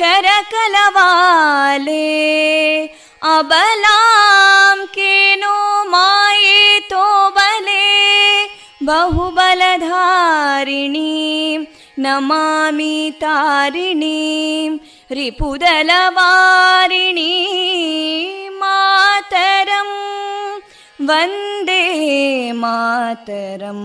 कलकलनिनाद कराले कोटि कोटि भुजैदृता करकलवाले अबलां केनो मायेतो बले बहुबलधारिणीं नमामि तारिणीं रिपुदलवारिणी मातरम् वन्दे मातरम्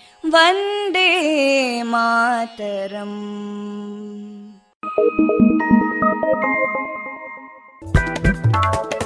वन्दे मातरम् ಇಂದು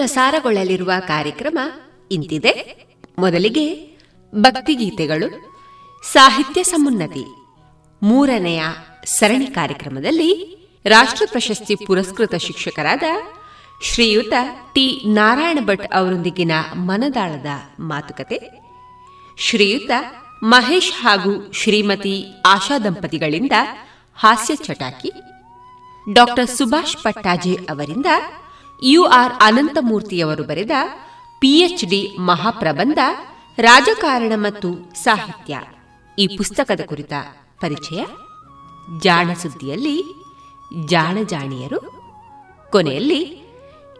ಪ್ರಸಾರಗೊಳ್ಳಲಿರುವ ಕಾರ್ಯಕ್ರಮ ಇಂತಿದೆ. ಮೊದಲಿಗೆ ಭಕ್ತಿಗೀತೆಗಳು, ಸಾಹಿತ್ಯ ಸಮುನ್ನತಿ, ಮೂರನೆಯ ಸರಣಿ ಕಾರ್ಯಕ್ರಮದಲ್ಲಿ ರಾಷ್ಟ್ರ ಪ್ರಶಸ್ತಿ ಪುರಸ್ಕೃತ ಶಿಕ್ಷಕರಾದ ಶ್ರೀಯುತ ಟಿ ನಾರಾಯಣ ಭಟ್ ಅವರೊಂದಿಗಿನ ಮನದಾಳದ ಮಾತುಕತೆ, ಶ್ರೀಯುತ ಮಹೇಶ್ ಹಾಗೂ ಶ್ರೀಮತಿ ಆಶಾ ದಂಪತಿಗಳಿಂದ ಹಾಸ್ಯ ಚಟಾಕಿ, ಡಾಕ್ಟರ್ ಸುಭಾಷ್ ಪಟ್ಟಾಜೆ ಅವರಿಂದ ಯುಆರ್ ಅನಂತಮೂರ್ತಿಯವರು ಬರೆದ ಪಿಎಚ್ಡಿ ಮಹಾಪ್ರಬಂಧ, ರಾಜಕಾರಣ ಮತ್ತು ಸಾಹಿತ್ಯ. ಈ ಪುಸ್ತಕದ ಕುರಿತ ಪರಿಚಯ. ಜಾಣ ಸುದ್ದಿಯಲ್ಲಿ ಜಾಣಜಾಣಿಯರು ಕೊನೆಯಲ್ಲಿ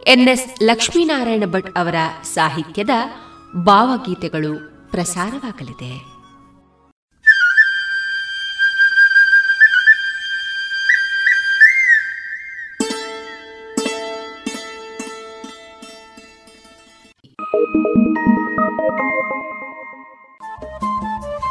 ಎನ್ಎಸ್ ಲಕ್ಷ್ಮೀನಾರಾಯಣ ಭಟ್ ಅವರ ಸಾಹಿತ್ಯದ ಭಾವಗೀತೆಗಳು ಪ್ರಸಾರವಾಗಲಿದೆ.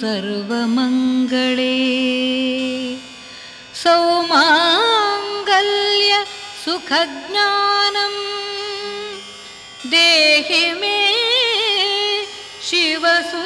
सर्वमङ्गले। सौमाङ्गल्य सुखज्ञानम् देहि मे शिवसु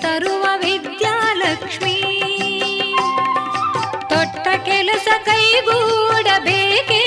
ತರುವ ವಿದ್ಯಾಲಕ್ಷ್ಮೀ ತೊಟ್ಟ ಕೆಲಸ ಕೈಗೂಡಬೇಕೇ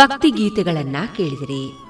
ಭಕ್ತಿ ಗೀತೆಗಳನ್ನ ಕೇಳಿದಿರಿ.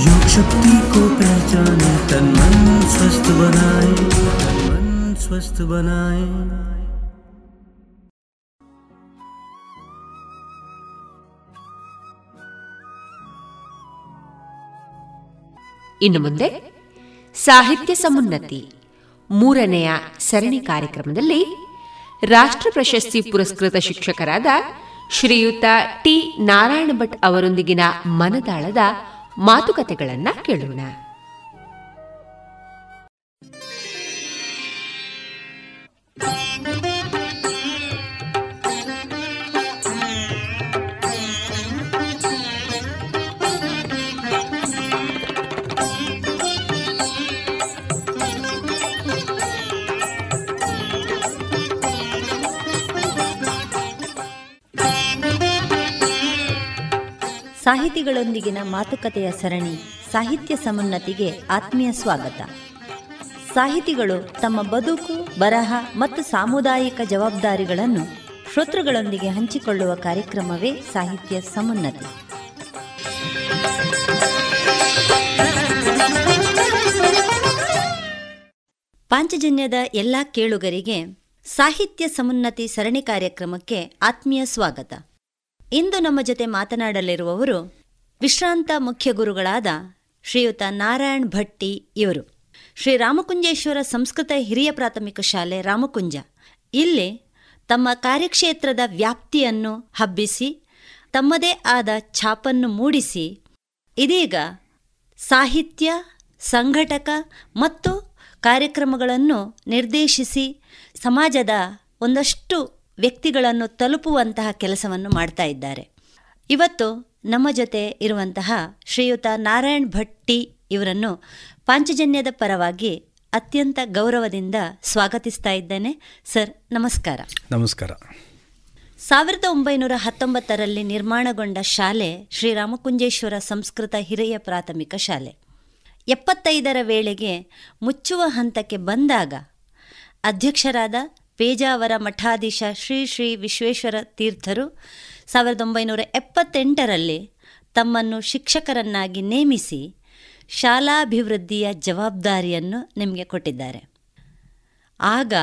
योग शक्ति को पहचाने तन मन स्वस्थ बनाए तन मन स्वस्थ बनाए ಇನ್ನು ಮುಂದೆ ಸಾಹಿತ್ಯ ಸಮುನ್ನತಿ ಮೂರನೆಯ ಸರಣಿ ಕಾರ್ಯಕ್ರಮದಲ್ಲಿ ರಾಷ್ಟ್ರ ಪ್ರಶಸ್ತಿ ಪುರಸ್ಕೃತ ಶಿಕ್ಷಕರಾದ ಶ್ರೀಯುತ ಟಿ ನಾರಾಯಣ ಭಟ್ ಅವರೊಂದಿಗಿನ ಮನದಾಳದ ಮಾತುಕತೆಗಳನ್ನ ಕೇಳೋಣ. ಸಾಹಿತಿಗಳೊಂದಿಗಿನ ಮಾತುಕತೆಯ ಸರಣಿ ಸಾಹಿತ್ಯ ಸಮುನ್ನತಿಗೆ ಆತ್ಮೀಯ ಸ್ವಾಗತ. ಸಾಹಿತಿಗಳು ತಮ್ಮ ಬದುಕು, ಬರಹ ಮತ್ತು ಸಾಮುದಾಯಿಕ ಜವಾಬ್ದಾರಿಗಳನ್ನು ಶ್ರೋತೃಗಳೊಂದಿಗೆ ಹಂಚಿಕೊಳ್ಳುವ ಕಾರ್ಯಕ್ರಮವೇ ಸಾಹಿತ್ಯ ಸಮುನ್ನತಿ. ಪಾಂಚಜನ್ಯದ ಎಲ್ಲ ಕೇಳುಗರಿಗೆ ಸಾಹಿತ್ಯ ಸಮುನ್ನತಿ ಸರಣಿ ಕಾರ್ಯಕ್ರಮಕ್ಕೆ ಆತ್ಮೀಯ ಸ್ವಾಗತ. ಇಂದು ನಮ್ಮ ಜೊತೆ ಮಾತನಾಡಲಿರುವವರು ವಿಶ್ರಾಂತ ಮುಖ್ಯ ಗುರುಗಳಾದ ಶ್ರೀಯುತ ನಾರಾಯಣ್ ಭಟ್ಟಿ ಇವರು. ಶ್ರೀ ರಾಮಕುಂಜೇಶ್ವರ ಸಂಸ್ಕೃತ ಹಿರಿಯ ಪ್ರಾಥಮಿಕ ಶಾಲೆ ರಾಮಕುಂಜ. ಇಲ್ಲಿ ತಮ್ಮ ಕಾರ್ಯಕ್ಷೇತ್ರದ ವ್ಯಾಪ್ತಿಯನ್ನು ಹಬ್ಬಿಸಿ, ತಮ್ಮದೇ ಆದ ಛಾಪನ್ನು ಮೂಡಿಸಿ, ಇದೀಗ ಸಾಹಿತ್ಯ, ಸಂಘಟಕ ಮತ್ತು ಕಾರ್ಯಕ್ರಮಗಳನ್ನು ನಿರ್ದೇಶಿಸಿ, ಸಮಾಜದ ಒಂದಷ್ಟು ವ್ಯಕ್ತಿಗಳನ್ನು ತಲುಪುವಂತಹ ಕೆಲಸವನ್ನು ಮಾಡ್ತಾ ಇದ್ದಾರೆ. ಇವತ್ತು ನಮ್ಮ ಜೊತೆ ಇರುವಂತಹ ಶ್ರೀಯುತ ನಾರಾಯಣ್ ಭಟ್ಟಿ ಇವರನ್ನು ಪಾಂಚಜನ್ಯದ ಪರವಾಗಿ ಅತ್ಯಂತ ಗೌರವದಿಂದ ಸ್ವಾಗತಿಸ್ತಾ ಇದ್ದೇನೆ. ಸರ್ ನಮಸ್ಕಾರ. ನಮಸ್ಕಾರ. ಸಾವಿರದ ಒಂಬೈನೂರ ಹತ್ತೊಂಬತ್ತರಲ್ಲಿ ನಿರ್ಮಾಣಗೊಂಡ ಶಾಲೆ ಶ್ರೀರಾಮಕುಂಜೇಶ್ವರ ಸಂಸ್ಕೃತ ಹಿರಿಯ ಪ್ರಾಥಮಿಕ ಶಾಲೆ. ಎಪ್ಪತ್ತೈದರ ವೇಳೆಗೆ ಮುಚ್ಚುವ ಹಂತಕ್ಕೆ ಬಂದಾಗ ಅಧ್ಯಕ್ಷರಾದ ಪೇಜಾವರ ಮಠಾಧೀಶ ಶ್ರೀ ಶ್ರೀ ವಿಶ್ವೇಶ್ವರ ತೀರ್ಥರು ಸಾವಿರದ ಒಂಬೈನೂರ ಎಪ್ಪತ್ತೆಂಟರಲ್ಲಿ ತಮ್ಮನ್ನು ಶಿಕ್ಷಕರನ್ನಾಗಿ ನೇಮಿಸಿ ಶಾಲಾಭಿವೃದ್ಧಿಯ ಜವಾಬ್ದಾರಿಯನ್ನು ನಿಮಗೆ ಕೊಟ್ಟಿದ್ದಾರೆ. ಆಗ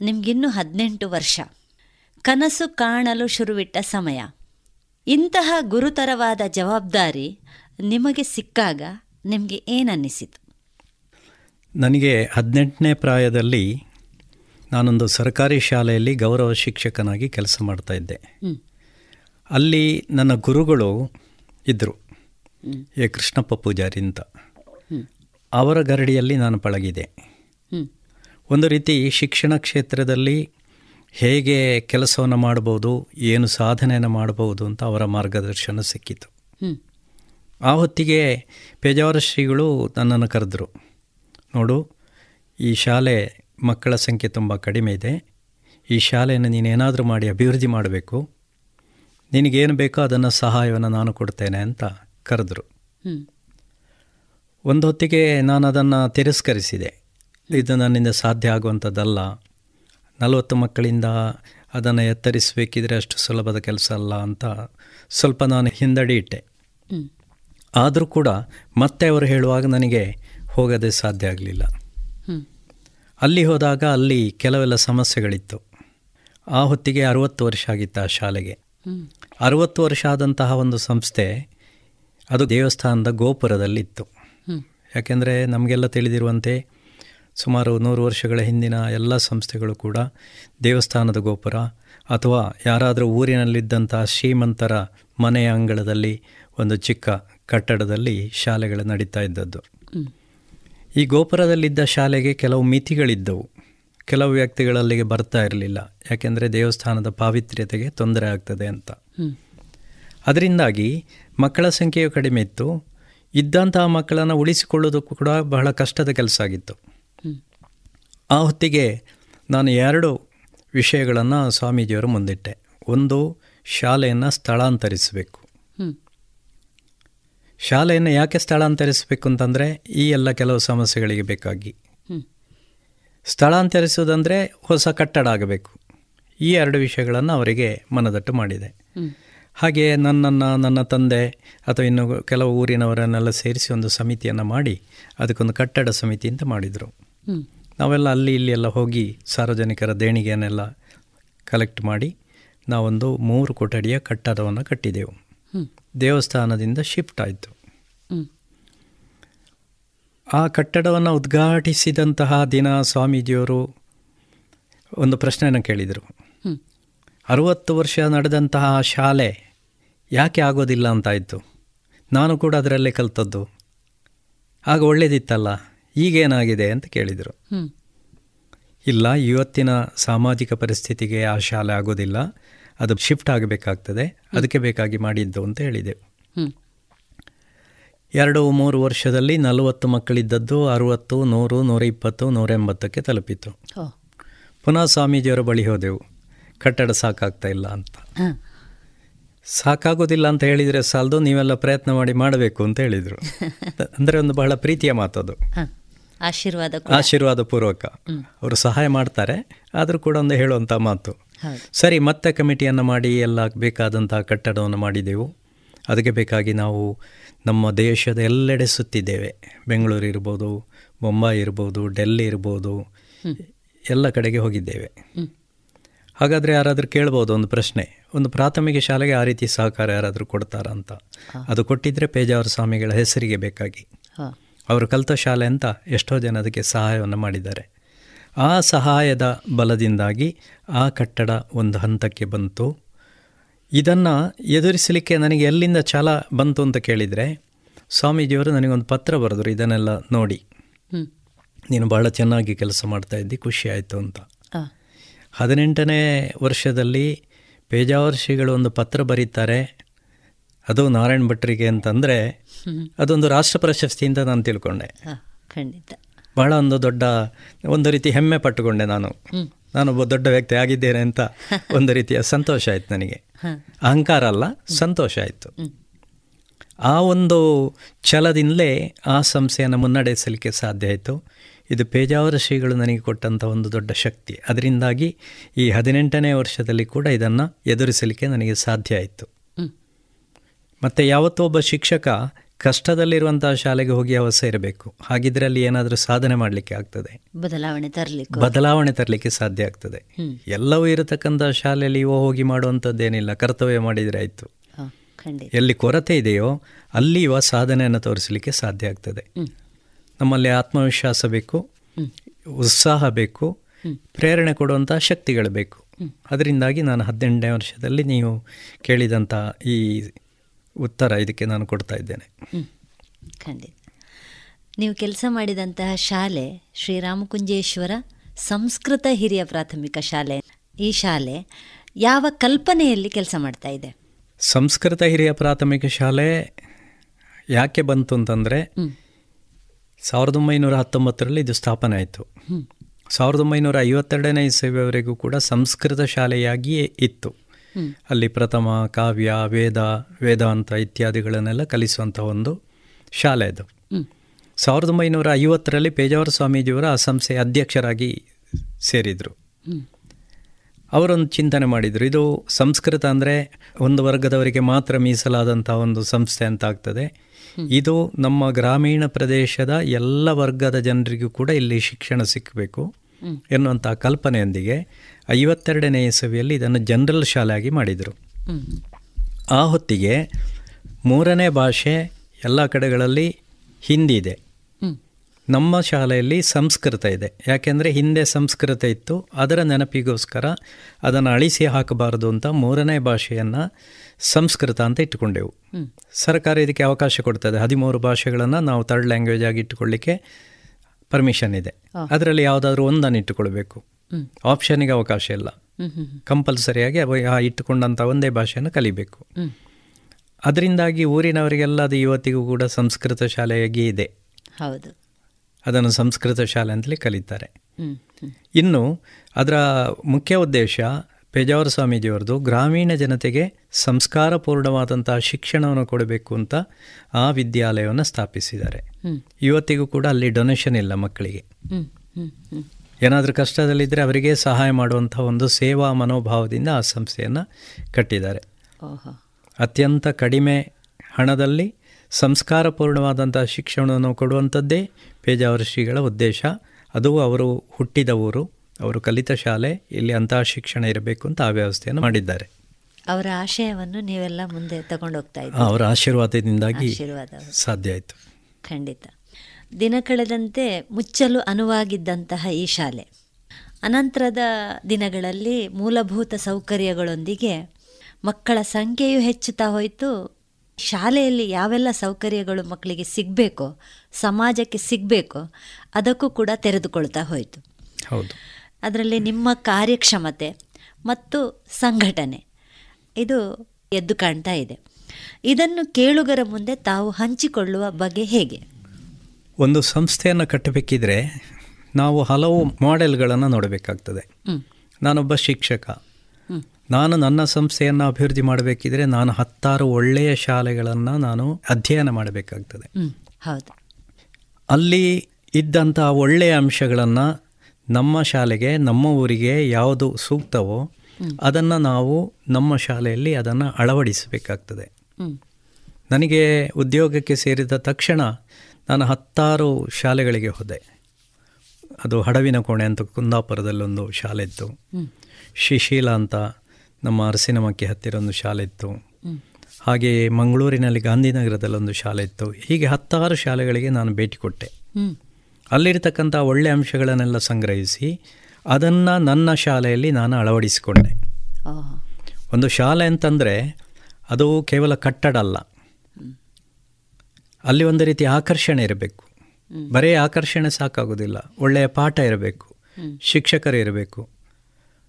ನಿಮಗಿನ್ನೂ ಹದಿನೆಂಟು ವರ್ಷ. ಕನಸು ಕಾಣಲು ಶುರುವಿಟ್ಟ ಸಮಯ. ಇಂತಹ ಗುರುತರವಾದ ಜವಾಬ್ದಾರಿ ನಿಮಗೆ ಸಿಕ್ಕಾಗ ನಿಮಗೆ ಏನನ್ನಿಸಿತು? ನನಗೆ ಹದಿನೆಂಟನೇ ಪ್ರಾಯದಲ್ಲಿ ನಾನೊಂದು ಸರ್ಕಾರಿ ಶಾಲೆಯಲ್ಲಿ ಗೌರವ ಶಿಕ್ಷಕನಾಗಿ ಕೆಲಸ ಮಾಡ್ತಾ ಇದ್ದೆ. ಅಲ್ಲಿ ನನ್ನ ಗುರುಗಳು ಇದ್ದರು ಎ ಕೃಷ್ಣಪ್ಪ ಪೂಜಾರಿ ಅಂತ. ಅವರ ಗರಡಿಯಲ್ಲಿ ನಾನು ಪಳಗಿದೆ ಒಂದು ರೀತಿ ಶಿಕ್ಷಣ ಕ್ಷೇತ್ರದಲ್ಲಿ ಹೇಗೆ ಕೆಲಸವನ್ನು ಮಾಡ್ಬೋದು ಏನು ಸಾಧನೆಯನ್ನು ಮಾಡಬಹುದು ಅಂತ ಅವರ ಮಾರ್ಗದರ್ಶನ ಸಿಕ್ಕಿತು. ಆ ಹೊತ್ತಿಗೆ ಪೇಜಾವರ ಶ್ರೀಗಳು ನನ್ನನ್ನು ಕರೆದ್ರು. ನೋಡು ಈ ಶಾಲೆ ಮಕ್ಕಳ ಸಂಖ್ಯೆ ತುಂಬ ಕಡಿಮೆ ಇದೆ. ಈ ಶಾಲೆಯನ್ನು ನೀನೇನಾದರೂ ಮಾಡಿ ಅಭಿವೃದ್ಧಿ ಮಾಡಬೇಕು. ನಿನಗೇನು ಬೇಕೋ ಅದನ್ನು ಸಹಾಯವನ್ನು ನಾನು ಕೊಡ್ತೇನೆ ಅಂತ ಕರೆದ್ರು. ಒಂದು ಹೊತ್ತಿಗೆ ನಾನು ಅದನ್ನು ತಿರಸ್ಕರಿಸಿದೆ. ಇದು ನನ್ನಿಂದ ಸಾಧ್ಯ ಆಗುವಂಥದ್ದಲ್ಲ. ನಲವತ್ತು ಮಕ್ಕಳಿಂದ ಅದನ್ನು ಎತ್ತರಿಸಬೇಕಿದ್ರೆ ಅಷ್ಟು ಸುಲಭದ ಕೆಲಸ ಅಲ್ಲ ಅಂತ ಸ್ವಲ್ಪ ನಾನು ಹಿಂದಡಿ ಇಟ್ಟೆ. ಆದರೂ ಕೂಡ ಮತ್ತೆ ಅವರು ಹೇಳುವಾಗ ನನಗೆ ಹೋಗೋದೇ ಸಾಧ್ಯ ಆಗಲಿಲ್ಲ. ಅಲ್ಲಿ ಹೋದಾಗ ಅಲ್ಲಿ ಕೆಲವೆಲ್ಲ ಸಮಸ್ಯೆಗಳಿತ್ತು. ಆ ಹೊತ್ತಿಗೆ ಅರುವತ್ತು ವರ್ಷ ಆಗಿತ್ತು ಆ ಶಾಲೆಗೆ. ಅರುವತ್ತು ವರ್ಷ ಆದಂತಹ ಒಂದು ಸಂಸ್ಥೆ ಅದು ದೇವಸ್ಥಾನದ ಗೋಪುರದಲ್ಲಿತ್ತು. ಯಾಕೆಂದರೆ ನಮಗೆಲ್ಲ ತಿಳಿದಿರುವಂತೆ ಸುಮಾರು ನೂರು ವರ್ಷಗಳ ಹಿಂದಿನ ಎಲ್ಲ ಸಂಸ್ಥೆಗಳು ಕೂಡ ದೇವಸ್ಥಾನದ ಗೋಪುರ ಅಥವಾ ಯಾರಾದರೂ ಊರಿನಲ್ಲಿದ್ದಂಥ ಶ್ರೀಮಂತರ ಮನೆಯ ಅಂಗಳದಲ್ಲಿ ಒಂದು ಚಿಕ್ಕ ಕಟ್ಟಡದಲ್ಲಿ ಶಾಲೆಗಳು ನಡೀತಾ ಇದ್ದದ್ದು. ಈ ಗೋಪುರದಲ್ಲಿದ್ದ ಶಾಲೆಗೆ ಕೆಲವು ಮಿತಿಗಳಿದ್ದವು. ಕೆಲವು ವ್ಯಕ್ತಿಗಳಲ್ಲಿಗೆ ಬರ್ತಾ ಇರಲಿಲ್ಲ. ಯಾಕೆಂದರೆ ದೇವಸ್ಥಾನದ ಪಾವಿತ್ರ್ಯತೆಗೆ ತೊಂದರೆ ಆಗ್ತದೆ ಅಂತ. ಅದರಿಂದಾಗಿ ಮಕ್ಕಳ ಸಂಖ್ಯೆಯು ಕಡಿಮೆ ಇತ್ತು. ಇದ್ದಂತಹ ಮಕ್ಕಳನ್ನು ಉಳಿಸಿಕೊಳ್ಳೋದು ಕೂಡ ಬಹಳ ಕಷ್ಟದ ಕೆಲಸ ಆಗಿತ್ತು. ಆ ಹೊತ್ತಿಗೆ ನಾನು ಎರಡು ವಿಷಯಗಳನ್ನು ಸ್ವಾಮೀಜಿಯವರು ಮುಂದಿಟ್ಟೆ. ಒಂದು ಶಾಲೆಯನ್ನು ಸ್ಥಳಾಂತರಿಸಬೇಕು. ಶಾಲೆಯನ್ನು ಯಾಕೆ ಸ್ಥಳಾಂತರಿಸಬೇಕು ಅಂತಂದರೆ ಈ ಎಲ್ಲ ಕೆಲವು ಸಮಸ್ಯೆಗಳಿಗೆ ಬೇಕಾಗಿ. ಸ್ಥಳಾಂತರಿಸುವುದಂದರೆ ಹೊಸ ಕಟ್ಟಡ ಆಗಬೇಕು. ಈ ಎರಡು ವಿಷಯಗಳನ್ನು ಅವರಿಗೆ ಮನದಟ್ಟು ಮಾಡಿದೆ. ಹಾಗೆ ನನ್ನನ್ನು ನನ್ನ ತಂದೆ ಅಥವಾ ಇನ್ನು ಕೆಲವು ಊರಿನವರನ್ನೆಲ್ಲ ಸೇರಿಸಿ ಒಂದು ಸಮಿತಿಯನ್ನು ಮಾಡಿ ಅದಕ್ಕೊಂದು ಕಟ್ಟಡ ಸಮಿತಿ ಅಂತ ಮಾಡಿದರು. ನಾವೆಲ್ಲ ಅಲ್ಲಿ ಇಲ್ಲಿ ಎಲ್ಲ ಹೋಗಿ ಸಾರ್ವಜನಿಕರ ದೇಣಿಗೆಯನ್ನೆಲ್ಲ ಕಲೆಕ್ಟ್ ಮಾಡಿ ನಾವೊಂದು ಮೂರು ಕೊಠಡಿಯ ಕಟ್ಟಡವನ್ನು ಕಟ್ಟಿದೆವು. ದೇವಸ್ಥಾನದಿಂದ ಶಿಫ್ಟ್ ಆಯಿತು. ಆ ಕಟ್ಟಡವನ್ನು ಉದ್ಘಾಟಿಸಿದಂತಹ ದಿನ ಸ್ವಾಮೀಜಿಯವರು ಒಂದು ಪ್ರಶ್ನೆಯನ್ನು ಕೇಳಿದರು. ಅರುವತ್ತು ವರ್ಷ ನಡೆದಂತಹ ಶಾಲೆ ಯಾಕೆ ಆಗೋದಿಲ್ಲ ಅಂತಾಯಿತು. ನಾನು ಕೂಡ ಅದರಲ್ಲೇ ಕಲ್ತದ್ದು. ಆಗ ಒಳ್ಳೇದಿತ್ತಲ್ಲ ಈಗೇನಾಗಿದೆ ಅಂತ ಕೇಳಿದರು. ಇಲ್ಲ ಇವತ್ತಿನ ಸಾಮಾಜಿಕ ಪರಿಸ್ಥಿತಿಗೆ ಆ ಶಾಲೆ ಆಗೋದಿಲ್ಲ. ಅದು ಶಿಫ್ಟ್ ಆಗಬೇಕಾಗ್ತದೆ. ಅದಕ್ಕೆ ಬೇಕಾಗಿ ಮಾಡಿದ್ದು ಅಂತ ಹೇಳಿದೆ. ಎರಡು ಮೂರು ವರ್ಷದಲ್ಲಿ ನಲವತ್ತು ಮಕ್ಕಳಿದ್ದದ್ದು ಅರುವತ್ತು ನೂರು ನೂರ ಇಪ್ಪತ್ತು ನೂರ ಎಂಬತ್ತಕ್ಕೆ ತಲುಪಿತು ಪುನಃ ಸ್ವಾಮೀಜಿಯವರ ಬಳಿ ಹೋದೆವು. ಕಟ್ಟಡ ಸಾಕಾಗ್ತಾ ಇಲ್ಲ ಅಂತ. ಸಾಕಾಗೋದಿಲ್ಲ ಅಂತ ಹೇಳಿದರೆ ಸಾಲದು ನೀವೆಲ್ಲ ಪ್ರಯತ್ನ ಮಾಡಿ ಮಾಡಬೇಕು ಅಂತ ಹೇಳಿದರು. ಅಂದರೆ ಒಂದು ಬಹಳ ಪ್ರೀತಿಯ ಮಾತದು. ಆಶೀರ್ವಾದ ಆಶೀರ್ವಾದ ಪೂರ್ವಕ. ಅವರು ಸಹಾಯ ಮಾಡ್ತಾರೆ ಆದರೂ ಕೂಡ ಒಂದು ಹೇಳುವಂಥ ಮಾತು. ಸರಿ ಮತ್ತೆ ಕಮಿಟಿಯನ್ನು ಮಾಡಿ ಎಲ್ಲ ಬೇಕಾದಂತಹ ಕಟ್ಟಡವನ್ನು ಮಾಡಿದೆವು. ಅದಕ್ಕೆ ಬೇಕಾಗಿ ನಾವು ನಮ್ಮ ದೇಶದ ಎಲ್ಲೆಡೆ ಸುತ್ತಿದ್ದೇವೆ. ಬೆಂಗಳೂರು ಇರ್ಬೋದು ಮುಂಬೈ ಇರ್ಬೋದು ಡೆಲ್ಲಿ ಇರ್ಬೋದು ಎಲ್ಲ ಕಡೆಗೆ ಹೋಗಿದ್ದೇವೆ. ಹಾಗಾದರೆ ಯಾರಾದರೂ ಕೇಳ್ಬೋದು ಒಂದು ಪ್ರಶ್ನೆ. ಒಂದು ಪ್ರಾಥಮಿಕ ಶಾಲೆಗೆ ಆ ರೀತಿ ಸಹಕಾರ ಯಾರಾದರೂ ಕೊಡ್ತಾರಾ ಅಂತ. ಅದು ಕೊಟ್ಟಿದ್ದರೆ ಪೇಜಾವರ ಸ್ವಾಮಿಗಳ ಹೆಸರಿಗೆ ಬೇಕಾಗಿ. ಅವರು ಕಲಿತ ಶಾಲೆ ಅಂತ ಎಷ್ಟೋ ಜನ ಅದಕ್ಕೆ ಸಹಾಯವನ್ನು ಮಾಡಿದ್ದಾರೆ. ಆ ಸಹಾಯದ ಬಲದಿಂದಾಗಿ ಆ ಕಟ್ಟಡ ಒಂದು ಹಂತಕ್ಕೆ ಬಂತು. ಇದನ್ನು ಎದುರಿಸಲಿಕ್ಕೆ ನನಗೆ ಎಲ್ಲಿಂದ ಛಲ ಬಂತು ಅಂತ ಕೇಳಿದರೆ ಸ್ವಾಮೀಜಿಯವರು ನನಗೊಂದು ಪತ್ರ ಬರೆದರು ಇದನ್ನೆಲ್ಲ ನೋಡಿ. ನೀನು ಭಾಳ ಚೆನ್ನಾಗಿ ಕೆಲಸ ಮಾಡ್ತಾ ಇದ್ದಿ ಖುಷಿ ಆಯಿತು ಅಂತ. ಹದಿನೆಂಟನೇ ವರ್ಷದಲ್ಲಿ ಪೇಜಾವರ್ಷಿಗಳು ಒಂದು ಪತ್ರ ಬರೀತಾರೆ ಅದು ನಾರಾಯಣ ಭಟ್ರಿಗೆ ಅಂತಂದರೆ ಅದೊಂದು ರಾಷ್ಟ್ರ ಪ್ರಶಸ್ತಿ ಅಂತ ನಾನು ತಿಳ್ಕೊಂಡೆ. ಖಂಡಿತ. ಬಹಳ ಒಂದು ದೊಡ್ಡ ಒಂದು ರೀತಿ ಹೆಮ್ಮೆ ಪಟ್ಟುಕೊಂಡೆ ನಾನು. ನಾನೊಬ್ಬ ದೊಡ್ಡ ವ್ಯಕ್ತಿ ಆಗಿದ್ದೇನೆ ಅಂತ ಒಂದು ರೀತಿಯ ಸಂತೋಷ ಆಯಿತು ನನಗೆ. ಅಹಂಕಾರ ಅಲ್ಲ ಸಂತೋಷ ಆಯಿತು. ಆ ಒಂದು ಛಲದಿಂದಲೇ ಆ ಸಂಸ್ಥೆಯನ್ನು ಮುನ್ನಡೆಸಲಿಕ್ಕೆ ಸಾಧ್ಯ ಆಯಿತು. ಇದು ಪೇಜಾವರ ಶ್ರೀಗಳು ನನಗೆ ಕೊಟ್ಟಂಥ ಒಂದು ದೊಡ್ಡ ಶಕ್ತಿ. ಅದರಿಂದಾಗಿ ಈ ಹದಿನೆಂಟನೇ ವರ್ಷದಲ್ಲಿ ಕೂಡ ಇದನ್ನು ಎದುರಿಸಲಿಕ್ಕೆ ನನಗೆ ಸಾಧ್ಯ ಆಯಿತು. ಮತ್ತು ಯಾವತ್ತೂ ಒಬ್ಬ ಶಿಕ್ಷಕ ಕಷ್ಟದಲ್ಲಿರುವಂತಹ ಶಾಲೆಗೆ ಹೋಗಿ ಅವಸ್ಥೆ ಇರಬೇಕು. ಹಾಗಿದ್ರೆ ಅಲ್ಲಿ ಏನಾದರೂ ಸಾಧನೆ ಮಾಡಲಿಕ್ಕೆ ಆಗ್ತದೆ. ಬದಲಾವಣೆ ತರಲಿಕ್ಕೆ. ಬದಲಾವಣೆ ತರಲಿಕ್ಕೆ ಸಾಧ್ಯ ಆಗ್ತದೆ. ಎಲ್ಲವೂ ಇರತಕ್ಕಂಥ ಶಾಲೆಯಲ್ಲಿ ಇವ ಹೋಗಿ ಮಾಡುವಂಥದ್ದೇನಿಲ್ಲ. ಕರ್ತವ್ಯ ಮಾಡಿದರೆ ಆಯಿತು. ಎಲ್ಲಿ ಕೊರತೆ ಇದೆಯೋ ಅಲ್ಲಿ ಇವ ಸಾಧನೆಯನ್ನು ತೋರಿಸಲಿಕ್ಕೆ ಸಾಧ್ಯ ಆಗ್ತದೆ. ನಮ್ಮಲ್ಲಿ ಆತ್ಮವಿಶ್ವಾಸ ಬೇಕು ಉತ್ಸಾಹ ಬೇಕು ಪ್ರೇರಣೆ ಕೊಡುವಂಥ ಶಕ್ತಿಗಳು ಬೇಕು. ಅದರಿಂದಾಗಿ ನಾನು ಹದಿನೆಂಟನೇ ವರ್ಷದಲ್ಲಿ ನೀವು ಕೇಳಿದಂಥ ಈ ಉತ್ತರ ಇದಕ್ಕೆ ನಾನು ಕೊಡ್ತಾ ಇದ್ದೇನೆ ಖಂಡಿತ ನೀವು ಕೆಲಸ ಮಾಡಿದಂತಹ ಶಾಲೆ ಶ್ರೀರಾಮಕುಂಜೇಶ್ವರ ಸಂಸ್ಕೃತ ಹಿರಿಯ ಪ್ರಾಥಮಿಕ ಶಾಲೆ ಈ ಶಾಲೆ ಯಾವ ಕಲ್ಪನೆಯಲ್ಲಿ ಕೆಲಸ ಮಾಡ್ತಾ ಇದೆ ಸಂಸ್ಕೃತ ಹಿರಿಯ ಪ್ರಾಥಮಿಕ ಶಾಲೆ ಯಾಕೆ ಬಂತು ಅಂತಂದರೆ. ಸಾವಿರದ ಒಂಬೈನೂರ ಹತ್ತೊಂಬತ್ತರಲ್ಲಿ ಇದು ಸ್ಥಾಪನೆ ಆಯಿತು. ಸಾವಿರದ ಒಂಬೈನೂರ ಐವತ್ತೆರಡನೇ ಇಸವಿಯವರೆಗೂ ಕೂಡ ಸಂಸ್ಕೃತ ಶಾಲೆಯಾಗಿಯೇ ಇತ್ತು. ಅಲ್ಲಿ ಪ್ರಥಮ ಕಾವ್ಯ ವೇದ ವೇದಾಂತ ಇತ್ಯಾದಿಗಳನ್ನೆಲ್ಲ ಕಲಿಸುವಂಥ ಒಂದು ಶಾಲೆ ಅದು. ಸಾವಿರದ ಒಂಬೈನೂರ ಐವತ್ತರಲ್ಲಿ ಪೇಜಾವರ ಸ್ವಾಮೀಜಿಯವರ ಆ ಸಂಸ್ಥೆಯ ಅಧ್ಯಕ್ಷರಾಗಿ ಸೇರಿದರು. ಅವರೊಂದು ಚಿಂತನೆ ಮಾಡಿದರು ಇದು ಸಂಸ್ಕೃತ ಅಂದರೆ ಒಂದು ವರ್ಗದವರಿಗೆ ಮಾತ್ರ ಮೀಸಲಾದಂಥ ಒಂದು ಸಂಸ್ಥೆ ಅಂತ ಆಗ್ತದೆ ಇದು ನಮ್ಮ ಗ್ರಾಮೀಣ ಪ್ರದೇಶದ ಎಲ್ಲ ವರ್ಗದ ಜನರಿಗೂ ಕೂಡ ಇಲ್ಲಿ ಶಿಕ್ಷಣ ಸಿಕ್ಕಬೇಕು. ಎನ್ನುವಂಥ ಕಲ್ಪನೆಯೊಂದಿಗೆ ಐವತ್ತೆರಡನೇ ಇಸವಿಯಲ್ಲಿ ಇದನ್ನು ಜನರಲ್ ಶಾಲೆಯಾಗಿ ಮಾಡಿದರು. ಆ ಹೊತ್ತಿಗೆ ಮೂರನೇ ಭಾಷೆ ಎಲ್ಲ ಕಡೆಗಳಲ್ಲಿ ಹಿಂದಿ ಇದೆ. ನಮ್ಮ ಶಾಲೆಯಲ್ಲಿ ಸಂಸ್ಕೃತ ಇದೆ. ಯಾಕೆಂದರೆ ಹಿಂದೆ ಸಂಸ್ಕೃತ ಇತ್ತು. ಅದರ ನೆನಪಿಗೋಸ್ಕರ ಅದನ್ನು ಅಳಿಸಿ ಹಾಕಬಾರದು ಅಂತ ಮೂರನೇ ಭಾಷೆಯನ್ನು ಸಂಸ್ಕೃತ ಅಂತ ಇಟ್ಟುಕೊಂಡೆವು. ಸರ್ಕಾರ ಇದಕ್ಕೆ ಅವಕಾಶ ಕೊಡ್ತದೆ. ಹದಿಮೂರು ಭಾಷೆಗಳನ್ನು ನಾವು ಥರ್ಡ್ ಲ್ಯಾಂಗ್ವೇಜ್ ಆಗಿ ಇಟ್ಟುಕೊಳ್ಳಿಕ್ಕೆ ಪರ್ಮಿಷನ್ ಇದೆ. ಅದರಲ್ಲಿ ಯಾವುದಾದ್ರೂ ಒಂದನ್ನು ಇಟ್ಟುಕೊಳ್ಬೇಕು. ಆಪ್ಷನ್ಗೆ ಅವಕಾಶ ಇಲ್ಲ. ಕಂಪಲ್ಸರಿಯಾಗಿ ಆ ಇಟ್ಟುಕೊಂಡಂಥ ಒಂದೇ ಭಾಷೆಯನ್ನು ಕಲಿಬೇಕು. ಅದರಿಂದಾಗಿ ಊರಿನವರಿಗೆಲ್ಲ ಅದು ಇವತ್ತಿಗೂ ಕೂಡ ಸಂಸ್ಕೃತ ಶಾಲೆಯಾಗಿ ಇದೆ. ಹೌದು. ಅದನ್ನು ಸಂಸ್ಕೃತ ಶಾಲೆ ಅಂತಲೇ ಕಲಿತಾರೆ. ಇನ್ನು ಅದರ ಮುಖ್ಯ ಉದ್ದೇಶ ಪೇಜಾವರ ಸ್ವಾಮೀಜಿಯವ್ರದ್ದು ಗ್ರಾಮೀಣ ಜನತೆಗೆ ಸಂಸ್ಕಾರಪೂರ್ಣವಾದಂತಹ ಶಿಕ್ಷಣವನ್ನು ಕೊಡಬೇಕು ಅಂತ ಆ ವಿದ್ಯಾಲಯವನ್ನು ಸ್ಥಾಪಿಸಿದ್ದಾರೆ. ಇವತ್ತಿಗೂ ಕೂಡ ಅಲ್ಲಿ ಡೊನೇಷನ್ ಇಲ್ಲ ಮಕ್ಕಳಿಗೆ. ಏನಾದರೂ ಕಷ್ಟದಲ್ಲಿದ್ದರೆ ಅವರಿಗೆ ಸಹಾಯ ಮಾಡುವಂಥ ಒಂದು ಸೇವಾ ಮನೋಭಾವದಿಂದ ಆ ಸಂಸ್ಥೆಯನ್ನು ಕಟ್ಟಿದ್ದಾರೆ. ಅತ್ಯಂತ ಕಡಿಮೆ ಹಣದಲ್ಲಿ ಸಂಸ್ಕಾರಪೂರ್ಣವಾದಂಥ ಶಿಕ್ಷಣವನ್ನು ಕೊಡುವಂಥದ್ದೇ ಪೇಜಾವರ ಶ್ರೀಗಳ ಉದ್ದೇಶ. ಅದು ಅವರು ಹುಟ್ಟಿದ ಊರು ಅವರು ಕಲಿತ ಶಾಲೆ ಇಲ್ಲಿ ಅಂತಹ ಶಿಕ್ಷಣ ಇರಬೇಕು ಅಂತ ಆ ವ್ಯವಸ್ಥೆಯನ್ನು ಮಾಡಿದ್ದಾರೆ. ಅವರ ಆಶಯವನ್ನು ನೀವೆಲ್ಲ ಮುಂದೆ ತಗೊಂಡೋಗ್ತಾ ಹೋಗ್ತಾ ಇದ್ದೀರಿ ಅವರ ಆಶೀರ್ವಾದದಿಂದಾಗಿ ಆಶೀರ್ವಾದ ಸಾಧ್ಯ ಆಯಿತು. ಖಂಡಿತ. ದಿನ ಕಳೆದಂತೆ ಮುಚ್ಚಲು ಅನುವಾಗಿದ್ದಂತಹ ಈ ಶಾಲೆ ಅನಂತರದ ದಿನಗಳಲ್ಲಿ ಮೂಲಭೂತ ಸೌಕರ್ಯಗಳೊಂದಿಗೆ ಮಕ್ಕಳ ಸಂಖ್ಯೆಯು ಹೆಚ್ಚುತ್ತಾ ಹೋಯಿತು. ಶಾಲೆಯಲ್ಲಿ ಯಾವೆಲ್ಲ ಸೌಕರ್ಯಗಳು ಮಕ್ಕಳಿಗೆ ಸಿಗಬೇಕೋ ಸಮಾಜಕ್ಕೆ ಸಿಗಬೇಕೋ ಅದಕ್ಕೂ ಕೂಡ ತೆರೆದುಕೊಳ್ತಾ ಹೋಯಿತು. ಹೌದು. ಅದರಲ್ಲಿ ನಿಮ್ಮ ಕಾರ್ಯಕ್ಷಮತೆ ಮತ್ತು ಸಂಘಟನೆ ಇದು ಎದ್ದು ಕಾಣ್ತಾ ಇದೆ. ಇದನ್ನು ಕೇಳುಗರ ಮುಂದೆ ತಾವು ಹಂಚಿಕೊಳ್ಳುವ ಬಗೆ ಹೇಗೆ? ಒಂದು ಸಂಸ್ಥೆಯನ್ನು ಕಟ್ಟಬೇಕಿದ್ರೆ ನಾವು ಹಲವು ಮಾಡೆಲ್ಗಳನ್ನು ನೋಡಬೇಕಾಗ್ತದೆ. ನಾನೊಬ್ಬ ಶಿಕ್ಷಕ. ನಾನು ನನ್ನ ಸಂಸ್ಥೆಯನ್ನು ಅಭಿವೃದ್ಧಿ ಮಾಡಬೇಕಿದ್ರೆ ನಾನು ಹತ್ತಾರು ಒಳ್ಳೆಯ ಶಾಲೆಗಳನ್ನು ನಾನು ಅಧ್ಯಯನ ಮಾಡಬೇಕಾಗ್ತದೆ. ಹೌದು. ಅಲ್ಲಿ ಇದ್ದಂಥ ಒಳ್ಳೆಯ ಅಂಶಗಳನ್ನು ನಮ್ಮ ಶಾಲೆಗೆ ನಮ್ಮ ಊರಿಗೆ ಯಾವುದು ಸೂಕ್ತವೋ ಅದನ್ನು ನಾವು ನಮ್ಮ ಶಾಲೆಯಲ್ಲಿ ಅದನ್ನು ಅಳವಡಿಸಬೇಕಾಗ್ತದೆ. ನನಗೆ ಉದ್ಯೋಗಕ್ಕೆ ಸೇರಿದ ತಕ್ಷಣ ನಾನು ಹತ್ತಾರು ಶಾಲೆಗಳಿಗೆ ಹೋದೆ. ಅದು ಹಡವಿನ ಕೋಣೆ ಅಂತ ಕುಂದಾಪುರದಲ್ಲೊಂದು ಶಾಲೆ ಇತ್ತು. ಶಿಶೀಲ ಅಂತ ನಮ್ಮ ಅರಸಿನಮಕ್ಕಿ ಹತ್ತಿರ ಒಂದು ಶಾಲೆ ಇತ್ತು. ಹಾಗೆಯೇ ಮಂಗಳೂರಿನಲ್ಲಿ ಗಾಂಧಿನಗರದಲ್ಲೊಂದು ಶಾಲೆ ಇತ್ತು ಹೀಗೆ ಹತ್ತಾರು ಶಾಲೆಗಳಿಗೆ ನಾನು ಭೇಟಿ ಕೊಟ್ಟೆ. ಅಲ್ಲಿರತಕ್ಕಂಥ ಅಲ್ಲಿರ್ತಕ್ಕಂಥ ಒಳ್ಳೆಯ ಅಂಶಗಳನ್ನೆಲ್ಲ ಸಂಗ್ರಹಿಸಿ ಅದನ್ನು ನನ್ನ ಶಾಲೆಯಲ್ಲಿ ನಾನು ಅಳವಡಿಸಿಕೊಂಡೆ. ಒಂದು ಶಾಲೆ ಅಂತಂದರೆ ಅದು ಕೇವಲ ಕಟ್ಟಡ ಅಲ್ಲ. ಅಲ್ಲಿ ಒಂದು ರೀತಿ ಆಕರ್ಷಣೆ ಇರಬೇಕು. ಬರೀ ಆಕರ್ಷಣೆ ಸಾಕಾಗೋದಿಲ್ಲ. ಒಳ್ಳೆಯ ಪಾಠ ಇರಬೇಕು. ಶಿಕ್ಷಕರು ಇರಬೇಕು.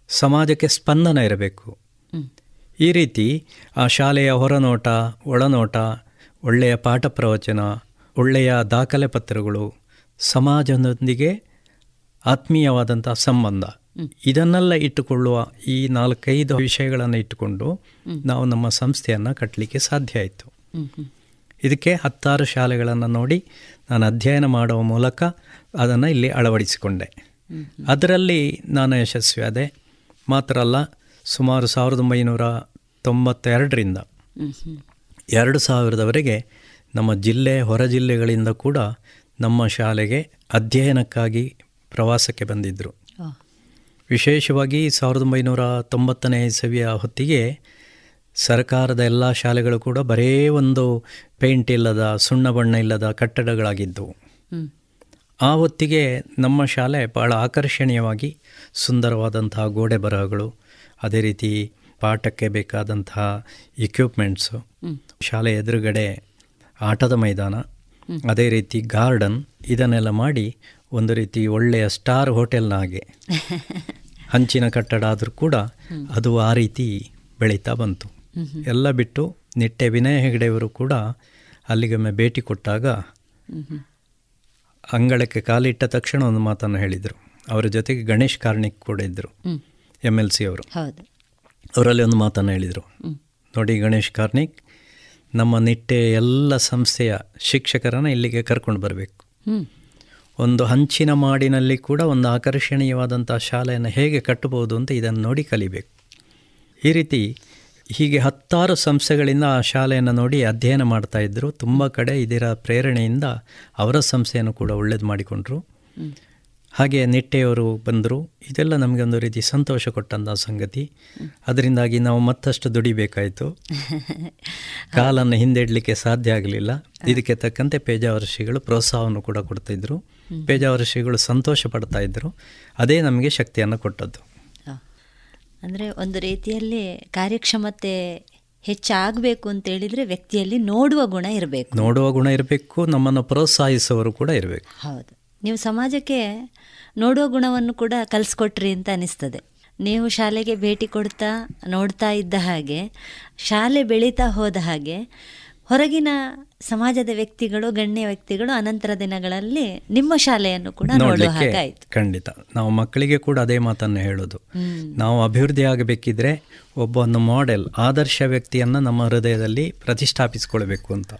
ಸಮಾಜಕ್ಕೆ ಸ್ಪಂದನ ಇರಬೇಕು. ಈ ರೀತಿ ಆ ಶಾಲೆಯ ಹೊರನೋಟ ಒಳನೋಟ ಒಳ್ಳೆಯ ಪಾಠ ಪ್ರವಚನ ಒಳ್ಳೆಯ ದಾಖಲೆ ಪತ್ರಗಳು ಸಮಾಜದೊಂದಿಗೆ ಆತ್ಮೀಯವಾದಂಥ ಸಂಬಂಧ. ಇದನ್ನೆಲ್ಲ ಇಟ್ಟುಕೊಳ್ಳುವ ಈ ನಾಲ್ಕೈದು ವಿಷಯಗಳನ್ನು ಇಟ್ಟುಕೊಂಡು ನಾವು ನಮ್ಮ ಸಂಸ್ಥೆಯನ್ನು ಕಟ್ಟಲಿಕ್ಕೆ ಸಾಧ್ಯ ಆಯಿತು. ಇದಕ್ಕೆ ಹತ್ತಾರು ಶಾಲೆಗಳನ್ನು ನೋಡಿ ನಾನು ಅಧ್ಯಯನ ಮಾಡುವ ಮೂಲಕ ಅದನ್ನು ಇಲ್ಲಿ ಅಳವಡಿಸಿಕೊಂಡೆ. ಅದರಲ್ಲಿ ನಾನು ಯಶಸ್ವಿಯಾದೆ ಮಾತ್ರ ಅಲ್ಲ ಸುಮಾರು ಸಾವಿರದ ಒಂಬೈನೂರ ತೊಂಬತ್ತೆರಡರಿಂದ ಎರಡು ಸಾವಿರದವರೆಗೆ ನಮ್ಮ ಜಿಲ್ಲೆ ಹೊರ ಜಿಲ್ಲೆಗಳಿಂದ ಕೂಡ ನಮ್ಮ ಶಾಲೆಗೆ ಅಧ್ಯಯನಕ್ಕಾಗಿ ಪ್ರವಾಸಕ್ಕೆ ಬಂದಿದ್ದರು ವಿಶೇಷವಾಗಿ ಸಾವಿರದ ಒಂಬೈನೂರ ತೊಂಬತ್ತನೇ ಇಸವಿಯ ಹೊತ್ತಿಗೆ ಸರ್ಕಾರದ ಎಲ್ಲ ಶಾಲೆಗಳು ಕೂಡ ಬರೇ ಒಂದು ಪೇಂಟ್ ಇಲ್ಲದ ಸುಣ್ಣ ಬಣ್ಣ ಇಲ್ಲದ ಕಟ್ಟಡಗಳಾಗಿದ್ದವು. ಆ ಹೊತ್ತಿಗೆ ನಮ್ಮ ಶಾಲೆ ಭಾಳ ಆಕರ್ಷಣೀಯವಾಗಿ ಸುಂದರವಾದಂತಹ ಗೋಡೆ ಬರಹಗಳು ಅದೇ ರೀತಿ ಪಾಠಕ್ಕೆ ಬೇಕಾದಂತಹ ಇಕ್ವಿಪ್ಮೆಂಟ್ಸು ಶಾಲೆ ಎದುರುಗಡೆ ಆಟದ ಮೈದಾನ ಅದೇ ರೀತಿ ಗಾರ್ಡನ್ ಇದನ್ನೆಲ್ಲ ಮಾಡಿ ಒಂದು ರೀತಿ ಒಳ್ಳೆಯ ಸ್ಟಾರ್ ಹೋಟೆಲ್ನ ಹಾಗೆ ಹಂಚಿನ ಕಟ್ಟಡ ಆದರೂ ಕೂಡ ಅದು ಆ ರೀತಿ ಬೆಳೀತಾ ಬಂತು. ಎಲ್ಲ ಬಿಟ್ಟು ನಿಟ್ಟೆ ವಿನಯ ಹೆಗಡೆಯವರು ಕೂಡ ಅಲ್ಲಿಗೊಮ್ಮೆ ಭೇಟಿ ಕೊಟ್ಟಾಗ ಅಂಗಳಕ್ಕೆ ಕಾಲಿಟ್ಟ ತಕ್ಷಣ ಒಂದು ಮಾತನ್ನು ಹೇಳಿದರು. ಅವರ ಜೊತೆಗೆ ಗಣೇಶ್ ಕಾರ್ಣಿಕ್ ಕೂಡ ಇದ್ದರು. ಎಂ ಎಲ್ ಸಿ ಅವರು. ಅವರಲ್ಲಿ ಒಂದು ಮಾತನ್ನು ಹೇಳಿದರು. ನೋಡಿ ಗಣೇಶ್ ಕಾರ್ಣಿಕ್ ನಮ್ಮ ನಿಟ್ಟೆ ಎಲ್ಲ ಸಂಸ್ಥೆಯ ಶಿಕ್ಷಕರನ್ನು ಇಲ್ಲಿಗೆ ಕರ್ಕೊಂಡು ಬರಬೇಕು. ಒಂದು ಹಂಚಿನ ಮಾಡಿನಲ್ಲಿ ಕೂಡ ಒಂದು ಆಕರ್ಷಣೀಯವಾದಂಥ ಶಾಲೆಯನ್ನು ಹೇಗೆ ಕಟ್ಟಬಹುದು ಅಂತ ಇದನ್ನು ನೋಡಿ ಕಲಿಬೇಕು. ಈ ರೀತಿ ಹೀಗೆ ಹತ್ತಾರು ಸಂಸ್ಥೆಗಳಿಂದ ಆ ಶಾಲೆಯನ್ನು ನೋಡಿ ಅಧ್ಯಯನ ಮಾಡ್ತಾಯಿದ್ರು ತುಂಬ ಕಡೆ ಇದರ ಪ್ರೇರಣೆಯಿಂದ ಅವರ ಸಂಸ್ಥೆಯನ್ನು ಕೂಡ ಒಳ್ಳೇದು ಮಾಡಿಕೊಂಡ್ರು. ಹಾಗೆ ನಿಟ್ಟೆಯವರು ಬಂದರು. ಇದೆಲ್ಲ ನಮಗೆ ಒಂದು ರೀತಿ ಸಂತೋಷ ಕೊಟ್ಟಂಥ ಸಂಗತಿ. ಅದರಿಂದಾಗಿ ನಾವು ಮತ್ತಷ್ಟು ದುಡಿಬೇಕಾಯಿತು. ಕಾಲನ್ನು ಹಿಂದೆಡಲಿಕ್ಕೆ ಸಾಧ್ಯ ಆಗಲಿಲ್ಲ. ಇದಕ್ಕೆ ತಕ್ಕಂತೆ ಪೇಜಾವರ ಶ್ರೀಗಳು ಪ್ರೋತ್ಸಾಹವನ್ನು ಕೂಡ ಕೊಡ್ತಾಯಿದ್ರು. ಪೇಜಾವರ ಶ್ರೀಗಳು ಸಂತೋಷ ಪಡ್ತಾ ಇದ್ದರು ಅದೇ ನಮಗೆ ಶಕ್ತಿಯನ್ನು ಕೊಟ್ಟದ್ದು. ಅಂದರೆ ಒಂದು ರೀತಿಯಲ್ಲಿ ಕಾರ್ಯಕ್ಷಮತೆ ಹೆಚ್ಚಾಗಬೇಕು ಅಂತೇಳಿದರೆ ವ್ಯಕ್ತಿಯಲ್ಲಿ ನೋಡುವ ಗುಣ ಇರಬೇಕು. ನೋಡುವ ಗುಣ ಇರಬೇಕು ನಮ್ಮನ್ನು ಪ್ರೋತ್ಸಾಹಿಸುವವರು ಕೂಡ ಇರಬೇಕು. ಹೌದು. ನೀವು ಸಮಾಜಕ್ಕೆ ನೋಡೋ ಗುಣವನ್ನು ಕೂಡ ಕಲಿಸ್ಕೊಟ್ರಿ ಅಂತ ಅನಿಸ್ತದೆ. ನೀವು ಶಾಲೆಗೆ ಭೇಟಿ ಕೊಡ್ತಾ ನೋಡ್ತಾ ಇದ್ದ ಹಾಗೆ ಶಾಲೆ ಬೆಳೀತಾ ಹೋದ ಹಾಗೆ ಹೊರಗಿನ ಸಮಾಜದ ವ್ಯಕ್ತಿಗಳು ಗಣ್ಯ ವ್ಯಕ್ತಿಗಳು ಅನಂತರ ದಿನಗಳಲ್ಲಿ ನಿಮ್ಮ ಶಾಲೆಯನ್ನು ಕೂಡ ನೋಡುವ ಹಾಗಾಯಿತು ಖಂಡಿತ. ನಾವು ಮಕ್ಕಳಿಗೆ ಕೂಡ ಅದೇ ಮಾತನ್ನು ಹೇಳೋದು. ನಾವು ಅಭಿವೃದ್ಧಿ ಆಗಬೇಕಿದ್ರೆ ಒಬ್ಬ ಒಂದು ಮಾಡೆಲ್ ಆದರ್ಶ ವ್ಯಕ್ತಿಯನ್ನು ನಮ್ಮ ಹೃದಯದಲ್ಲಿ ಪ್ರತಿಷ್ಠಾಪಿಸಿಕೊಳ್ಬೇಕು ಅಂತ.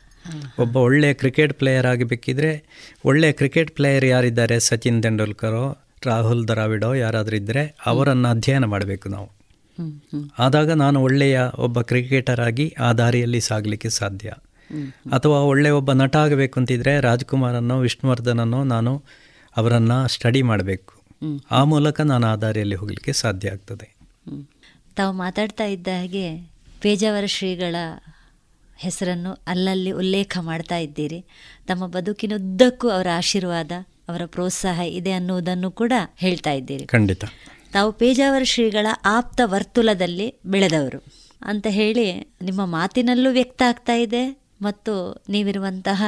ಒಬ್ಬ ಒಳ್ಳೆಯ ಕ್ರಿಕೆಟ್ ಪ್ಲೇಯರ್ ಆಗಬೇಕಿದ್ರೆ ಒಳ್ಳೆಯ ಕ್ರಿಕೆಟ್ ಪ್ಲೇಯರ್ ಯಾರಿದ್ದಾರೆ? ಸಚಿನ್ ತೆಂಡೂಲ್ಕರೋ, ರಾಹುಲ್ ದ್ರಾವಿಡೋ ಯಾರಾದರೂ ಇದ್ದರೆ ಅವರನ್ನು ಅಧ್ಯಯನ ಮಾಡಬೇಕು ನಾವು. ಆದಾಗ ನಾನು ಒಳ್ಳೆಯ ಒಬ್ಬ ಕ್ರಿಕೆಟರ್ ಆಗಿ ಆ ದಾರಿಯಲ್ಲಿ ಸಾಗಲಿಕ್ಕೆ ಸಾಧ್ಯ. ಅಥವಾ ಒಳ್ಳೆಯ ಒಬ್ಬ ನಟ ಆಗಬೇಕು ಅಂತಿದ್ರೆ ರಾಜ್ಕುಮಾರನ್ನೋ, ವಿಷ್ಣುವರ್ಧನನ್ನೋ ನಾನು ಅವರನ್ನು ಸ್ಟಡಿ ಮಾಡಬೇಕು. ಆ ಮೂಲಕ ನಾನು ಆ ದಾರಿಯಲ್ಲಿ ಹೋಗಲಿಕ್ಕೆ ಸಾಧ್ಯ ಆಗ್ತದೆ. ತಾವು ಮಾತಾಡ್ತಾ ಇದ್ದ ಹಾಗೆ ಪೇಜಾವರ ಶ್ರೀಗಳ ಹೆಸರನ್ನು ಅಲ್ಲಲ್ಲಿ ಉಲ್ಲೇಖ ಮಾಡ್ತಾ ಇದ್ದೀರಿ. ತಮ್ಮ ಬದುಕಿನುದ್ದಕ್ಕೂ ಅವರ ಆಶೀರ್ವಾದ ಅವರ ಪ್ರೋತ್ಸಾಹ ಇದೆ ಅನ್ನುವುದನ್ನು ಕೂಡ ಹೇಳ್ತಾ ಇದ್ದೀರಿ. ಖಂಡಿತ. ತಾವು ಪೇಜಾವರ ಶ್ರೀಗಳ ಆಪ್ತ ವರ್ತುಲದಲ್ಲಿ ಬೆಳೆದವರು. ಅಂತ ಹೇಳಿ ನಿಮ್ಮ ಮಾತಿನಲ್ಲೂ ವ್ಯಕ್ತ ಆಗ್ತಾ ಇದೆ. ಮತ್ತು ನೀವಿರುವಂತಹ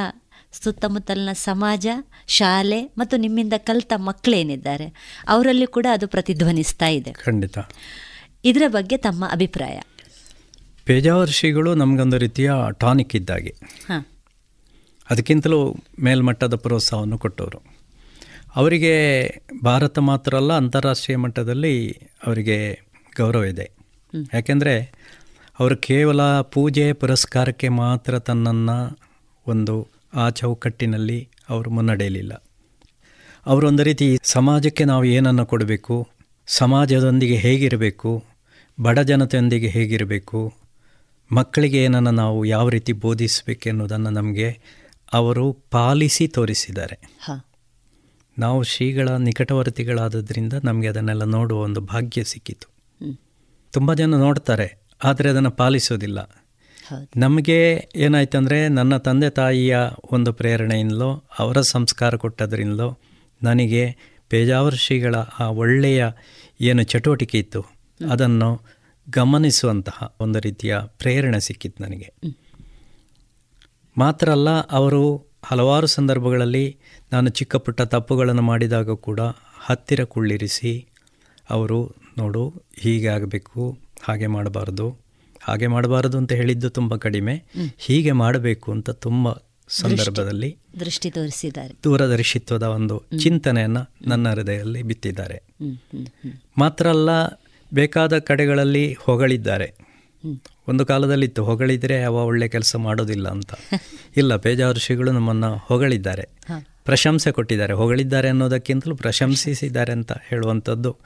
ಸುತ್ತಮುತ್ತಲಿನ ಸಮಾಜ ಶಾಲೆ ಮತ್ತು ನಿಮ್ಮಿಂದ ಕಲಿತ ಮಕ್ಕಳೇನಿದ್ದಾರೆ ಅವರಲ್ಲಿ ಕೂಡ ಅದು ಪ್ರತಿಧ್ವನಿಸ್ತಾ ಇದೆ. ಖಂಡಿತ. ಇದರ ಬಗ್ಗೆ ತಮ್ಮ ಅಭಿಪ್ರಾಯ. ಪೇಜಾವರ ಶ್ರೀಗಳು ನಮಗೊಂದು ರೀತಿಯ ಟಾನಿಕ್ ಇದ್ದಾಗೆ. ಅದಕ್ಕಿಂತಲೂ ಮೇಲ್ಮಟ್ಟದ ಪ್ರೋತ್ಸಾಹವನ್ನು ಕೊಟ್ಟವರು. ಅವರಿಗೆ ಭಾರತ ಮಾತ್ರ ಅಲ್ಲ ಅಂತಾರಾಷ್ಟ್ರೀಯ ಮಟ್ಟದಲ್ಲಿ ಅವರಿಗೆ ಗೌರವ ಇದೆ. ಯಾಕೆಂದರೆ ಅವರು ಕೇವಲ ಪೂಜೆ ಪುರಸ್ಕಾರಕ್ಕೆ ಮಾತ್ರ ತನ್ನನ್ನು ಒಂದು ಆ ಚೌಕಟ್ಟಿನಲ್ಲಿ ಅವರು ಮುನ್ನಡೆಯಲಿಲ್ಲ. ಅವರು ಒಂದು ರೀತಿ ಸಮಾಜಕ್ಕೆ ನಾವು ಏನನ್ನು ಕೊಡಬೇಕು ಸಮಾಜದೊಂದಿಗೆ ಹೇಗಿರಬೇಕು ಬಡ ಜನತೆಯೊಂದಿಗೆ ಹೇಗಿರಬೇಕು ಮಕ್ಕಳಿಗೆ ಏನನ್ನು ನಾವು ಯಾವ ರೀತಿ ಬೋಧಿಸಬೇಕೆನ್ನುವುದನ್ನು ನಮಗೆ ಅವರು ಪಾಲಿಸಿ ತೋರಿಸಿದ್ದಾರೆ. ನಾವು ಶ್ರೀಗಳ ನಿಕಟವರ್ತಿಗಳಾದದ್ರಿಂದ ನಮಗೆ ಅದನ್ನೆಲ್ಲ ನೋಡುವ ಒಂದು ಭಾಗ್ಯ ಸಿಕ್ಕಿತು. ತುಂಬ ಜನ ನೋಡ್ತಾರೆ ಆದರೆ ಅದನ್ನು ಪಾಲಿಸೋದಿಲ್ಲ. ನಮಗೆ ಏನಾಯ್ತಂದರೆ ನನ್ನ ತಂದೆ ತಾಯಿಯ ಒಂದು ಪ್ರೇರಣೆಯಿಂದಲೋ ಅವರ ಸಂಸ್ಕಾರ ಕೊಟ್ಟದ್ರಿಂದಲೋ ನನಗೆ ಪೇಜಾವರ್ ಶ್ರೀಗಳ ಆ ಒಳ್ಳೆಯ ಏನು ಚಟುವಟಿಕೆ ಇತ್ತು ಅದನ್ನು ಗಮನಿಸುವಂತಹ ಒಂದು ರೀತಿಯ ಪ್ರೇರಣೆ ಸಿಕ್ಕಿತ್ತು ನನಗೆ. ಮಾತ್ರ ಅಲ್ಲ ಅವರು ಹಲವಾರು ಸಂದರ್ಭಗಳಲ್ಲಿ ನಾನು ಚಿಕ್ಕ ಪುಟ್ಟ ತಪ್ಪುಗಳನ್ನು ಮಾಡಿದಾಗ ಕೂಡ ಹತ್ತಿರ ಕುಳ್ಳಿರಿಸಿ ಅವರು ನೋಡು ಹೀಗೆ ಆಗಬೇಕು ಹಾಗೆ ಮಾಡಬಾರ್ದು ಹಾಗೆ ಮಾಡಬಾರದು ಅಂತ ಹೇಳಿದ್ದು ತುಂಬ ಕಡಿಮೆ. ಹೀಗೆ ಮಾಡಬೇಕು ಅಂತ ತುಂಬ ಸಂದರ್ಭದಲ್ಲಿ ದೃಷ್ಟಿ ತೋರಿಸಿದ್ದಾರೆ. ದೂರದರ್ಶಿತ್ವದ ಒಂದು ಚಿಂತನೆಯನ್ನು ನನ್ನ ಹೃದಯದಲ್ಲಿ ಬಿತ್ತಿದ್ದಾರೆ. ಮಾತ್ರ ಅಲ್ಲ ಬೇಕಾದ ಕಡೆಗಳಲ್ಲಿ ಹೊಗಳಿದ್ದಾರೆ. ಒಂದು ಕಾಲದಲ್ಲಿತ್ತು ಹೊಗಳಿದ್ರೆ ಅವ ಒಳ್ಳೆ ಕೆಲಸ ಮಾಡೋದಿಲ್ಲ ಅಂತ. ಇಲ್ಲ ಪೇಜಾವರ ಶ್ರೀಗಳು ನಮ್ಮನ್ನು ಹೊಗಳಿದ್ದಾರೆ. ಪ್ರಶಂಸೆ ಕೊಟ್ಟಿದ್ದಾರೆ. ಹೊಗಳಿದ್ದಾರೆ ಅನ್ನೋದಕ್ಕಿಂತಲೂ ಪ್ರಶಂಸಿಸಿದ್ದಾರೆ ಅಂತ ಹೇಳುವಂಥದ್ದು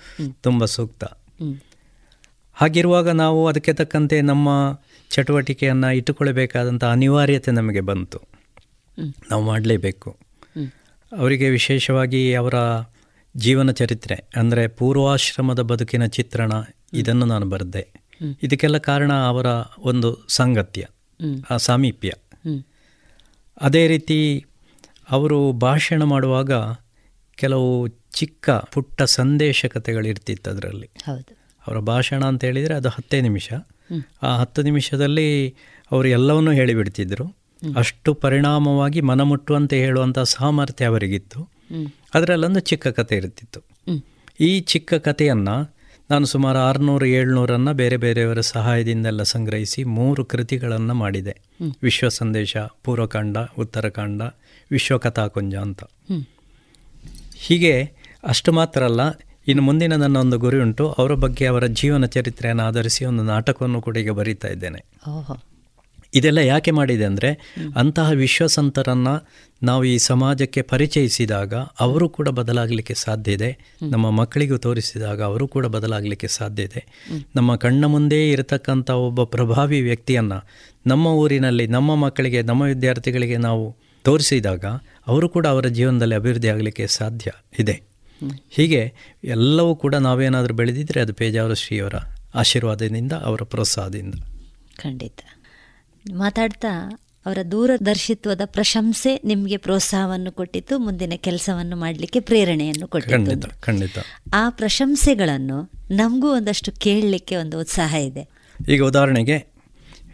ತುಂಬ ಸೂಕ್ತ. ಹಾಗಿರುವಾಗ ನಾವು ಅದಕ್ಕೆ ತಕ್ಕಂತೆ ನಮ್ಮ ಚಟುವಟಿಕೆಯನ್ನು ಇಟ್ಟುಕೊಳ್ಳಬೇಕಾದಂಥ ಅನಿವಾರ್ಯತೆ ನಮಗೆ ಬಂತು. ನಾವು ಮಾಡಲೇಬೇಕು. ಅವರಿಗೆ ವಿಶೇಷವಾಗಿ ಅವರ ಜೀವನ ಚರಿತ್ರೆ ಅಂದರೆ ಪೂರ್ವಾಶ್ರಮದ ಬದುಕಿನ ಚಿತ್ರಣ ಇದನ್ನು ನಾನು ಬರೆದೆ. ಇದಕ್ಕೆಲ್ಲ ಕಾರಣ ಅವರ ಒಂದು ಸಾಂಗತ್ಯ ಆ ಸಾಮೀಪ್ಯ. ಅದೇ ರೀತಿ ಅವರು ಭಾಷಣ ಮಾಡುವಾಗ ಕೆಲವು ಚಿಕ್ಕ ಪುಟ್ಟ ಸಂದೇಶ ಕಥೆಗಳಿರ್ತಿತ್ತು ಅದರಲ್ಲಿ ಅವರ ಭಾಷಣ ಅಂತ ಹೇಳಿದರೆ ಅದು ಹತ್ತೇ ನಿಮಿಷ. ಆ ಹತ್ತು ನಿಮಿಷದಲ್ಲಿ ಅವರು ಎಲ್ಲವನ್ನೂ ಹೇಳಿಬಿಡ್ತಿದ್ರು. ಅಷ್ಟು ಪರಿಣಾಮವಾಗಿ ಮನಮುಟ್ಟುವಂತೆ ಹೇಳುವಂಥ ಸಾಮರ್ಥ್ಯ ಅವರಿಗಿತ್ತು. ಅದರಲ್ಲೊಂದು ಚಿಕ್ಕ ಕಥೆ ಇರ್ತಿತ್ತು ಈ ಚಿಕ್ಕ ಕಥೆಯನ್ನು ನಾನು ಸುಮಾರು ಆರುನೂರು ಏಳ್ನೂರನ್ನು ಬೇರೆ ಬೇರೆಯವರ ಸಹಾಯದಿಂದೆಲ್ಲ ಸಂಗ್ರಹಿಸಿ ಮೂರು ಕೃತಿಗಳನ್ನು ಮಾಡಿದೆ. ವಿಶ್ವ ಸಂದೇಶ ಪೂರ್ವಕಾಂಡ ಉತ್ತರಕಾಂಡ ವಿಶ್ವಕಥಾಕುಂಜ ಅಂತ. ಹೀಗೆ ಅಷ್ಟು ಮಾತ್ರ ಅಲ್ಲ ಇನ್ನು ಮುಂದಿನ ನನ್ನ ಒಂದು ಗುರಿ ಉಂಟು. ಅವರ ಬಗ್ಗೆ ಅವರ ಜೀವನ ಚರಿತ್ರೆಯನ್ನು ಆಧರಿಸಿ ಒಂದು ನಾಟಕವನ್ನು ಕೂಡ ಈಗ ಬರೀತಾ ಇದ್ದೇನೆ. ಇದೆಲ್ಲ ಯಾಕೆ ಮಾಡಿದೆ ಅಂದರೆ ಅಂತಹ ವಿಶ್ವಸಂತರನ್ನು ನಾವು ಈ ಸಮಾಜಕ್ಕೆ ಪರಿಚಯಿಸಿದಾಗ ಅವರು ಕೂಡ ಬದಲಾಗಲಿಕ್ಕೆ ಸಾಧ್ಯ ಇದೆ. ನಮ್ಮ ಮಕ್ಕಳಿಗೂ ತೋರಿಸಿದಾಗ ಅವರು ಕೂಡ ಬದಲಾಗಲಿಕ್ಕೆ ಸಾಧ್ಯ ಇದೆ. ನಮ್ಮ ಕಣ್ಣ ಮುಂದೆ ಇರತಕ್ಕಂಥ ಒಬ್ಬ ಪ್ರಭಾವಿ ವ್ಯಕ್ತಿಯನ್ನು ನಮ್ಮ ಊರಿನಲ್ಲಿ, ನಮ್ಮ ಮಕ್ಕಳಿಗೆ, ನಮ್ಮ ವಿದ್ಯಾರ್ಥಿಗಳಿಗೆ ನಾವು ತೋರಿಸಿದಾಗ ಅವರು ಕೂಡ ಅವರ ಜೀವನದಲ್ಲಿ ಅಭಿವೃದ್ಧಿ ಆಗಲಿಕ್ಕೆ ಸಾಧ್ಯ ಇದೆ. ಹೀಗೆ ಎಲ್ಲವೂ ಕೂಡ ನಾವೇನಾದರೂ ಬೆಳೆದಿದ್ದರೆ ಅದು ಪೇಜಾವರ ಶ್ರೀಯವರ ಆಶೀರ್ವಾದದಿಂದ, ಅವರ ಪ್ರೋತ್ಸಾಹದಿಂದ ಖಂಡಿತ. ಮಾತಾಡ್ತಾ ಅವರ ದೂರದರ್ಶಿತ್ವದ ಪ್ರಶಂಸೆ ನಿಮಗೆ ಪ್ರೋತ್ಸಾಹವನ್ನು ಕೊಟ್ಟಿತ್ತು ಮುಂದಿನ ಕೆಲಸವನ್ನು ಮಾಡಲಿಕ್ಕೆ ಪ್ರೇರಣೆಯನ್ನು ಕೊಟ್ಟಿತ್ತು ಖಂಡಿತ ಆ ಪ್ರಶಂಸೆಗಳನ್ನು ನಮಗೂ ಒಂದಷ್ಟು ಕೇಳಲಿಕ್ಕೆ ಒಂದು ಉತ್ಸಾಹ ಇದೆ. ಈಗ ಉದಾಹರಣೆಗೆ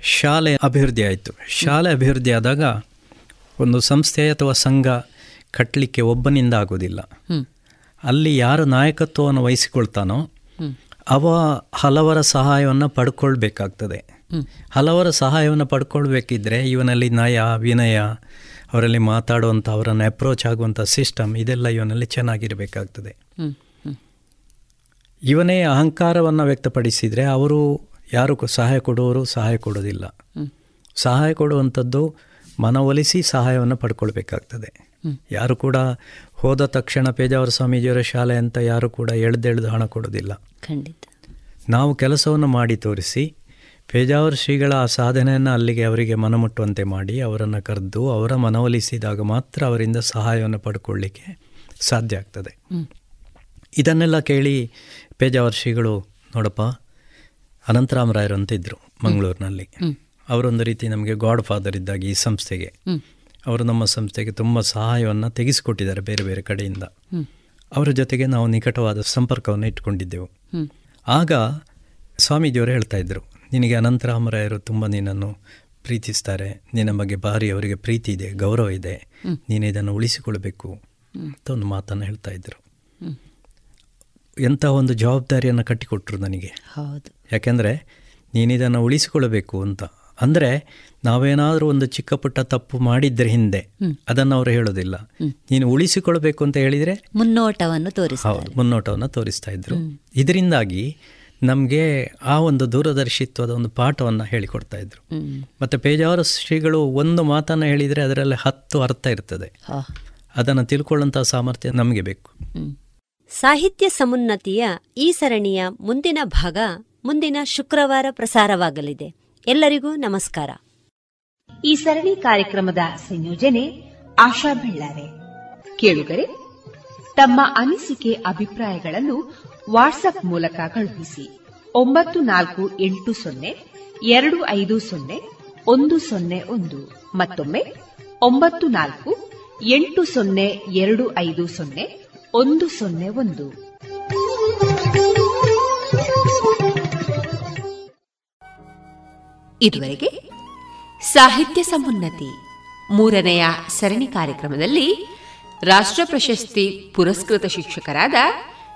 ಶಾಲೆ ಅಭಿವೃದ್ಧಿ ಆಯಿತು. ಶಾಲೆ ಅಭಿವೃದ್ಧಿ ಆದಾಗ ಒಂದು ಸಂಸ್ಥೆ ಅಥವಾ ಸಂಘ ಕಟ್ಟಲಿಕ್ಕೆ ಒಬ್ಬನಿಂದ ಆಗೋದಿಲ್ಲ. ಅಲ್ಲಿ ಯಾರು ನಾಯಕತ್ವವನ್ನು ವಹಿಸಿಕೊಳ್ತಾನೋ ಅವ ಹಲವರ ಸಹಾಯವನ್ನು ಪಡ್ಕೊಳ್ಬೇಕಾಗ್ತದೆ. ಹಲವರ ಸಹಾಯವನ್ನು ಪಡ್ಕೊಳ್ಬೇಕಿದ್ರೆ ಇವನಲ್ಲಿ ನಯ ವಿನಯ ಅವರಲ್ಲಿ ಮಾತಾಡುವಂಥ ಅವರನ್ನು ಅಪ್ರೋಚ್ ಆಗುವಂಥ ಸಿಸ್ಟಮ್ ಇದೆಲ್ಲ ಇವನಲ್ಲಿ ಚೆನ್ನಾಗಿರಬೇಕಾಗ್ತದೆ. ಇವನೇ ಅಹಂಕಾರವನ್ನು ವ್ಯಕ್ತಪಡಿಸಿದರೆ ಅವರು ಯಾರು ಸಹಾಯ ಕೊಡುವವರು ಸಹಾಯ ಕೊಡೋದಿಲ್ಲ. ಸಹಾಯ ಕೊಡುವಂಥದ್ದು ಮನವೊಲಿಸಿ ಸಹಾಯವನ್ನು ಪಡ್ಕೊಳ್ಬೇಕಾಗ್ತದೆ. ಯಾರು ಕೂಡ ಹೋದ ತಕ್ಷಣ ಪೇಜಾವರ ಸ್ವಾಮೀಜಿಯವರ ಶಾಲೆ ಅಂತ ಯಾರು ಕೂಡ ಎಳ್ದೆಳ್ದು ಹಣ ಕೊಡೋದಿಲ್ಲ. ಖಂಡಿತ. ನಾವು ಕೆಲಸವನ್ನು ಮಾಡಿ ತೋರಿಸಿ ಪೇಜಾವರ ಶ್ರೀಗಳ ಆ ಸಾಧನೆಯನ್ನು ಅಲ್ಲಿಗೆ ಅವರಿಗೆ ಮನಮುಟ್ಟುವಂತೆ ಮಾಡಿ ಅವರನ್ನು ಕರೆದು ಅವರ ಮನವೊಲಿಸಿದಾಗ ಮಾತ್ರ ಅವರಿಂದ ಸಹಾಯವನ್ನು ಪಡ್ಕೊಳ್ಳಿಕ್ಕೆ ಸಾಧ್ಯ ಆಗ್ತದೆ. ಇದನ್ನೆಲ್ಲ ಕೇಳಿ ಪೇಜಾವರ್ ಶ್ರೀಗಳು ನೋಡಪ್ಪ ಅನಂತರಾಮರಾಯರು ಅಂತ ಇದ್ದರು ಮಂಗಳೂರಿನಲ್ಲಿ. ಅವರೊಂದು ರೀತಿ ನಮಗೆ ಗಾಡ್ ಫಾದರ್ ಇದ್ದಾಗ ಈ ಸಂಸ್ಥೆಗೆ. ಅವರು ನಮ್ಮ ಸಂಸ್ಥೆಗೆ ತುಂಬ ಸಹಾಯವನ್ನು ತೆಗೆಸಿಕೊಟ್ಟಿದ್ದಾರೆ ಬೇರೆ ಬೇರೆ ಕಡೆಯಿಂದ. ಅವರ ಜೊತೆಗೆ ನಾವು ನಿಕಟವಾದ ಸಂಪರ್ಕವನ್ನು ಇಟ್ಕೊಂಡಿದ್ದೆವು. ಆಗ ಸ್ವಾಮೀಜಿಯವರು ಹೇಳ್ತಾ ಇದ್ದರು ನಿನಗೆ ಅನಂತರಾಮರಾಯರು ತುಂಬ ನಿನ್ನನ್ನು ಪ್ರೀತಿಸ್ತಾರೆ. ನಿನ್ನ ಬಗ್ಗೆ ಭಾರಿ ಅವರಿಗೆ ಪ್ರೀತಿ ಇದೆ ಗೌರವ ಇದೆ. ನೀನು ಇದನ್ನು ಉಳಿಸಿಕೊಳ್ಬೇಕು ಅಂತ ಒಂದು ಮಾತನ್ನು ಹೇಳ್ತಾ ಇದ್ದರು ಎಂಥ ಒಂದು ಜವಾಬ್ದಾರಿಯನ್ನು ಕಟ್ಟಿಕೊಟ್ರು ನನಗೆ. ಹೌದು. ಯಾಕೆಂದರೆ ನೀನಿದನ್ನು ಉಳಿಸಿಕೊಳ್ಳಬೇಕು ಅಂತ. ಅಂದರೆ ನಾವೇನಾದರೂ ಒಂದು ಚಿಕ್ಕ ಪುಟ್ಟ ತಪ್ಪು ಮಾಡಿದ್ರೆ ಹಿಂದೆ ಅದನ್ನು ಅವರು ಹೇಳೋದಿಲ್ಲ. ನೀನು ಉಳಿಸಿಕೊಳ್ಬೇಕು ಅಂತ ಹೇಳಿದರೆ ಮುನ್ನೋಟವನ್ನು ತೋರಿಸ ಹೌದು ಮುನ್ನೋಟವನ್ನು ತೋರಿಸ್ತಾ ಇದ್ರು. ಇದರಿಂದಾಗಿ ನಮಗೆ ಆ ಒಂದು ದೂರದರ್ಶಿತ್ವದ ಒಂದು ಪಾಠವನ್ನು ಹೇಳಿಕೊಡ್ತಾ ಇದ್ರು. ಮತ್ತು ಪೇಜಾವರ ಶ್ರೀಗಳು ಒಂದು ಮಾತನ್ನು ಹೇಳಿದರೆ ಅದರಲ್ಲಿ ಹತ್ತು ಅರ್ಥ ಇರ್ತದೆ. ಅದನ್ನು ತಿಳ್ಕೊಳ್ಳುವಂಥ ಸಾಮರ್ಥ್ಯ ನಮಗೆ ಬೇಕು. ಸಾಹಿತ್ಯ ಸಮುನ್ನತಿಯ ಈ ಸರಣಿಯ ಮುಂದಿನ ಭಾಗ ಮುಂದಿನ ಶುಕ್ರವಾರ ಪ್ರಸಾರವಾಗಲಿದೆ. ಎಲ್ಲರಿಗೂ ನಮಸ್ಕಾರ. ಈ ಸರಣಿ ಕಾರ್ಯಕ್ರಮದ ಸಂಯೋಜನೆ ಆಶಾ ಬೆಳ್ಳಾರೆ. ಕೇಳುಗರೆ ತಮ್ಮ ಅನಿಸಿಕೆ ಅಭಿಪ್ರಾಯಗಳನ್ನು ವಾಟ್ಸ್ಆಪ್ ಮೂಲಕ ಕಳುಹಿಸಿ. ಒಂಬತ್ತು ನಾಲ್ಕು ಎಂಟು ಸೊನ್ನೆ, ಎರಡು ಐದು ಸೊನ್ನೆ, ಒಂದು ಸೊನ್ನೆ ಒಂದು. ಮತ್ತೊಮ್ಮೆ, ಒಂಬತ್ತು ನಾಲ್ಕು, ಎಂಟು ಸೊನ್ನೆ, ಎರಡು ಐದು ಸೊನ್ನೆ, ಒಂದು ಸೊನ್ನೆ ಒಂದು. ಇದುವರೆಗೆ ಸಾಹಿತ್ಯ ಸಮುನ್ನತಿ ಮೂರನೆಯ ಸರಣಿ ಕಾರ್ಯಕ್ರಮದಲ್ಲಿ ರಾಷ್ಟ್ರ ಪ್ರಶಸ್ತಿ ಪುರಸ್ಕೃತ ಶಿಕ್ಷಕರಾದ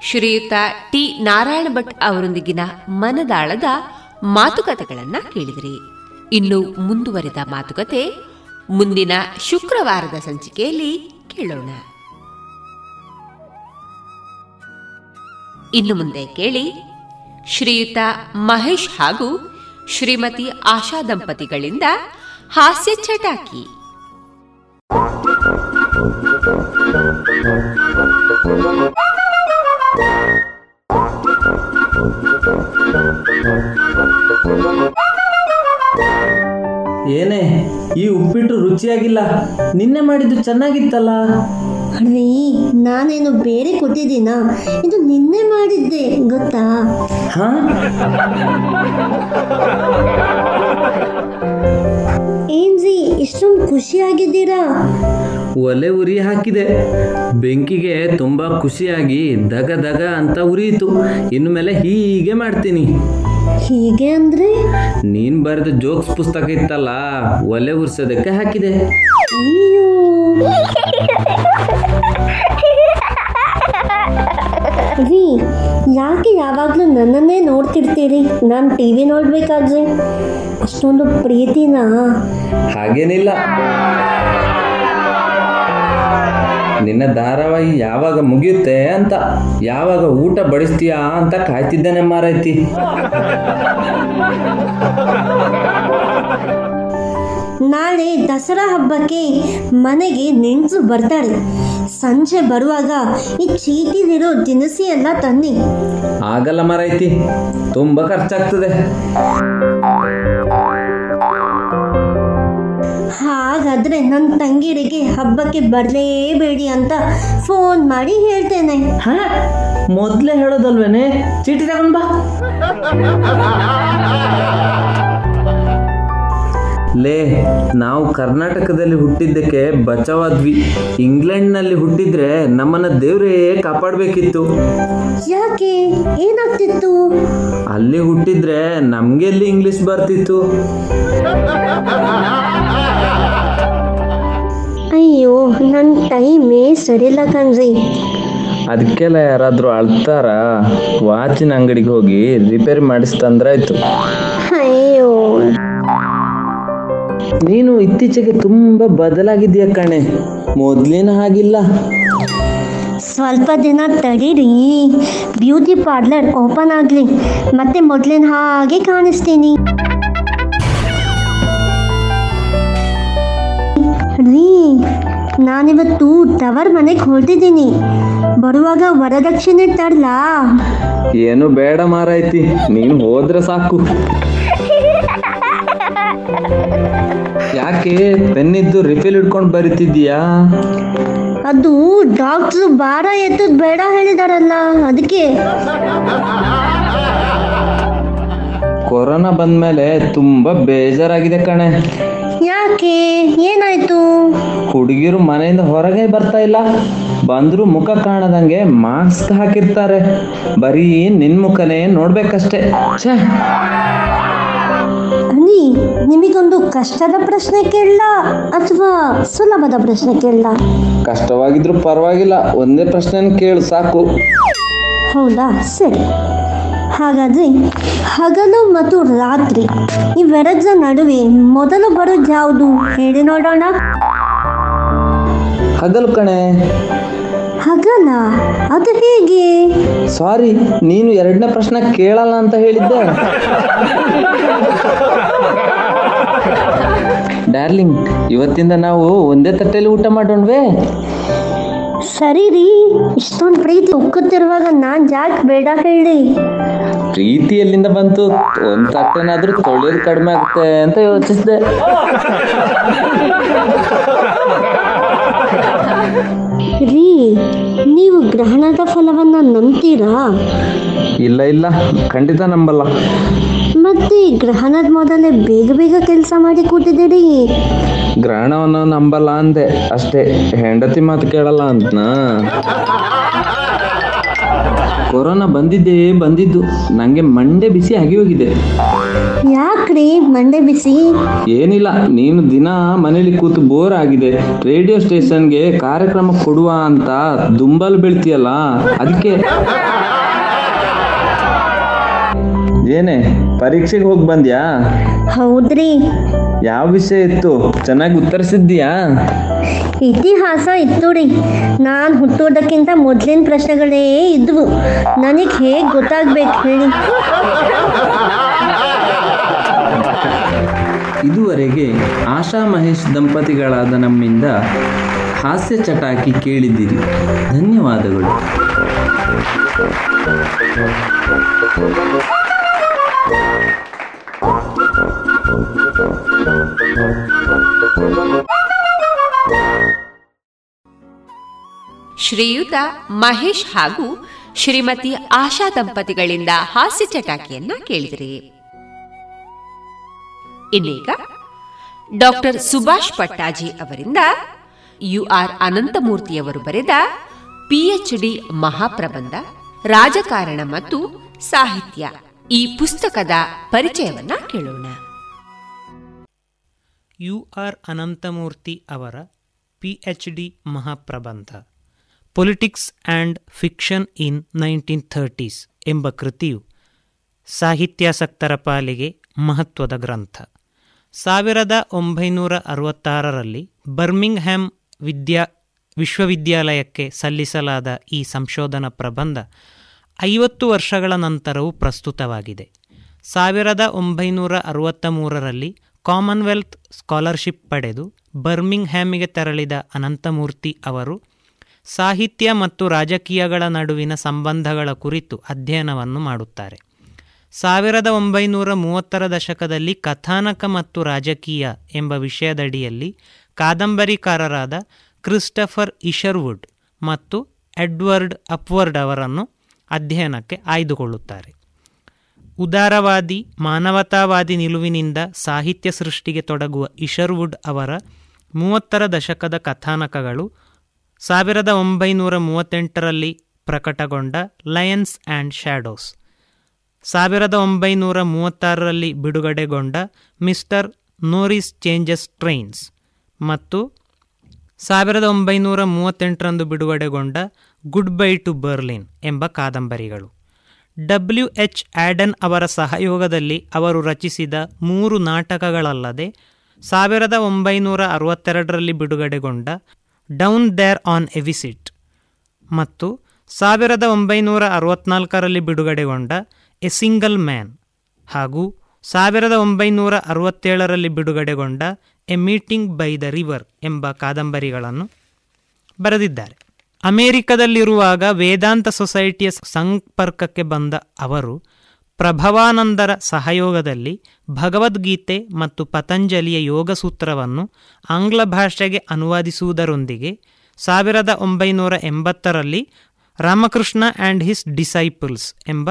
ಶ್ರೀಯುತ ಟಿ. ನಾರಾಯಣ ಭಟ್ ಅವರೊಂದಿಗಿನ ಮನದಾಳದ ಮಾತುಕತೆಗಳನ್ನ ಕೇಳಿದಿರಿ. ಇನ್ನು ಮುಂದುವರಿದ ಮಾತುಕತೆ ಮುಂದಿನ ಶುಕ್ರವಾರದ ಸಂಚಿಕೆಯಲ್ಲಿ ಕೇಳೋಣ. ಇನ್ನು ಮುಂದೆ ಕೇಳಿ ಶ್ರೀಯುತ ಮಹೇಶ್ ಹಾಗೂ ಶ್ರೀಮತಿ ಆಶಾ ದಂಪತಿಗಳಿಂದ ಹಾಸ್ಯ ಚಟಾಕಿ. ಏನೇ ಈ ಉಪ್ಪಿಟ್ಟು ರುಚಿಯಾಗಿಲ್ಲ. ನಿನ್ನೆ ಮಾಡಿದ್ದು ಚೆನ್ನಾಗಿತ್ತಲ್ಲ? ರೀ ನಾನೇನು ಬೇರೆ ಕೊಟ್ಟಿದ್ದೀನ? ಇದು ನಿನ್ನೆ ಮಾಡಿದ್ದೆ ಗೊತ್ತಾ? ಹಾ? ಏನ್ರಿ ಇಷ್ಟೊಂದು ಖುಷಿಯಾಗಿದ್ದೀರಾ? ಒಲೆ ಉರಿ ಹಾಕಿದೆ. ಬೆಂಕಿಗೆ ತುಂಬಾ ಖುಷಿಯಾಗಿ ದಗ ದಗ ಅಂತ ಉರಿಯಿತು. ಇನ್ನು ಮೇಲೆ ಹೀಗೆ ಮಾಡ್ತೀನಿ. ಹೀಗೆ ಅಂದ್ರೆ? ನೀನ್ ಬರೆದ ಜೋಕ್ಸ್ ಪುಸ್ತಕ ಇತ್ತಲ್ಲ ಒಲೆ ಉರ್ಸೋದಕ್ಕೆ ಹಾಕಿದೆ. ಅಯ್ಯೋ. ರೀ ಯಾಕೆ ಯಾವಾಗಲೂ ನನ್ನನ್ನೇ ನೋಡ್ತಿರ್ತೀರಿ? ನಾನು ಟಿ ವಿ ನೋಡ್ಬೇಕಾದ್ರೆ. ಅಷ್ಟೊಂದು ಪ್ರೀತಿನಾ? ಹಾಗೇನಿಲ್ಲ. ನಿನ್ನ ಧಾರಾವಾಹಿ ಯಾವಾಗ ಮುಗಿಯುತ್ತೆ ಅಂತ ಯಾವಾಗ ಊಟ ಬಡಿಸ್ತೀಯಾ ಅಂತ ಕಾಯ್ತಿದ್ದಾನೆ ಮಾರೈತಿ. ನಾಳೆ ದಸರಾ ಹಬ್ಬಕ್ಕೆ ಮನೆಗೆ ನೆಂಟರು ಬರ್ತಾರೆ. ಸಂಜೆ ಬರುವಾಗ ಈ ಚೀಟಿಲಿರೋ ದಿನಸಿ ಎಲ್ಲ ತನ್ನಿ ಆಗಲ್ಲ ಮರೈತಿ ತುಂಬಾ ಖರ್ಚಾಗ್ತದೆ. ಹಾಗಾದ್ರೆ ನನ್ನ ತಂಗಿರಿಗೆ ಹಬ್ಬಕ್ಕೆ ಬರಲೇಬೇಡಿ ಅಂತ ಫೋನ್ ಮಾಡಿ ಹೇಳ್ತೇನೆ. ಮೊದ್ಲೇ ಹೇಳೋದಲ್ವೇನೆ? ಚೀಟಿ ತಗೊಂಡ್ ಬಾ. ಲೇ ನಾವು ಕರ್ನಾಟಕದಲ್ಲಿ ಹುಟ್ಟಿದ್ದಕ್ಕೆ ಬಚಾವಾದ್ವಿ. ಇಂಗ್ಲೆಂಡ್ನಲ್ಲಿ ಹುಟ್ಟಿದ್ರೆ ನಮ್ಮನ್ನ ದೇವ್ರೇ ಕಾಪಾಡಬೇಕಿತ್ತು. ಯಾಕೆ? ಏನಾಗ್ತಿತ್ತು? ಅಲ್ಲಿ ಹುಟ್ಟಿದ್ರೆ ನಮ್ಗೆಲ್ಲಿ ಇಂಗ್ಲಿಷ್ ಬರ್ತಿತ್ತು. ಅಯ್ಯೋ ನನ್ನ ಟೈಮೇ ಸರಿಲ್ಲ ಕಣ್ರಿ. ಅದಕ್ಕೆಲ್ಲ ಯಾರಾದ್ರೂ ಅಳ್ತಾರ? ವಾಚಿನ ಅಂಗಡಿಗೆ ಹೋಗಿ ರಿಪೇರಿ ಮಾಡಿಸ್ತಂದ್ರಾಯ್ತು ಅಯ್ಯೋ. ನೀನು ಇತ್ತೀಚೆಗೆ ತುಂಬಾ ಬದಲಾಗಿದ್ಯಾ ಕಣೆ. ಮೊದ್ಲಿನ ಹಾಗಿಲ್ಲ. ಸ್ವಲ್ಪ ದಿನ ತಡೀರಿ. ಬ್ಯೂಟಿ ಪಾರ್ಲರ್ ಓಪನ್ ಆಗಲಿ. ಮತ್ತೆ ಮೊದಲಿನ ಹಾಗೆ ಕಾಣಿಸ್ತೀನಿ. ರೀ ನಾನಿವತ್ತು ತವರ್ ಮನೆಗೆ ಹೊರಟಿದ್ದೀನಿ. ಬರುವಾಗ ವರದಕ್ಷಿಣೆ ತರ್ಲಾ? ಏನು ಬೇಡ ಮಾರಾಯ್ತಿ. ನೀನು ಹೋದ್ರೆ ಸಾಕು. ಯಾಕೆ? ಪೆನ್ನಿದ್ದು ರಿಫಿಲ್ ಹಿಡ್ಕೊಂಡು ಬರಿತಿದ್ದೀಯಾ? ಅದು ಡಾಕ್ಟ್ರು ಭಾರ ಎತ್ತದ್ ಬೇಡ ಹೇಳಿದಾರಲ್ಲ ಅದಕ್ಕೆ. ಕೊರೋನಾ ಬಂದ್ಮೇಲೆ ತುಂಬಾ ಬೇಜಾರಾಗಿದೆ ಕಣೆ. ಯಾಕೆ? ಏನಾಯ್ತು? ಹುಡುಗಿರು ಮನೆಯಿಂದ ಹೊರಗೆ ಬರ್ತಾ ಇಲ್ಲ. ಬಂದ್ರು ಮುಖ ಕಾಣದಂಗೆ ಮಾಸ್ಕ್ ಹಾಕಿರ್ತಾರೆ. ಬರೀ ನಿನ್ ಮುಖನೇ ನೋಡ್ಬೇಕಷ್ಟೇ. ಛೇ. ಅನಿ ನಿಮಗೊಂದು ಕಷ್ಟದ ಪ್ರಶ್ನೆ ಕೇಳಲ್ಲ ಅಥವಾ ಸುಲಭದ ಪ್ರಶ್ನೆ ಕೇಳಲ್ಲ ಕಷ್ಟವಾಗಿದ್ರು ಪರವಾಗಿಲ್ಲ ಒಂದೇ ಪ್ರಶ್ನೆ ಕೇಳು ಸಾಕು. ಹೌದಾ? ಸರಿ. ಹಾಗಾದ್ರೆ ಹಗಲು ಮತ್ತು ರಾತ್ರಿ ಇವೆರಡರ ನಡುವೆ ಮೊದಲು ಬರೋದು ಯಾವುದು? ಹೇಳಿ ನೋಡೋಣ. ಹಗಲು ಕಣೆ. ಹಗಲ ಅದು ಹೇಗೆ? ಸಾರಿ ನೀನು ಎರಡನೇ ಪ್ರಶ್ನೆ ಕೇಳಲ್ಲ ಅಂತ ಹೇಳಿದ್ದೆ. ಡಾರ್ಲಿಂಗ್ ಇವತ್ತಿಂದ ನಾವು ಒಂದೇ ತಟ್ಟೆಯಲ್ಲಿ ಊಟ ಮಾಡೋಣವೇ? ಸರಿ ರೀ ಇಷ್ಟೊಂದು ಪ್ರೀತಿ ಉಕ್ಕುತ್ತಿರುವಾಗ ನಾನ್ ಜಾಕ್ ಬೇಡ ಹೇಳಿ. ಪ್ರೀತಿ ಎಲ್ಲಿಂದ ಬಂತು ಒಂದ್ ತಟ್ಟೆನಾದ್ರೂ ತೊಳೆಯೋದು ಕಡಿಮೆ ಆಗುತ್ತೆ ಅಂತ ಯೋಚಿಸಿದೆ. ರೀ ನೀವು ಗ್ರಹಣದ ಫಲವನ್ನ ನಂಬ್ತೀರಾ? ಇಲ್ಲ ಇಲ್ಲ. ಖಂಡಿತ ನಂಬಲ್ಲ. ಮತ್ತೆ ಗ್ರಹಣದ ಮೊದಲೇ ಬೇಗ ಬೇಗ ಕೆಲಸ ಮಾಡಿ ಕೂತಿದ್ದೀರಿ. ಗ್ರಹಣವನ್ನು ನಂಬಲ್ಲ ಅಂದೆ. ಅಷ್ಟೇ. ಹೆಂಡತಿ ಮಾತು ಕೇಳಲ್ಲ ಅಂತನಾ? ಕೊರೋನಾ ಬಂದಿದ್ದೇ ಬಂದಿದ್ದು. ನಂಗೆ ಮಂಡೆ ಬಿಸಿ ಆಗಿ ಹೋಗಿದೆ. ಯಾಕ್ರಿ ಮಂಡೆ ಬಿಸಿ? ಏನಿಲ್ಲ ನೀನು ದಿನ ಮನೇಲಿ ಕೂತು ಬೋರ್ ಆಗಿದೆ. ರೇಡಿಯೋ ಸ್ಟೇಷನ್ಗೆ ಕಾರ್ಯಕ್ರಮ ಕೊಡುವ ಅಂತ ದುಂಬಲ್ ಬೀಳ್ತೀಯಲ್ಲ ಅದಕ್ಕೆ ಏನೇ ಪರೀಕ್ಷೆಗೆ ಹೋಗಿ ಬಂದ್ಯಾ? ಹೌದ್ರಿ. ಯಾವ ವಿಷಯ ಇತ್ತು? ಚೆನ್ನಾಗಿ ಉತ್ತರಿಸಿದ್ದೀಯಾ? ಇತಿಹಾಸ ಇತ್ತು ರೀ. ನಾನು ಹುಟ್ಟೋದಕ್ಕಿಂತ ಮೊದಲಿನ ಪ್ರಶ್ನೆಗಳೇ ಇದ್ವು. ನನಗೆ ಹೇಗೆ ಗೊತ್ತಾಗ್ಬೇಕು ಹೇಳಿ. ಇದುವರೆಗೆ ಆಶಾ ಮಹೇಶ್ ದಂಪತಿಗಳಾದ ನಮ್ಮಿಂದ ಹಾಸ್ಯ ಚಟಾಕಿ ಕೇಳಿದ್ದೀರಿ. ಧನ್ಯವಾದಗಳು. ಶ್ರೀಯುತ ಮಹೇಶ್ ಹಾಗೂ ಶ್ರೀಮತಿ ಆಶಾ ದಂಪತಿಗಳಿಂದ ಹಾಸ್ಯ ಚಟಾಕಿಯನ್ನ ಕೇಳಿದ್ರಿ. ಇನ್ನೀಗ ಡಾಕ್ಟರ್ ಸುಭಾಷ್ ಪಟ್ಟಾಜಿ ಅವರಿಂದ ಯು ಆರ್ ಅನಂತಮೂರ್ತಿಯವರು ಬರೆದ ಪಿಎಚ್ ಡಿ ಮಹಾಪ್ರಬಂಧ, ರಾಜಕಾರಣ ಮತ್ತು ಸಾಹಿತ್ಯ ಈ ಪುಸ್ತಕದ ಪರಿಚಯವನ್ನ ಕೇಳೋಣ. ಯು ಆರ್ ಅನಂತಮೂರ್ತಿ ಅವರ PhD ಮಹಾಪ್ರಬಂಧ politics and fiction in nineteen thirties ಎಂಬ ಕೃತಿಯು ಸಾಹಿತ್ಯಾಸಕ್ತರ ಪಾಲಿಗೆ ಮಹತ್ವದ ಗ್ರಂಥ. ಸಾವಿರದ ಒಂಬೈನೂರ ಅರವತ್ತಾರರಲ್ಲಿ ಬರ್ಮಿಂಗ್ಹ್ಯಾಮ್ ವಿದ್ಯಾ, ವಿಶ್ವವಿದ್ಯಾಲಯಕ್ಕೆ ಸಲ್ಲಿಸಲಾದ ಈ ಸಂಶೋಧನಾ ಪ್ರಬಂಧ ಐವತ್ತು ವರ್ಷಗಳ ನಂತರವೂ ಪ್ರಸ್ತುತವಾಗಿದೆ. ಸಾವಿರದ ಒಂಬೈನೂರ ಅರವತ್ತ ಮೂರರಲ್ಲಿ ಕಾಮನ್ವೆಲ್ತ್ ಸ್ಕಾಲರ್ಶಿಪ್ ಪಡೆದು ಬರ್ಮಿಂಗ್ಹ್ಯಾಮಿಗೆ ತೆರಳಿದ ಅನಂತಮೂರ್ತಿ ಅವರು ಸಾಹಿತ್ಯ ಮತ್ತು ರಾಜಕೀಯಗಳ ನಡುವಿನ ಸಂಬಂಧಗಳ ಕುರಿತು ಅಧ್ಯಯನವನ್ನು ಮಾಡುತ್ತಾರೆ. ಸಾವಿರದ ಒಂಬೈನೂರ ಮೂವತ್ತರ ದಶಕದಲ್ಲಿ ಕಥಾನಕ ಮತ್ತು ರಾಜಕೀಯ ಎಂಬ ವಿಷಯದಡಿಯಲ್ಲಿ ಕಾದಂಬರಿಕಾರರಾದ ಕ್ರಿಸ್ಟಫರ್ ಇಶರ್ವುಡ್ ಮತ್ತು ಎಡ್ವರ್ಡ್ ಅಪ್ವರ್ಡ್ ಅವರನ್ನು ಅಧ್ಯಯನಕ್ಕೆ ಆಯ್ದುಕೊಳ್ಳುತ್ತಾರೆ. ಉದಾರವಾದಿ, ಮಾನವತಾವಾದಿ ನಿಲುವಿನಿಂದ ಸಾಹಿತ್ಯ ಸೃಷ್ಟಿಗೆ ತೊಡಗುವ ಇಶರ್ವುಡ್ ಅವರ ಮೂವತ್ತರ ದಶಕದ ಕಥಾನಕಗಳು ಸಾವಿರದ ಒಂಬೈನೂರ ಮೂವತ್ತೆಂಟರಲ್ಲಿ ಪ್ರಕಟಗೊಂಡ ಲಯನ್ಸ್ ಆ್ಯಂಡ್ ಶ್ಯಾಡೋಸ್, ಸಾವಿರದ ಒಂಬೈನೂರ ಮೂವತ್ತಾರರಲ್ಲಿ ಬಿಡುಗಡೆಗೊಂಡ ಮಿಸ್ಟರ್ ನೋರಿಸ್ ಚೇಂಜಸ್ ಟ್ರೈನ್ಸ್ ಮತ್ತು ಸಾವಿರದ ಒಂಬೈನೂರ ಮೂವತ್ತೆಂಟರಂದು ಬಿಡುಗಡೆಗೊಂಡ ಗುಡ್ ಬೈ ಟು ಬರ್ಲಿನ್ ಎಂಬ ಕಾದಂಬರಿಗಳು. ಡಬ್ಲ್ಯೂ ಎಚ್ ಆ್ಯಡನ್ ಅವರ ಸಹಯೋಗದಲ್ಲಿ ಅವರು ರಚಿಸಿದ ಮೂರು ನಾಟಕಗಳಲ್ಲದೆ ಸಾವಿರದ ಒಂಬೈನೂರ ಅರವತ್ತೆರಡರಲ್ಲಿ ಬಿಡುಗಡೆಗೊಂಡ down there on a visit ಮತ್ತು ಸಾವಿರದ ಒಂಬೈನೂರ ಅರವತ್ನಾಲ್ಕರಲ್ಲಿ ಬಿಡುಗಡೆಗೊಂಡ ಎ ಸಿಂಗಲ್ ಮ್ಯಾನ್ ಹಾಗೂ ಸಾವಿರದ ಒಂಬೈನೂರ ಅರವತ್ತೇಳರಲ್ಲಿ ಬಿಡುಗಡೆಗೊಂಡ a meeting by the river ಎಂಬ ಕಾದಂಬರಿಗಳನ್ನು ಬರೆದಿದ್ದಾರೆ. ಅಮೆರಿಕದಲ್ಲಿರುವಾಗ ವೇದಾಂತ ಸೊಸೈಟಿಯ ಸಂಪರ್ಕಕ್ಕೆ ಬಂದ ಅವರು ಪ್ರಭವಾನಂದರ ಸಹಯೋಗದಲ್ಲಿ ಭಗವದ್ಗೀತೆ ಮತ್ತು ಪತಂಜಲಿಯ ಯೋಗಸೂತ್ರವನ್ನು ಆಂಗ್ಲ ಭಾಷೆಗೆ ಅನುವಾದಿಸುವುದರೊಂದಿಗೆ ಸಾವಿರದ ಒಂಬೈನೂರ ಎಂಬತ್ತರಲ್ಲಿ ರಾಮಕೃಷ್ಣ ಆ್ಯಂಡ್ ಹಿಸ್ ಡಿಸೈಪಲ್ಸ್ ಎಂಬ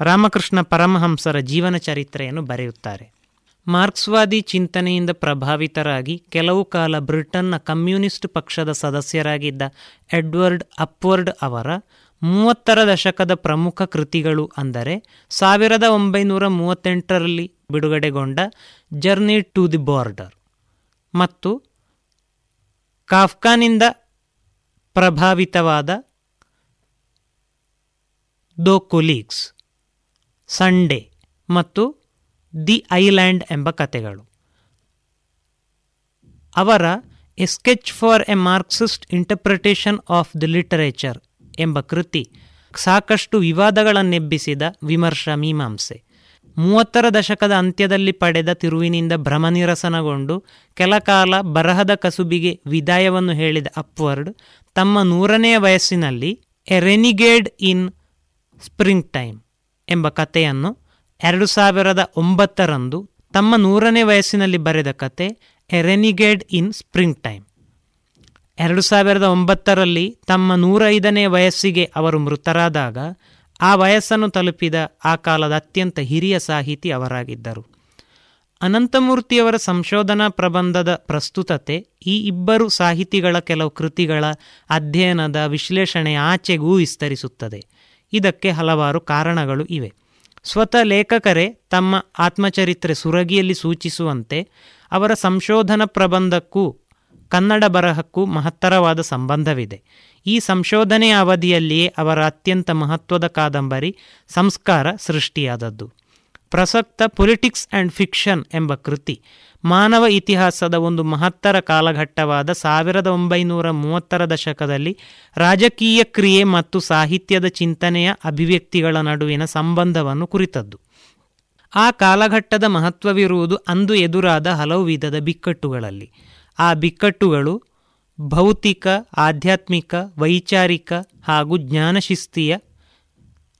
ರಾಮಕೃಷ್ಣ ಪರಮಹಂಸರ ಜೀವನ ಚರಿತ್ರೆಯನ್ನು ಬರೆಯುತ್ತಾರೆ. ಮಾರ್ಕ್ಸ್ವಾದಿ ಚಿಂತನೆಯಿಂದ ಪ್ರಭಾವಿತರಾಗಿ ಕೆಲವು ಕಾಲ ಬ್ರಿಟನ್ನ ಕಮ್ಯುನಿಸ್ಟ್ ಪಕ್ಷದ ಸದಸ್ಯರಾಗಿದ್ದ ಎಡ್ವರ್ಡ್ ಅಪ್ವರ್ಡ್ ಅವರ ಮೂವತ್ತರ ದಶಕದ ಪ್ರಮುಖ ಕೃತಿಗಳು ಅಂದರೆ ಸಾವಿರದ ಒಂಬೈನೂರ ಮೂವತ್ತೆಂಟರಲ್ಲಿ ಬಿಡುಗಡೆಗೊಂಡ ಜರ್ನಿ ಟು ದಿ ಬಾರ್ಡರ್ ಮತ್ತು ಕಾಫ್ಕಾನಿಂದ ಪ್ರಭಾವಿತವಾದ ದೋ ಕೊಲೀಗ್ಸ್, ಸಂಡೇ ಮತ್ತು ದಿ ಐಲ್ಯಾಂಡ್ ಎಂಬ ಕಥೆಗಳು. ಅವರ a sketch for a Marxist interpretation of the literature ಎಂಬ ಕೃತಿ ಸಾಕಷ್ಟು ವಿವಾದಗಳನ್ನೆಬ್ಬಿಸಿದ ವಿಮರ್ಶಾ ಮೀಮಾಂಸೆ. ಮೂವತ್ತರ ದಶಕದ ಅಂತ್ಯದಲ್ಲಿ ಪಡೆದ ತಿರುವಿನಿಂದ ಭ್ರಮನಿರಸನಗೊಂಡು ಕೆಲಕಾಲ ಬರಹದ ಕಸುಬಿಗೆ ವಿದಾಯವನ್ನು ಹೇಳಿದ ಅಪ್ವರ್ಡ್ ತಮ್ಮ ನೂರನೆಯ ವಯಸ್ಸಿನಲ್ಲಿ a renegade in spring time ಎಂಬ ಕಥೆಯನ್ನು ಎರಡು ಸಾವಿರದ ಒಂಬತ್ತರಂದು ತಮ್ಮ ನೂರನೇ ವಯಸ್ಸಿನಲ್ಲಿ ಬರೆದ ಕತೆ ಎರೆನಿಗೇಡ್ ಇನ್ ಸ್ಪ್ರಿಂಗ್ ಟೈಮ್ ಎರಡು ಸಾವಿರದ ಒಂಬತ್ತರಲ್ಲಿ ತಮ್ಮ ನೂರೈದನೇ ವಯಸ್ಸಿಗೆ ಅವರು ಮೃತರಾದಾಗ, ಆ ವಯಸ್ಸನ್ನು ತಲುಪಿದ ಆ ಕಾಲದ ಅತ್ಯಂತ ಹಿರಿಯ ಸಾಹಿತಿ ಅವರಾಗಿದ್ದರು. ಅನಂತಮೂರ್ತಿಯವರ ಸಂಶೋಧನಾ ಪ್ರಬಂಧದ ಪ್ರಸ್ತುತತೆ ಈ ಇಬ್ಬರು ಸಾಹಿತಿಗಳ ಕೆಲವು ಕೃತಿಗಳ ಅಧ್ಯಯನದ ವಿಶ್ಲೇಷಣೆಯ ಆಚೆಗೂ ವಿಸ್ತರಿಸುತ್ತದೆ. ಇದಕ್ಕೆ ಹಲವಾರು ಕಾರಣಗಳು ಇವೆ. ಸ್ವತಃ ಲೇಖಕರೇ ತಮ್ಮ ಆತ್ಮಚರಿತ್ರೆ ಸುರಗಿಯಲ್ಲಿ ಸೂಚಿಸುವಂತೆ ಅವರ ಸಂಶೋಧನಾ ಪ್ರಬಂಧಕ್ಕೂ ಕನ್ನಡ ಬರಹಕ್ಕೂ ಮಹತ್ತರವಾದ ಸಂಬಂಧವಿದೆ. ಈ ಸಂಶೋಧನೆಯ ಅವಧಿಯಲ್ಲಿಯೇ ಅವರ ಅತ್ಯಂತ ಮಹತ್ವದ ಕಾದಂಬರಿ ಸಂಸ್ಕಾರ ಸೃಷ್ಟಿಯಾದದ್ದು. ಪ್ರಸಕ್ತ ಪೊಲಿಟಿಕ್ಸ್ ಆ್ಯಂಡ್ ಫಿಕ್ಷನ್ ಎಂಬ ಕೃತಿ ಮಾನವ ಇತಿಹಾಸದ ಒಂದು ಮಹತ್ತರ ಕಾಲಘಟ್ಟವಾದ ಸಾವಿರದ ಒಂಬೈನೂರ ಮೂವತ್ತರ ದಶಕದಲ್ಲಿ ರಾಜಕೀಯ ಕ್ರಿಯೆ ಮತ್ತು ಸಾಹಿತ್ಯದ ಚಿಂತನೆಯ ಅಭಿವ್ಯಕ್ತಿಗಳ ನಡುವಿನ ಸಂಬಂಧವನ್ನು ಕುರಿತದ್ದು. ಆ ಕಾಲಘಟ್ಟದ ಮಹತ್ವವಿರುವುದು ಅಂದು ಎದುರಾದ ಹಲವು ವಿಧದ ಬಿಕ್ಕಟ್ಟುಗಳಲ್ಲಿ. ಆ ಬಿಕ್ಕಟ್ಟುಗಳು ಭೌತಿಕ, ಆಧ್ಯಾತ್ಮಿಕ, ವೈಚಾರಿಕ ಹಾಗೂ ಜ್ಞಾನಶಿಸ್ತಿಯ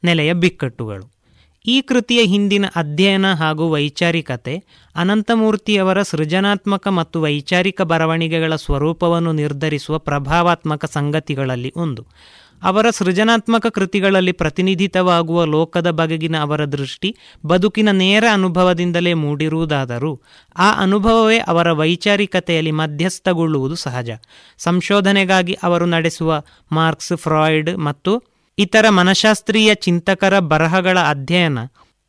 ನೆಲೆಯ ಬಿಕ್ಕಟ್ಟುಗಳು. ಈ ಕೃತಿಯ ಹಿಂದಿನ ಅಧ್ಯಯನ ಹಾಗೂ ವೈಚಾರಿಕತೆ ಅನಂತಮೂರ್ತಿಯವರ ಸೃಜನಾತ್ಮಕ ಮತ್ತು ವೈಚಾರಿಕ ಬರವಣಿಗೆಗಳ ಸ್ವರೂಪವನ್ನು ನಿರ್ಧರಿಸುವ ಪ್ರಭಾವಾತ್ಮಕ ಸಂಗತಿಗಳಲ್ಲಿ ಒಂದು. ಅವರ ಸೃಜನಾತ್ಮಕ ಕೃತಿಗಳಲ್ಲಿ ಪ್ರತಿನಿಧಿತವಾಗುವ ಲೋಕದ ಬಗೆಗಿನ ಅವರ ದೃಷ್ಟಿ ಬದುಕಿನ ನೇರ ಅನುಭವದಿಂದಲೇ ಮೂಡಿರುವುದಾದರೂ ಆ ಅನುಭವವೇ ಅವರ ವೈಚಾರಿಕತೆಯಲ್ಲಿ ಮಧ್ಯಸ್ಥಗೊಳ್ಳುವುದು ಸಹಜ. ಸಂಶೋಧನೆಗಾಗಿ ಅವರು ನಡೆಸುವ ಮಾರ್ಕ್ಸ್, ಫ್ರಾಯ್ಡ್ ಮತ್ತು ಇತರ ಮನಶಾಸ್ತ್ರೀಯ ಚಿಂತಕರ ಬರಹಗಳ ಅಧ್ಯಯನ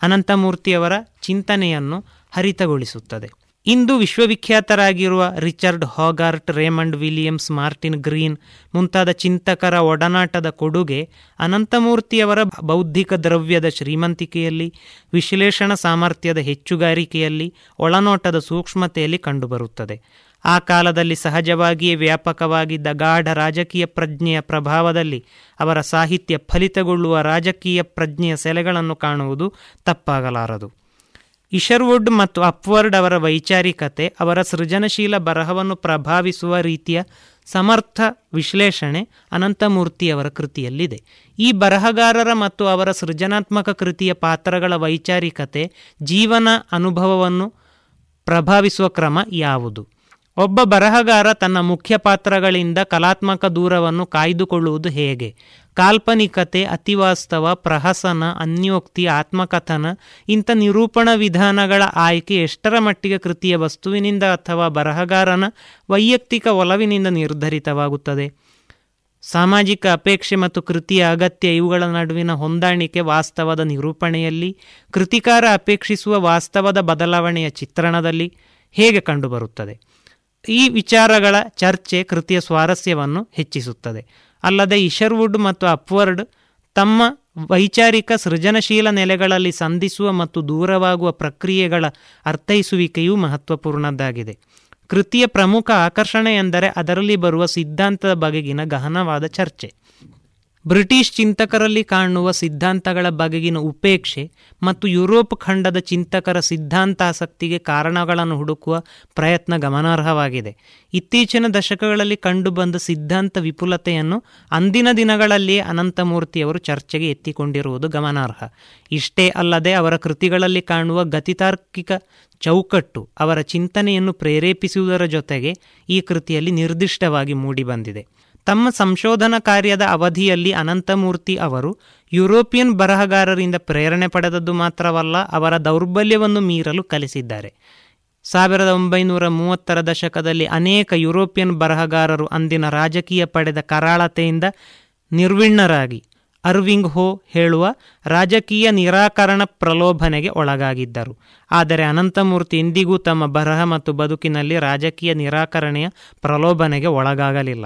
ಅನಂತಮೂರ್ತಿಯವರ ಚಿಂತನೆಯನ್ನು ಹರಿತಗೊಳಿಸುತ್ತದೆ. ಇಂದು ವಿಶ್ವವಿಖ್ಯಾತರಾಗಿರುವ Richard Hoggart, Raymond Williams, Martin Green ಮುಂತಾದ ಚಿಂತಕರ ಒಡನಾಟದ ಕೊಡುಗೆ ಅನಂತಮೂರ್ತಿಯವರ ಬೌದ್ಧಿಕ ದ್ರವ್ಯದ ಶ್ರೀಮಂತಿಕೆಯಲ್ಲಿ, ವಿಶ್ಲೇಷಣ ಸಾಮರ್ಥ್ಯದ ಹೆಚ್ಚುಗಾರಿಕೆಯಲ್ಲಿ, ಒಳನೋಟದ ಸೂಕ್ಷ್ಮತೆಯಲ್ಲಿ ಕಂಡುಬರುತ್ತದೆ. ಆ ಕಾಲದಲ್ಲಿ ಸಹಜವಾಗಿಯೇ ವ್ಯಾಪಕವಾಗಿದ್ದ ಗಾಢ ರಾಜಕೀಯ ಪ್ರಜ್ಞೆಯ ಪ್ರಭಾವದಲ್ಲಿ ಅವರ ಸಾಹಿತ್ಯ ಫಲಿತಗೊಳ್ಳುವ ರಾಜಕೀಯ ಪ್ರಜ್ಞೆಯ ಸೆಲೆಗಳನ್ನು ಕಾಣುವುದು ತಪ್ಪಾಗಲಾರದು. ಇಶರ್ವುಡ್ ಮತ್ತು ಅಪ್ವರ್ಡ್ ಅವರ ವೈಚಾರಿಕತೆ, ಅವರ ಸೃಜನಶೀಲ ಬರಹವನ್ನು ಪ್ರಭಾವಿಸುವ ರೀತಿಯ ಸಮರ್ಥ ವಿಶ್ಲೇಷಣೆ ಅನಂತಮೂರ್ತಿಯವರ ಕೃತಿಯಲ್ಲಿದೆ. ಈ ಬರಹಗಾರರ ಮತ್ತು ಅವರ ಸೃಜನಾತ್ಮಕ ಕೃತಿಯ ಪಾತ್ರಗಳ ವೈಚಾರಿಕತೆ, ಜೀವನ ಅನುಭವವನ್ನು ಪ್ರಭಾವಿಸುವ ಕ್ರಮ ಯಾವುದು? ಒಬ್ಬ ಬರಹಗಾರ ತನ್ನ ಮುಖ್ಯ ಪಾತ್ರಗಳಿಂದ ಕಲಾತ್ಮಕ ದೂರವನ್ನು ಕಾಯ್ದುಕೊಳ್ಳುವುದು ಹೇಗೆ? ಕಾಲ್ಪನಿಕತೆ, ಅತಿವಾಸ್ತವ, ಪ್ರಹಸನ, ಅನ್ಯೋಕ್ತಿ, ಆತ್ಮಕಥನ ಇಂಥ ನಿರೂಪಣ ವಿಧಾನಗಳ ಆಯ್ಕೆ ಎಷ್ಟರ ಮಟ್ಟಿಗೆ ಕೃತಿಯ ವಸ್ತುವಿನಿಂದ ಅಥವಾ ಬರಹಗಾರನ ವೈಯಕ್ತಿಕ ಒಲವಿನಿಂದ ನಿರ್ಧರಿತವಾಗುತ್ತದೆ? ಸಾಮಾಜಿಕ ಅಪೇಕ್ಷೆ ಮತ್ತು ಕೃತಿಯ ಅಗತ್ಯ ಇವುಗಳ ನಡುವಿನ ಹೊಂದಾಣಿಕೆ ವಾಸ್ತವದ ನಿರೂಪಣೆಯಲ್ಲಿ, ಕೃತಿಕಾರ ಅಪೇಕ್ಷಿಸುವ ವಾಸ್ತವದ ಬದಲಾವಣೆಯ ಚಿತ್ರಣದಲ್ಲಿ ಹೇಗೆ ಕಂಡುಬರುತ್ತದೆ? ಈ ವಿಚಾರಗಳ ಚರ್ಚೆ ಕೃತಿಯ ಸ್ವಾರಸ್ಯವನ್ನು ಹೆಚ್ಚಿಸುತ್ತದೆ. ಅಲ್ಲದೆ ಇಶರ್ವುಡ್ ಮತ್ತು ಅಪ್ವರ್ಡ್ ತಮ್ಮ ವೈಚಾರಿಕ ಸೃಜನಶೀಲ ನೆಲೆಗಳಲ್ಲಿ ಸಂಧಿಸುವ ಮತ್ತು ದೂರವಾಗುವ ಪ್ರಕ್ರಿಯೆಗಳ ಅರ್ಥೈಸುವಿಕೆಯೂ ಮಹತ್ವಪೂರ್ಣದ್ದಾಗಿದೆ. ಕೃತಿಯ ಪ್ರಮುಖ ಆಕರ್ಷಣೆ ಎಂದರೆ ಅದರಲ್ಲಿ ಬರುವ ಸಿದ್ಧಾಂತದ ಬಗೆಗಿನ ಗಹನವಾದ ಚರ್ಚೆ. ಬ್ರಿಟಿಷ್ ಚಿಂತಕರಲ್ಲಿ ಕಾಣುವ ಸಿದ್ಧಾಂತಗಳ ಬಗೆಗಿನ ಉಪೇಕ್ಷೆ ಮತ್ತು ಯುರೋಪ್ ಖಂಡದ ಚಿಂತಕರ ಸಿದ್ಧಾಂತಾಸಕ್ತಿಗೆ ಕಾರಣಗಳನ್ನು ಹುಡುಕುವ ಪ್ರಯತ್ನ ಗಮನಾರ್ಹವಾಗಿದೆ. ಇತ್ತೀಚಿನ ದಶಕಗಳಲ್ಲಿ ಕಂಡುಬಂದ ಸಿದ್ಧಾಂತ ವಿಪುಲತೆಯನ್ನು ಅಂದಿನ ದಿನಗಳಲ್ಲಿಯೇ ಅನಂತಮೂರ್ತಿಯವರು ಚರ್ಚೆಗೆ ಎತ್ತಿಕೊಂಡಿರುವುದು ಗಮನಾರ್ಹ. ಇಷ್ಟೇ ಅಲ್ಲದೆ ಅವರ ಕೃತಿಗಳಲ್ಲಿ ಕಾಣುವ ಗತಿತಾರ್ಕಿಕ ಚೌಕಟ್ಟು, ಅವರ ಚಿಂತನೆಯನ್ನು ಪ್ರೇರೇಪಿಸುವುದರ ಜೊತೆಗೆ ಈ ಕೃತಿಯಲ್ಲಿ ನಿರ್ದಿಷ್ಟವಾಗಿ ಮೂಡಿಬಂದಿದೆ. ತಮ್ಮ ಸಂಶೋಧನಾ ಕಾರ್ಯದ ಅವಧಿಯಲ್ಲಿ ಅನಂತಮೂರ್ತಿ ಅವರು ಯುರೋಪಿಯನ್ ಬರಹಗಾರರಿಂದ ಪ್ರೇರಣೆ ಪಡೆದದ್ದು ಮಾತ್ರವಲ್ಲ, ಅವರ ದೌರ್ಬಲ್ಯವನ್ನು ಮೀರಲು ಕಲಿಸಿದ್ದಾರೆ. ಸಾವಿರದ ಒಂಬೈನೂರ ಮೂವತ್ತರ ದಶಕದಲ್ಲಿ ಅನೇಕ ಯುರೋಪಿಯನ್ ಬರಹಗಾರರು ಅಂದಿನ ರಾಜಕೀಯ ಪಡೆದ ಕರಾಳತೆಯಿಂದ ನಿರ್ವಿಣ್ಣರಾಗಿ ಅರ್ವಿಂಗ್ ಹೋ ಹೇಳುವ ರಾಜಕೀಯ ನಿರಾಕರಣ ಪ್ರಲೋಭನೆಗೆ ಒಳಗಾಗಿದ್ದರು. ಆದರೆ ಅನಂತಮೂರ್ತಿ ಇಂದಿಗೂ ತಮ್ಮ ಬರಹ ಮತ್ತು ಬದುಕಿನಲ್ಲಿ ರಾಜಕೀಯ ನಿರಾಕರಣೆಯ ಪ್ರಲೋಭನೆಗೆ ಒಳಗಾಗಲಿಲ್ಲ.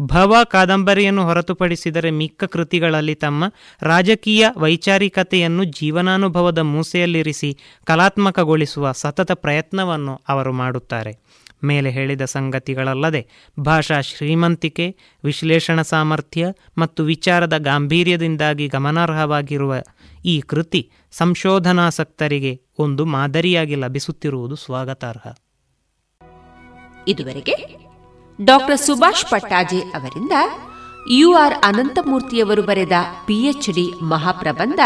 ಭವ ಕಾದಂಬರಿಯನ್ನು ಹೊರತುಪಡಿಸಿದರೆ ಮಿಕ್ಕ ಕೃತಿಗಳಲ್ಲಿ ತಮ್ಮ ರಾಜಕೀಯ ವೈಚಾರಿಕತೆಯನ್ನು ಜೀವನಾನುಭವದ ಮೂಸೆಯಲ್ಲಿರಿಸಿ ಕಲಾತ್ಮಕಗೊಳಿಸುವ ಸತತ ಪ್ರಯತ್ನವನ್ನು ಅವರು ಮಾಡುತ್ತಾರೆ. ಮೇಲೆ ಹೇಳಿದ ಸಂಗತಿಗಳಲ್ಲದೆ ಭಾಷಾ ಶ್ರೀಮಂತಿಕೆ, ವಿಶ್ಲೇಷಣ ಸಾಮರ್ಥ್ಯ ಮತ್ತು ವಿಚಾರದ ಗಾಂಭೀರ್ಯದಿಂದಾಗಿ ಗಮನಾರ್ಹವಾಗಿರುವ ಈ ಕೃತಿ ಸಂಶೋಧನಾಸಕ್ತರಿಗೆ ಒಂದು ಮಾದರಿಯಾಗಿ ಲಭಿಸುತ್ತಿರುವುದು ಸ್ವಾಗತಾರ್ಹ. ಇದುವರೆಗೆ ಡಾಕ್ಟರ್ ಸುಭಾಷ್ ಪಟ್ಟಾಜೆ ಅವರಿಂದ ಯು ಆರ್ ಅನಂತಮೂರ್ತಿಯವರು ಬರೆದ ಪಿಎಚ್ ಡಿ ಮಹಾಪ್ರಬಂಧ,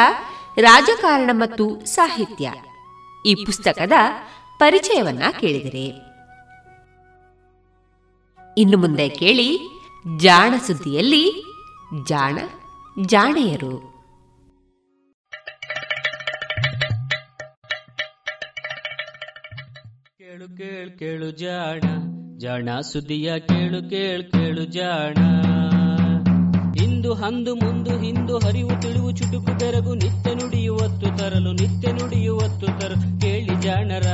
ರಾಜಕಾರಣ ಮತ್ತು ಸಾಹಿತ್ಯ. ಈ ಪುಸ್ತಕದ ಪರಿಚಯವನ್ನ ಕೇಳಿದರೆ ಇನ್ನು ಮುಂದೆ ಕೇಳಿ ಜಾಣ ಸುದ್ದಿಯಲ್ಲಿ ಜಾಣ ಜಾಣೆಯರು. ಕೇಳು ಕೇಳು ಕೇಳು ಜಾಣ ಜಾಣ ಸುದ್ದಿಯ ಕೇಳು ಕೇಳು ಕೇಳು ಜಾಣ. ಇಂದು ಹಂದು ಮುಂದು ಹಿಂದು ಹರಿವು ತಿಳಿವು ಚುಟುಕು ತೆರಗು ನಿತ್ಯ ನುಡಿಯುವತ್ತು ತರಲು, ನಿತ್ಯ ನುಡಿಯುವತ್ತು ತರಲು. ಕೇಳಿ ಜಾಣರ,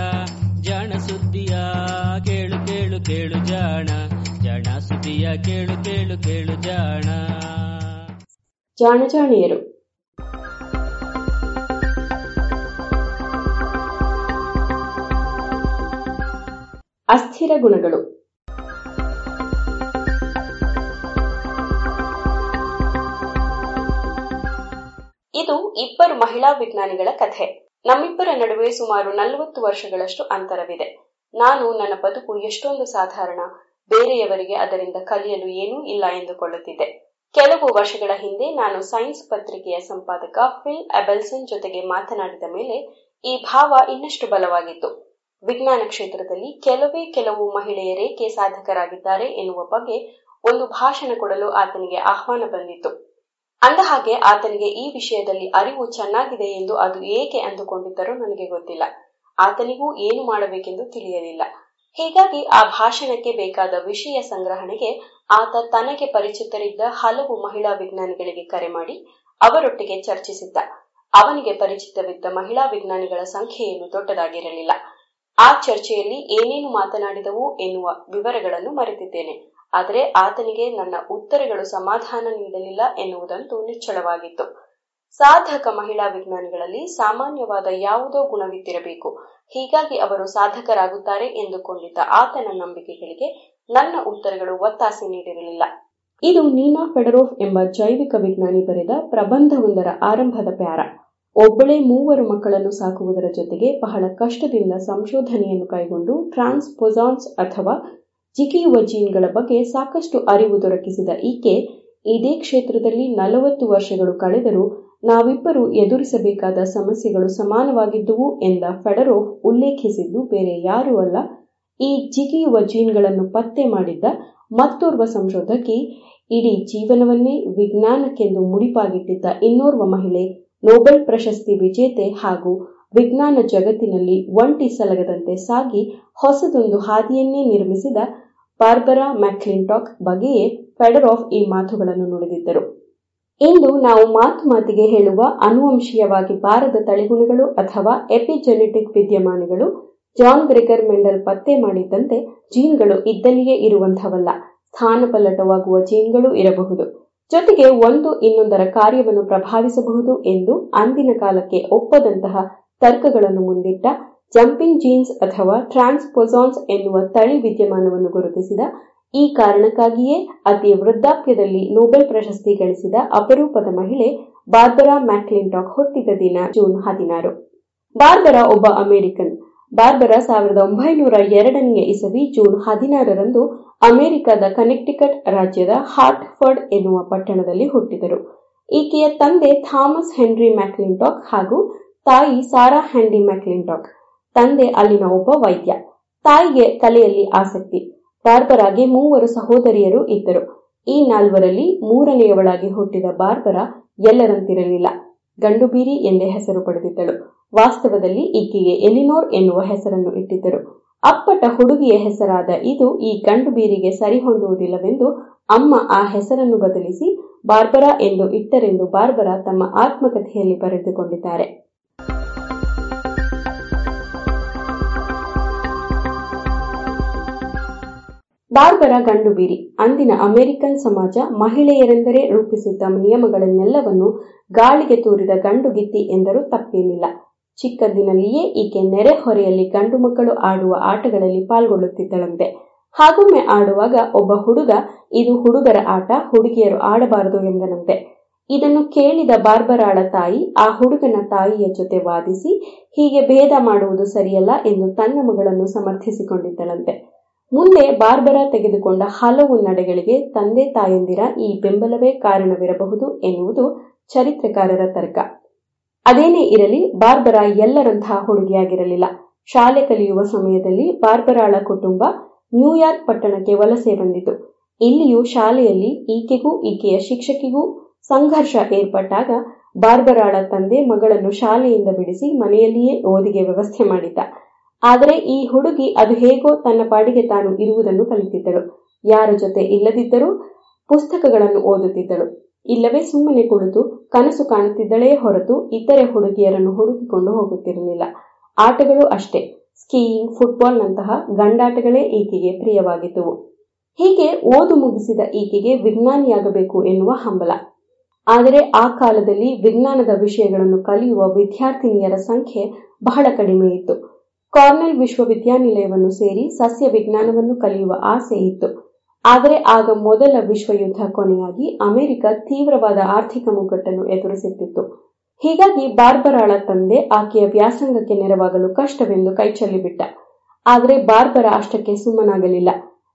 ಜಾಣ ಸುದ್ದಿಯ ಕೇಳು ಕೇಳು ಕೇಳು ಜಾಣ. ಜಾಣ ಸುದಿಯ ಕೇಳು ಕೇಳು ಕೇಳು ಜಾಣ. ಜಾಣ, ಜಾಣಿಯರು. ಅಸ್ಥಿರ ಗುಣಗಳು. ಇದು ಇಬ್ಬರು ಮಹಿಳಾ ವಿಜ್ಞಾನಿಗಳ ಕಥೆ. ನಮ್ಮಿಬ್ಬರ ನಡುವೆ ಸುಮಾರು ನಲವತ್ತು ವರ್ಷಗಳಷ್ಟು ಅಂತರವಿದೆ. ನಾನು ನನ್ನ ಬದುಕು ಎಷ್ಟೊಂದು ಸಾಧಾರಣ ಬೇರೆಯವರಿಗೆ ಅದರಿಂದ ಕಲಿಯಲು ಏನೂ ಇಲ್ಲ ಎಂದುಕೊಳ್ಳುತ್ತಿದೆ ಕೆಲವು ವರ್ಷಗಳ ಹಿಂದೆ ನಾನು ಸೈನ್ಸ್ ಪತ್ರಿಕೆಯ ಸಂಪಾದಕ ಫಿಲ್ ಅಬೆಲ್ಸನ್ ಜೊತೆಗೆ ಮಾತನಾಡಿದ ಮೇಲೆ ಈ ಭಾವ ಇನ್ನಷ್ಟು ಬಲವಾಗಿತ್ತು. ವಿಜ್ಞಾನ ಕ್ಷೇತ್ರದಲ್ಲಿ ಕೆಲವೇ ಕೆಲವು ಮಹಿಳೆಯರೇಕೆ ಸಾಧಕರಾಗಿದ್ದಾರೆ ಎನ್ನುವ ಬಗ್ಗೆ ಒಂದು ಭಾಷಣ ಕೊಡಲು ಆತನಿಗೆ ಆಹ್ವಾನ ಬಂದಿತ್ತು. ಅಂದಹಾಗೆ ಆತನಿಗೆ ಈ ವಿಷಯದಲ್ಲಿ ಅರಿವು ಚೆನ್ನಾಗಿದೆ ಎಂದು ಅದು ಏಕೆ ಅಂದುಕೊಂಡಿದ್ದರೋ ನನಗೆ ಗೊತ್ತಿಲ್ಲ. ಆತನಿಗೂ ಏನು ಮಾಡಬೇಕೆಂದು ತಿಳಿಯಲಿಲ್ಲ. ಹೀಗಾಗಿ ಆ ಭಾಷಣಕ್ಕೆ ಬೇಕಾದ ವಿಷಯ ಸಂಗ್ರಹಣೆಗೆ ಆತ ತನಗೆ ಪರಿಚಿತರಿದ್ದ ಹಲವು ಮಹಿಳಾ ವಿಜ್ಞಾನಿಗಳಿಗೆ ಕರೆ ಮಾಡಿ ಅವರೊಟ್ಟಿಗೆ ಚರ್ಚಿಸಿದ್ದ. ಅವನಿಗೆ ಪರಿಚಿತವಿದ್ದ ಮಹಿಳಾ ವಿಜ್ಞಾನಿಗಳ ಸಂಖ್ಯೆಯನ್ನು ದೊಡ್ಡದಾಗಿರಲಿಲ್ಲ. ಆ ಚರ್ಚೆಯಲ್ಲಿ ಏನೇನು ಮಾತನಾಡಿದವು ಎನ್ನುವ ವಿವರಗಳನ್ನು ಮರೆತಿದ್ದೇನೆ. ಆದರೆ ಆತನಿಗೆ ನನ್ನ ಉತ್ತರಗಳು ಸಮಾಧಾನ ನೀಡಲಿಲ್ಲ ಎನ್ನುವುದಂತೂ ನಿಚ್ಚಳವಾಗಿತ್ತು. ಸಾಧಕ ಮಹಿಳಾ ವಿಜ್ಞಾನಿಗಳಲ್ಲಿ ಸಾಮಾನ್ಯವಾದ ಯಾವುದೋ ಗುಣವಿದ್ದಿರಬೇಕು. ಹೀಗಾಗಿ ಅವರು ಸಾಧಕರಾಗುತ್ತಾರೆ ಎಂದುಕೊಂಡಿದ್ದ ಆತನ ನಂಬಿಕೆಗಳಿಗೆ ನನ್ನ ಉತ್ತರಗಳು ಒತ್ತಾಸೆ ನೀಡಿರಲಿಲ್ಲ. ಇದು ನೀನಾ ಫೆಡರೋಫ್ ಎಂಬ ಜೈವಿಕ ವಿಜ್ಞಾನಿ ಬರೆದ ಪ್ರಬಂಧವೊಂದರ ಆರಂಭದ ಪ್ಯಾರ. ಒಬ್ಬಳೇ ಮೂವರು ಮಕ್ಕಳನ್ನು ಸಾಕುವುದರ ಜೊತೆಗೆ ಬಹಳ ಕಷ್ಟದಿಂದ ಸಂಶೋಧನೆಯನ್ನು ಕೈಗೊಂಡು ಟ್ರಾನ್ಸ್ಪೊಸಾನ್ಸ್ ಅಥವಾ ಜಿಗಿಯುವ ಜೀನ್ಗಳ ಬಗ್ಗೆ ಸಾಕಷ್ಟು ಅರಿವು ದೊರಕಿಸಿದ ಈಕೆ ಇದೇ ಕ್ಷೇತ್ರದಲ್ಲಿ ನಲವತ್ತು ವರ್ಷಗಳು ಕಳೆದರೂ ನಾವಿಬ್ಬರು ಎದುರಿಸಬೇಕಾದ ಸಮಸ್ಯೆಗಳು ಸಮಾನವಾಗಿದ್ದುವು ಎಂದ ಫೆಡರೋಫ್ ಉಲ್ಲೇಖಿಸಿದ್ದು ಬೇರೆ ಯಾರೂ ಅಲ್ಲ. ಈ ಜಿಗಿಯುವ ಜೀನ್ಗಳನ್ನು ಪತ್ತೆ ಮಾಡಿದ್ದ ಮತ್ತೋರ್ವ ಸಂಶೋಧಕಿ, ಇಡೀ ಜೀವನವನ್ನೇ ವಿಜ್ಞಾನಕ್ಕೆಂದು ಮುಡಿಪಾಗಿಟ್ಟಿದ್ದ ಇನ್ನೋರ್ವ ಮಹಿಳೆ, ನೊಬೆಲ್ ಪ್ರಶಸ್ತಿ ವಿಜೇತೆ ಹಾಗೂ ವಿಜ್ಞಾನ ಜಗತ್ತಿನಲ್ಲಿ ಒಂಟಿ ಸಲಗದಂತೆ ಸಾಗಿ ಹೊಸದೊಂದು ಹಾದಿಯನ್ನೇ ನಿರ್ಮಿಸಿದ ಬಾರ್ಬರಾ ಮ್ಯಾಕ್ಲಿಂಟಾಕ್ ಬಗ್ಗೆಯೇ ಫೆಡರೋಫ್ ಈ ಮಾತುಗಳನ್ನು ನುಡಿದಿದ್ದರು. ಇಂದು ನಾವು ಮಾತು ಮಾತಿಗೆ ಹೇಳುವ ಅನುವಂಶೀಯವಾಗಿ ಬಾರದ ತಳಿಗುಣಗಳು ಅಥವಾ ಎಪಿಜೆನೆಟಿಕ್ ವಿದ್ಯಮಾನಗಳು, ಜಾನ್ ಗ್ರೆಗರ್ ಮೆಂಡಲ್ ಪತ್ತೆ ಮಾಡಿದ್ದಂತೆ ಜೀನ್ಗಳು ಇದ್ದಲ್ಲಿಯೇ ಇರುವಂಥವಲ್ಲ. ಸ್ಥಾನಪಲ್ಲಟವಾಗುವ ಜೀನ್ಗಳು ಇರಬಹುದು. ಜೊತೆಗೆ ಒಂದು ಇನ್ನೊಂದರ ಕಾರ್ಯವನ್ನು ಪ್ರಭಾವಿಸಬಹುದು ಎಂದು ಅಂದಿನ ಕಾಲಕ್ಕೆ ಒಪ್ಪದಂತಹ ತರ್ಕಗಳನ್ನು ಮುಂದಿಟ್ಟ ಜಂಪಿಂಗ್ ಜೀನ್ಸ್ ಅಥವಾ ಟ್ರಾನ್ಸ್ಪೊಸಾನ್ಸ್ ಎನ್ನುವ ತಳಿ ವಿದ್ಯಮಾನವನ್ನು ಗುರುತಿಸಿದ ಈ ಕಾರಣಕ್ಕಾಗಿಯೇ ಅತಿ ವೃದ್ಧಾಪ್ಯದಲ್ಲಿ ನೊಬೆಲ್ ಪ್ರಶಸ್ತಿ ಗಳಿಸಿದ ಅಪರೂಪದ ಮಹಿಳೆ ಬಾರ್ಬರಾ ಮ್ಯಾಕ್ಲಿಂಟಾಕ್ ಹುಟ್ಟಿದ ದಿನ ಜೂನ್ ಹದಿನಾರು. ಬಾರ್ಬರಾ ಒಬ್ಬ ಅಮೆರಿಕನ್. ಬಾರ್ಬರಾ ಸಾವಿರದ ಒಂಬೈನೂರ ಎರಡನೆಯ ಇಸವಿ ಜೂನ್ ಹದಿನಾರರಂದು ಅಮೆರಿಕದ ಕನೆಕ್ಟಿಕಟ್ ರಾಜ್ಯದ ಹಾರ್ಟ್ಫರ್ಡ್ ಎನ್ನುವ ಪಟ್ಟಣದಲ್ಲಿ ಹುಟ್ಟಿದರು. ಈಕೆಯ ತಂದೆ ಥಾಮಸ್ ಹೆನ್ರಿ ಮ್ಯಾಕ್ಲಿಂಟಾಕ್ ಹಾಗೂ ತಾಯಿ ಸಾರಾ ಹ್ಯಾಂಡಿ ಮ್ಯಾಕ್ಲಿಂಟಾಕ್ ತಂದೆ ಅಲ್ಲಿನ ಒಬ್ಬ ವೈದ್ಯ. ತಾಯಿಗೆ ಕಲೆಯಲ್ಲಿ ಆಸಕ್ತಿ. ಬಾರ್ಬರಾಗೆ ಮೂವರು ಸಹೋದರಿಯರು ಇದ್ದರು. ಈ ನಾಲ್ವರಲ್ಲಿ ಮೂರನೆಯವಳಾಗಿ ಹುಟ್ಟಿದ ಬಾರ್ಬರ ಎಲ್ಲರಂತಿರಲಿಲ್ಲ. ಗಂಡುಬೀರಿ ಎಂದೇ ಹೆಸರು ಪಡೆದಿದ್ದಳು. ವಾಸ್ತವದಲ್ಲಿ ಈಕೆಗೆ ಎಲಿನೋರ್ ಎನ್ನುವ ಹೆಸರನ್ನು ಇಟ್ಟಿದ್ದರು. ಅಪ್ಪಟ ಹುಡುಗಿಯ ಹೆಸರಾದ ಇದು ಈ ಗಂಡು ಬೀರಿಗೆ ಸರಿಹೊಂದುವುದಿಲ್ಲವೆಂದು ಅಮ್ಮ ಆ ಹೆಸರನ್ನು ಬದಲಿಸಿ, ಬಾರ್ಬರಾ ಎಂದು ಇಟ್ಟರೆಂದು ಬಾರ್ಬರಾ ತಮ್ಮ ಆತ್ಮಕಥೆಯಲ್ಲಿ ಬರೆದುಕೊಂಡಿದ್ದಾರೆ. ಬಾರ್ಬರ ಗಂಡುಬೀರಿ ಅಂದಿನ ಅಮೆರಿಕನ್ ಸಮಾಜ ಮಹಿಳೆಯರೆಂದರೆ ರೂಪಿಸಿದ್ದ ನಿಯಮಗಳನ್ನೆಲ್ಲವನ್ನು ಗಾಳಿಗೆ ತೂರಿದ ಗಂಡುಗಿತ್ತಿ ಎಂದರೂ ತಪ್ಪೇನಿಲ್ಲ. ಚಿಕ್ಕಂದಿನಲ್ಲಿಯೇ ಈಕೆ ನೆರೆಹೊರೆಯಲ್ಲಿ ಗಂಡು ಮಕ್ಕಳು ಆಡುವ ಆಟಗಳಲ್ಲಿ ಪಾಲ್ಗೊಳ್ಳುತ್ತಿದ್ದಳಂತೆ. ಹಾಗೊಮ್ಮೆ ಆಡುವಾಗ ಒಬ್ಬ ಹುಡುಗ, ಇದು ಹುಡುಗರ ಆಟ, ಹುಡುಗಿಯರು ಆಡಬಾರದು ಎಂದನಂತೆ. ಇದನ್ನು ಕೇಳಿದ ಬಾರ್ಬರಾಳ ತಾಯಿ ಆ ಹುಡುಗನ ತಾಯಿಯ ಜೊತೆ ವಾದಿಸಿ, ಹೀಗೆ ಭೇದ ಮಾಡುವುದು ಸರಿಯಲ್ಲ ಎಂದು ತನ್ನ ಮಗಳನ್ನು ಸಮರ್ಥಿಸಿಕೊಂಡಿದ್ದಳಂತೆ. ಮುಂದೆ ಬಾರ್ಬರಾ ತೆಗೆದುಕೊಂಡ ಹಲವು ನಡೆಗಳಿಗೆ ತಂದೆ ತಾಯಂದಿರ ಈ ಬೆಂಬಲವೇ ಕಾರಣವಿರಬಹುದು ಎನ್ನುವುದು ಚರಿತ್ರೆಕಾರರ ತರ್ಕ. ಅದೇನೇ ಇರಲಿ, ಬಾರ್ಬರಾ ಎಲ್ಲರಂತಹ ಹುಡುಗಿಯಾಗಿರಲಿಲ್ಲ. ಶಾಲೆ ಕಲಿಯುವ ಸಮಯದಲ್ಲಿ ಬಾರ್ಬರಾಳ ಕುಟುಂಬ ನ್ಯೂಯಾರ್ಕ್ ಪಟ್ಟಣಕ್ಕೆ ವಲಸೆ ಬಂದಿತು. ಇಲ್ಲಿಯೂ ಶಾಲೆಯಲ್ಲಿ ಈಕೆಗೂ ಈಕೆಯ ಶಿಕ್ಷಕಿಗೂ ಸಂಘರ್ಷ ಏರ್ಪಟ್ಟಾಗ ಬಾರ್ಬರಾಳ ತಂದೆ ಮಗಳನ್ನು ಶಾಲೆಯಿಂದ ಬಿಡಿಸಿ ಮನೆಯಲ್ಲಿಯೇ ಓದಿಗೆ ವ್ಯವಸ್ಥೆ ಮಾಡಿದ್ದ. ಆದರೆ ಈ ಹುಡುಗಿ ಅದು ಹೇಗೋ ತನ್ನ ಪಾಡಿಗೆ ತಾನು ಇರುವುದನ್ನು ಕಲಿತಿದ್ದಳು. ಯಾರ ಜೊತೆ ಇಲ್ಲದಿದ್ದರೂ ಪುಸ್ತಕಗಳನ್ನು ಓದುತ್ತಿದ್ದಳು. ಇಲ್ಲವೇ ಸುಮ್ಮನೆ ಕುಳಿತು ಕನಸು ಕಾಣುತ್ತಿದ್ದಳೇ ಹೊರತು ಇತರೆ ಹುಡುಗಿಯರನ್ನು ಹುಡುಕಿಕೊಂಡು ಹೋಗುತ್ತಿರಲಿಲ್ಲ. ಆಟಗಳು ಅಷ್ಟೇ. ಸ್ಕೀಯಿಂಗ್, ಫುಟ್ಬಾಲ್ನಂತಹ ಗಂಡಾಟಗಳೇ ಈಕೆಗೆ ಪ್ರಿಯವಾಗಿದ್ದುವು. ಹೀಗೆ ಓದು ಮುಗಿಸಿದ ಈಕೆಗೆ ವಿಜ್ಞಾನಿಯಾಗಬೇಕು ಎನ್ನುವ ಹಂಬಲ. ಆದರೆ ಆ ಕಾಲದಲ್ಲಿ ವಿಜ್ಞಾನದ ವಿಷಯಗಳನ್ನು ಕಲಿಯುವ ವಿದ್ಯಾರ್ಥಿನಿಯರ ಸಂಖ್ಯೆ ಬಹಳ ಕಡಿಮೆ ಇತ್ತು. ಕಾರ್ನೆಲ್ ವಿಶ್ವವಿದ್ಯಾನಿಲಯವನ್ನು ಸೇರಿ ಸಸ್ಯ ವಿಜ್ಞಾನವನ್ನು ಕಲಿಯುವ ಆಸೆ ಇತ್ತು. ಆದರೆ ಆಗ ಮೊದಲ ವಿಶ್ವಯುದ್ಧ ಕೊನೆಯಾಗಿ ಅಮೆರಿಕ ತೀವ್ರವಾದ ಆರ್ಥಿಕ ಮುಗ್ಗಟ್ಟನ್ನು ಎದುರಿಸುತ್ತಿತ್ತು. ಹೀಗಾಗಿ ಬಾರ್ಬರಾಳ ತಂದೆ ಆಕೆಯ ವ್ಯಾಸಂಗಕ್ಕೆ ನೆರವಾಗಲು ಕಷ್ಟವೆಂದು ಕೈಚೊಲ್ಲಿಬಿಟ್ಟ ಆದರೆ ಬಾರ್ಬರ ಅಷ್ಟಕ್ಕೆ ಸುಮ್ಮನಾಗಲಿಲ್ಲ.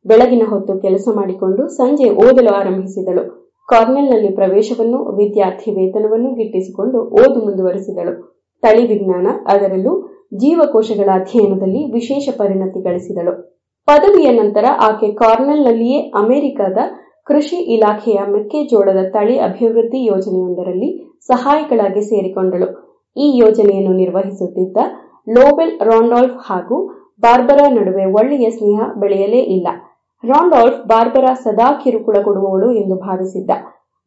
ಬೆಳಗಿನ ಹೊತ್ತು ಕೆಲಸ ಮಾಡಿಕೊಂಡು ಸಂಜೆ ಓದಲು ಆರಂಭಿಸಿದಳು. ಕಾರ್ನೆಲ್ನಲ್ಲಿ ಪ್ರವೇಶವನ್ನು ವಿದ್ಯಾರ್ಥಿ ವೇತನವನ್ನು ಗಿಟ್ಟಿಸಿಕೊಂಡು ಓದು ಮುಂದುವರೆಸಿದಳು. ತಳಿ ವಿಜ್ಞಾನ ಅದರಲ್ಲೂ ಜೀವಕೋಶಗಳ ಅಧ್ಯಯನದಲ್ಲಿ ವಿಶೇಷ ಪರಿಣತಿ ಗಳಿಸಿದಳು. ಪದವಿಯ ನಂತರ ಆಕೆ ಕಾರ್ನೆಲ್ನಲ್ಲಿಯೇ ಅಮೆರಿಕದ ಕೃಷಿ ಇಲಾಖೆಯ ಮೆಕ್ಕೆಜೋಳದ ತಳಿ ಅಭಿವೃದ್ಧಿ ಯೋಜನೆಯೊಂದರಲ್ಲಿ ಸಹಾಯಕಳಾಗಿ ಸೇರಿಕೊಂಡಳು. ಈ ಯೋಜನೆಯನ್ನು ನಿರ್ವಹಿಸುತ್ತಿದ್ದ ಲೋಬೆಲ್ ರಾಂಡಾಲ್ಫ್ ಹಾಗೂ ಬಾರ್ಬರಾ ನಡುವೆ ಒಳ್ಳೆಯ ಸ್ನೇಹ ಬೆಳೆಯಲೇ ಇಲ್ಲ. ರಾಂಡಾಲ್ಫ್ ಬಾರ್ಬರಾ ಸದಾ ಕಿರುಕುಳ ಕೊಡುವವಳು ಎಂದು ಭಾವಿಸಿದ್ದ.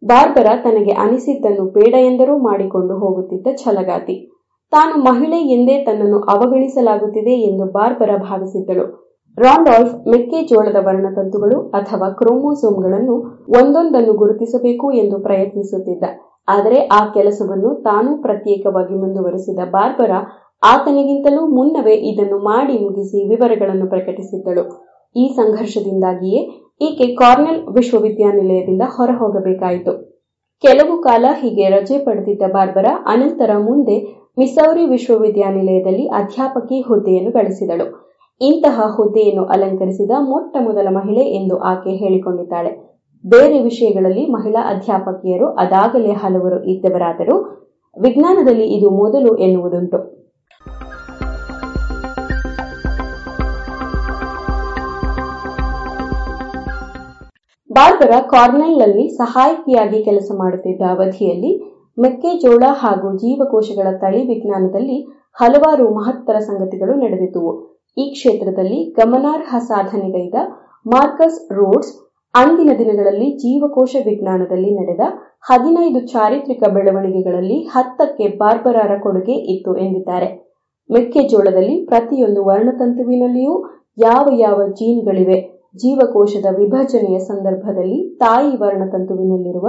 ಬಾರ್ಬರಾ ತನಗೆ ಅನಿಸಿದ್ದನ್ನು ಬೇಡ ಎಂದರೂ ಮಾಡಿಕೊಂಡು ಹೋಗುತ್ತಿದ್ದ ಛಲಗಾತಿ. ತಾನು ಮಹಿಳೆ ಎಂದೇ ತನ್ನನ್ನು ಅವಗಣಿಸಲಾಗುತ್ತಿದೆ ಎಂದು ಬಾರ್ಬರ ಭಾವಿಸಿದ್ದಳು. ರಾಂಡಾಲ್ಫ್ ಮೆಕ್ಕೆಜೋಳದ ವರ್ಣತಂತುಗಳು ಅಥವಾ ಕ್ರೋಮೋಸೋಮ್ಗಳನ್ನು ಒಂದೊಂದನ್ನು ಗುರುತಿಸಬೇಕು ಎಂದು ಪ್ರಯತ್ನಿಸುತ್ತಿದ್ದ. ಆದರೆ ಆ ಕೆಲಸವನ್ನು ತಾನೂ ಪ್ರತ್ಯೇಕವಾಗಿ ಮುಂದುವರೆಸಿದ ಬಾರ್ಬರ ಆತನಿಗಿಂತಲೂ ಮುನ್ನವೇ ಇದನ್ನು ಮಾಡಿ ಮುಗಿಸಿ ವಿವರಗಳನ್ನು ಪ್ರಕಟಿಸಿದ್ದಳು. ಈ ಸಂಘರ್ಷದಿಂದಾಗಿಯೇ ಈಕೆ ಕಾರ್ನೆಲ್ ವಿಶ್ವವಿದ್ಯಾನಿಲಯದಿಂದ ಹೊರಹೋಗಬೇಕಾಯಿತು. ಕೆಲವು ಕಾಲ ಹೀಗೆ ರಜೆ ಪಡೆದಿದ್ದ ಬಾರ್ಬರ ಅನಂತರ ಮುಂದೆ ಮಿಸೌರಿ ವಿಶ್ವವಿದ್ಯಾನಿಲಯದಲ್ಲಿ ಅಧ್ಯಾಪಕಿ ಹುದ್ದೆಯನ್ನು ಗಳಿಸಿದಳು. ಇಂತಹ ಹುದ್ದೆಯನ್ನು ಅಲಂಕರಿಸಿದ ಮೊಟ್ಟ ಮೊದಲ ಮಹಿಳೆ ಎಂದು ಆಕೆ ಹೇಳಿಕೊಂಡಿದ್ದಾಳೆ. ಬೇರೆ ವಿಷಯಗಳಲ್ಲಿ ಮಹಿಳಾ ಅಧ್ಯಾಪಕಿಯರು ಅದಾಗಲೇ ಹಲವರು ಇದ್ದವರಾದರೂ ವಿಜ್ಞಾನದಲ್ಲಿ ಇದು ಮೊದಲು ಎನ್ನುವುದುಂಟು. ಬಾರ್ಬರ ಕಾರ್ನೆಲ್ನಲ್ಲಿ ಸಹಾಯಕಿಯಾಗಿ ಕೆಲಸ ಮಾಡುತ್ತಿದ್ದ ಅವಧಿಯಲ್ಲಿ ಮೆಕ್ಕೆಜೋಳ ಹಾಗೂ ಜೀವಕೋಶಗಳ ತಳಿ ವಿಜ್ಞಾನದಲ್ಲಿ ಹಲವಾರು ಮಹತ್ತರ ಸಂಗತಿಗಳು ನಡೆದಿದ್ದುವು. ಈ ಕ್ಷೇತ್ರದಲ್ಲಿ ಗಮನಾರ್ಹ ಸಾಧನೆಗೈದ ಮಾರ್ಕಸ್ ರೋಡ್ಸ್ ಅಂದಿನ ದಿನಗಳಲ್ಲಿ ಜೀವಕೋಶ ವಿಜ್ಞಾನದಲ್ಲಿ ನಡೆದ ಹದಿನೈದು ಚಾರಿತ್ರಿಕ ಬೆಳವಣಿಗೆಗಳಲ್ಲಿ ಹತ್ತಕ್ಕೆ ಬಾರ್ಬರಾರ ಕೊಡುಗೆ ಇತ್ತು ಎಂದಿದ್ದಾರೆ. ಮೆಕ್ಕೆಜೋಳದಲ್ಲಿ ಪ್ರತಿಯೊಂದು ವರ್ಣತಂತುವಿನಲ್ಲಿಯೂ ಯಾವ ಯಾವ ಜೀನ್ಗಳಿವೆ, ಜೀವಕೋಶದ ವಿಭಜನೆಯ ಸಂದರ್ಭದಲ್ಲಿ ತಾಯಿ ವರ್ಣತಂತುವಿನಲ್ಲಿರುವ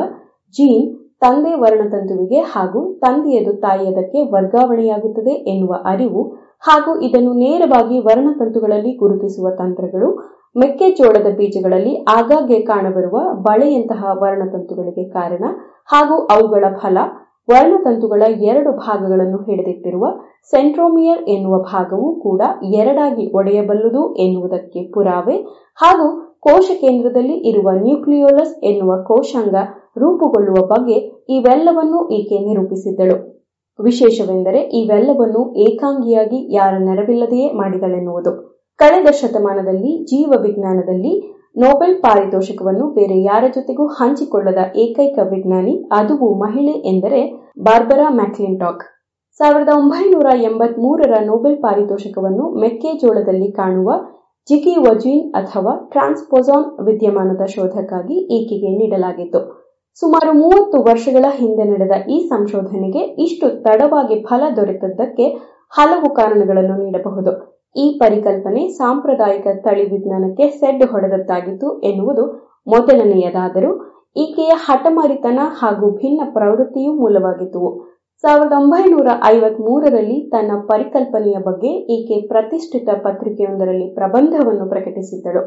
ಜೀನ್ ತಂದೆ ವರ್ಣತಂತುವಿಗೆ ಹಾಗೂ ತಂದೆಯದು ತಾಯಿಯದಕ್ಕೆ ವರ್ಗಾವಣೆಯಾಗುತ್ತದೆ ಎನ್ನುವ ಅರಿವು ಹಾಗೂ ಇದನ್ನು ನೇರವಾಗಿ ವರ್ಣತಂತುಗಳಲ್ಲಿ ಗುರುತಿಸುವ ತಂತ್ರಗಳು, ಮೆಕ್ಕೆಜೋಳದ ಬೀಜಗಳಲ್ಲಿ ಆಗಾಗ್ಗೆ ಕಾಣಬರುವ ಬಳೆಯಂತಹ ವರ್ಣತಂತುಗಳಿಗೆ ಕಾರಣ ಹಾಗೂ ಅವುಗಳ ಫಲ, ವರ್ಣತಂತುಗಳ ಎರಡು ಭಾಗಗಳನ್ನು ಹಿಡಿದಿಟ್ಟಿರುವ ಸೆಂಟ್ರೋಮಿಯರ್ ಎನ್ನುವ ಭಾಗವೂ ಕೂಡ ಎರಡಾಗಿ ಒಡೆಯಬಲ್ಲುದು ಎನ್ನುವುದಕ್ಕೆ ಪುರಾವೆ ಹಾಗೂ ಕೋಶ ಕೇಂದ್ರದಲ್ಲಿ ಇರುವ ನ್ಯೂಕ್ಲಿಯೋಲಸ್ ಎನ್ನುವ ಕೋಶಾಂಗ ರೂಪುಗೊಳ್ಳುವ ಬಗ್ಗೆ ಇವೆಲ್ಲವನ್ನೂ ಈಕೆ ನಿರೂಪಿಸಿದ್ದಳು. ವಿಶೇಷವೆಂದರೆ ಇವೆಲ್ಲವನ್ನು ಏಕಾಂಗಿಯಾಗಿ ಯಾರ ನೆರವಿಲ್ಲದೆಯೇ ಮಾಡಿದಳೆನ್ನುವುದು. ಕಳೆದ ಶತಮಾನದಲ್ಲಿ ಜೀವ ವಿಜ್ಞಾನದಲ್ಲಿ ನೋಬೆಲ್ ಪಾರಿತೋಷಕವನ್ನು ಬೇರೆ ಯಾರ ಜೊತೆಗೂ ಹಂಚಿಕೊಳ್ಳದ ಏಕೈಕ ವಿಜ್ಞಾನಿ ಅದುವು ಮಹಿಳೆ ಎಂದರೆ ಬಾರ್ಬರಾ ಮ್ಯಾಕ್ಲಿಂಟಾಕ್ ಸಾವಿರದ ಒಂಬೈನೂರ ಎಂಬತ್ ಮೂರರ ನೊಬೆಲ್ ಪಾರಿತೋಷಕವನ್ನು ಮೆಕ್ಕೆಜೋಳದಲ್ಲಿ ಕಾಣುವ ಜಿಗಿ ವಜೀನ್ ಅಥವಾ ಟ್ರಾನ್ಸ್ಪೋಸಾನ್ ವಿದ್ಯಮಾನದ ಶೋಧಕ್ಕಾಗಿ ಈಕೆಗೆ ನೀಡಲಾಗಿತ್ತು. ಸುಮಾರು ಮೂವತ್ತು ವರ್ಷಗಳ ಹಿಂದೆ ನಡೆದ ಈ ಸಂಶೋಧನೆಗೆ ಇಷ್ಟು ತಡವಾಗಿ ಫಲ ದೊರೆತದ್ದಕ್ಕೆ ಹಲವು ಕಾರಣಗಳನ್ನು ನೀಡಬಹುದು. ಈ ಪರಿಕಲ್ಪನೆ ಸಾಂಪ್ರದಾಯಿಕ ತಳಿ ವಿಜ್ಞಾನಕ್ಕೆ ಸೆಡ್ ಹೊಡೆದದ್ದಾಗಿತ್ತು ಎನ್ನುವುದು ಮೊದಲನೆಯದಾದರೂ ಈಕೆಯ ಹಠಮಾರಿತನ ಹಾಗೂ ಭಿನ್ನ ಪ್ರವೃತ್ತಿಯೂ ಮೂಲವಾಗಿತ್ತು. ಸಾವಿರದ ಒಂಬೈನೂರ ಐವತ್ ಮೂರರಲ್ಲಿ ತನ್ನ ಪರಿಕಲ್ಪನೆಯ ಬಗ್ಗೆ ಈಕೆ ಪ್ರತಿಷ್ಠಿತ ಪತ್ರಿಕೆಯೊಂದರಲ್ಲಿ ಪ್ರಬಂಧವನ್ನು ಪ್ರಕಟಿಸಿದ್ದಳು.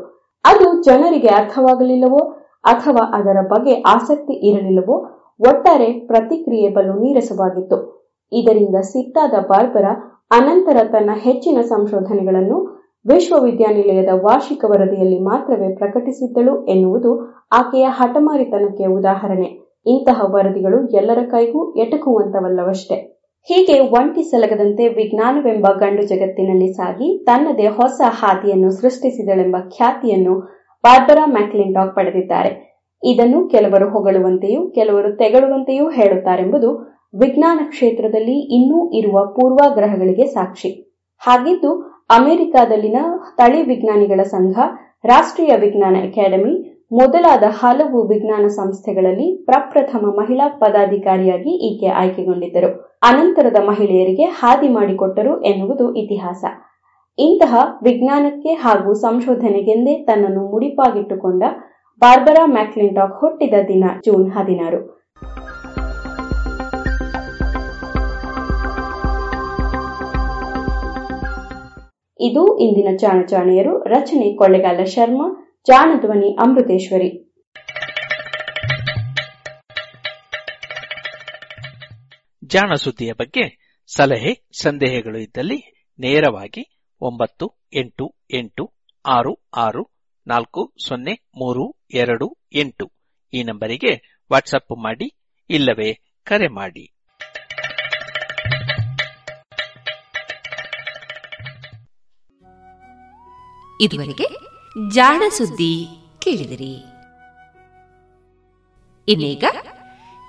ಅದು ಜನರಿಗೆ ಅರ್ಥವಾಗಲಿಲ್ಲವೋ ಅಥವಾ ಅದರ ಬಗ್ಗೆ ಆಸಕ್ತಿ ಇರಲಿಲ್ಲವೋ, ಒಟ್ಟಾರೆ ಪ್ರತಿಕ್ರಿಯೆ ಬಲು ನೀರಸವಾಗಿತ್ತು. ಇದರಿಂದ ಸಿಟ್ಟಾದ ಬಾರ್ಬರ ಅನಂತರ ತನ್ನ ಹೆಚ್ಚಿನ ಸಂಶೋಧನೆಗಳನ್ನು ವಿಶ್ವವಿದ್ಯಾನಿಲಯದ ವಾರ್ಷಿಕ ವರದಿಯಲ್ಲಿ ಮಾತ್ರವೇ ಪ್ರಕಟಿಸಿದ್ದಳು ಎನ್ನುವುದು ಆಕೆಯ ಹಠಮಾರಿತನಕ್ಕೆ ಉದಾಹರಣೆ. ಇಂತಹ ವರದಿಗಳು ಎಲ್ಲರ ಕೈಗೂ ಎಟಕುವಂತವಲ್ಲವಷ್ಟೇ. ಹೀಗೆ ಒಂಟಿ ಸಲಗದಂತೆ ವಿಜ್ಞಾನವೆಂಬ ಗಂಡು ಜಗತ್ತಿನಲ್ಲಿ ಸಾಗಿ ತನ್ನದೇ ಹೊಸ ಹಾದಿಯನ್ನು ಸೃಷ್ಟಿಸಿದಳೆಂಬ ಖ್ಯಾತಿಯನ್ನು ಬಾರ್ಬರಾ ಮ್ಯಾಕ್ಲಿಂಟಾಕ್ ಪಡೆದಿದ್ದಾರೆ. ಇದನ್ನು ಕೆಲವರು ಹೊಗಳುವಂತೆಯೂ, ಕೆಲವರು ತೆಗಳುವಂತೆಯೂ ಹೇಳುತ್ತಾರೆಂಬುದು ವಿಜ್ಞಾನ ಕ್ಷೇತ್ರದಲ್ಲಿ ಇನ್ನೂ ಇರುವ ಪೂರ್ವಾಗ್ರಹಗಳಿಗೆ ಸಾಕ್ಷಿ. ಹಾಗಿದ್ದು, ಅಮೆರಿಕಾದಲ್ಲಿನ ತಳಿ ವಿಜ್ಞಾನಿಗಳ ಸಂಘ, ರಾಷ್ಟ್ರೀಯ ವಿಜ್ಞಾನ ಅಕಾಡೆಮಿ, ಮೊದಲಾದ ಹಲವು ವಿಜ್ಞಾನ ಸಂಸ್ಥೆಗಳಲ್ಲಿ ಪ್ರಪ್ರಥಮ ಮಹಿಳಾ ಪದಾಧಿಕಾರಿಯಾಗಿ ಈಕೆ ಆಯ್ಕೆಗೊಂಡಿದ್ದರು. ಅನಂತರದ ಮಹಿಳೆಯರಿಗೆ ಹಾದಿ ಮಾಡಿಕೊಟ್ಟರು ಎನ್ನುವುದು ಇತಿಹಾಸ. ಇಂತಹ ವಿಜ್ಞಾನಕ್ಕೆ ಹಾಗೂ ಸಂಶೋಧನೆಗೆಂದೇ ತನ್ನನ್ನು ಮುಡಿಪಾಗಿಟ್ಟುಕೊಂಡ ಬಾರ್ಬರಾ ಮ್ಯಾಕ್ಲಿಂಟಾಕ್ ಹುಟ್ಟಿದ ದಿನ ಜೂನ್ ಹದಿನಾರು. ಇದು ಇಂದಿನ ಚಾಣಚಾಣಿಯರು ರಚನೆ ಕೊಳ್ಳೆಗಾಲ ಶರ್ಮಾ, ಜಾಣಧ್ವನಿ ಅಮೃತೇಶ್ವರಿ. ಜಾಣ ಸುದ್ದಿಯ ಬಗ್ಗೆ ಸಲಹೆ, ಸಂದೇಹಗಳು ಇದ್ದಲ್ಲಿ ನೇರವಾಗಿ ಒಂಬತ್ತು, ಎಂಟು ಎಂಟು, ಆರು ಆರು, ನಾಲ್ಕು, ಸೊನ್ನೆ, ಮೂರು, ಎರಡು, ಎಂಟು. ಈ ನಂಬರಿಗೆ ವಾಟ್ಸಪ್ ಮಾಡಿ, ಇಲ್ಲವೇ ಕರೆ ಮಾಡಿ. ಇದುವರೆಗೆ ಜಾಣ ಸುದ್ದಿ ಕೇಳಿದಿರಿ. ಇನ್ನೀಗ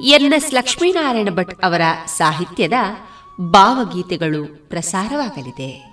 ಎಸ್ ಲಕ್ಷ್ಮೀನಾರಾಯಣ ಭಟ್ ಅವರ ಸಾಹಿತ್ಯದ ಭಾವಗೀತೆಗಳು ಪ್ರಸಾರವಾಗಲಿದೆ.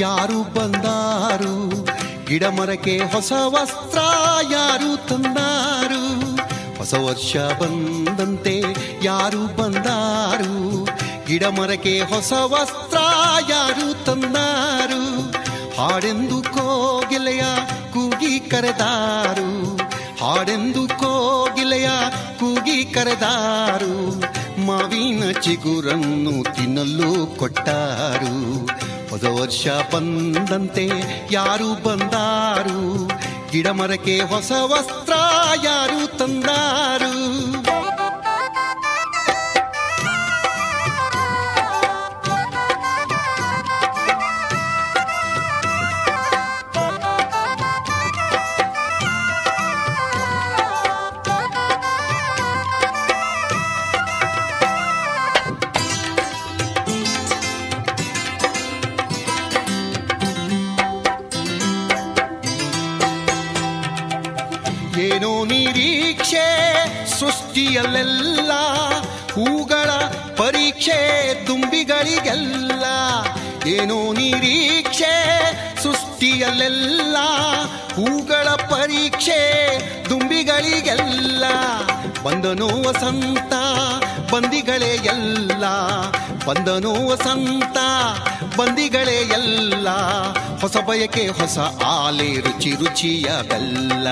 ಯಾರು ಬಂದಾರು? ಗಿಡ ಮರಕ್ಕೆ ಹೊಸ ವಸ್ತ್ರ ಯಾರು ತಂದಾರು? ಹೊಸ ವರ್ಷ ಬಂದಂತೆ ಯಾರು ಬಂದಾರು? ಗಿಡ ಮರಕ್ಕೆ ಹೊಸ ವಸ್ತ್ರ ಯಾರು ತಂದಾರು? ಹಾಡೆಂದು ಕೋಗಿಲೆಯ ಕೂಗಿ ಕರೆದಾರು? ಹಾಡೆಂದು ಕೋಗಿಲೆಯ ಕೂಗಿ ಕರೆದಾರು? ಮಾವಿನ ಚಿಗುರನ್ನು ತಿನ್ನಲು ಕೊಟ್ಟಾರು? ಹೊಸ ವರ್ಷ ಬಂದಂತೆ ಯಾರು ಬಂದಾರು? ಗಿಡ ಮರಕ್ಕೆ ಹೊಸ ವಸ್ತ್ರ ಯಾರು ತಂದಾರು? ವಸಂತ ಬಂದಿಗಳೇ ಎಲ್ಲ. ಬಂದನು ವಸಂತ ಬಂದಿಗಳೇ ಎಲ್ಲ. ಹೊಸ ಬಯಕೆ, ಹೊಸ ಆಲೆ, ರುಚಿ ರುಚಿಯ ಬೆಲ್ಲ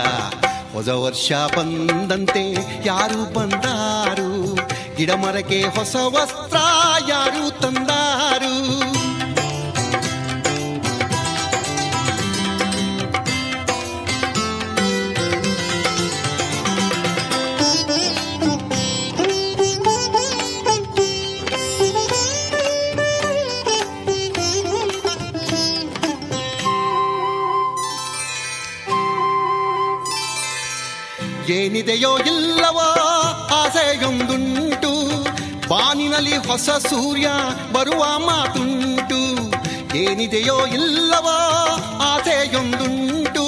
ಹೊಸ ವರ್ಷ ಬಂದಂತೆ ಯಾರು ಬಂದಾರು? ಗಿಡ ಮರಕ್ಕೆ ಹೊಸ ವಸ್ತ್ರ ಏನಿದೆಯೋ ಇಲ್ಲವೋ ಆಸೆಯೊಂದುಂಟು ಬಾನಿನಲ್ಲಿ ಹೊಸ ಸೂರ್ಯ ಬರುವ ಮಾತುಂಟು ಏನಿದೆಯೋ ಇಲ್ಲವೋ ಆಸೆಯೊಂದುಂಟು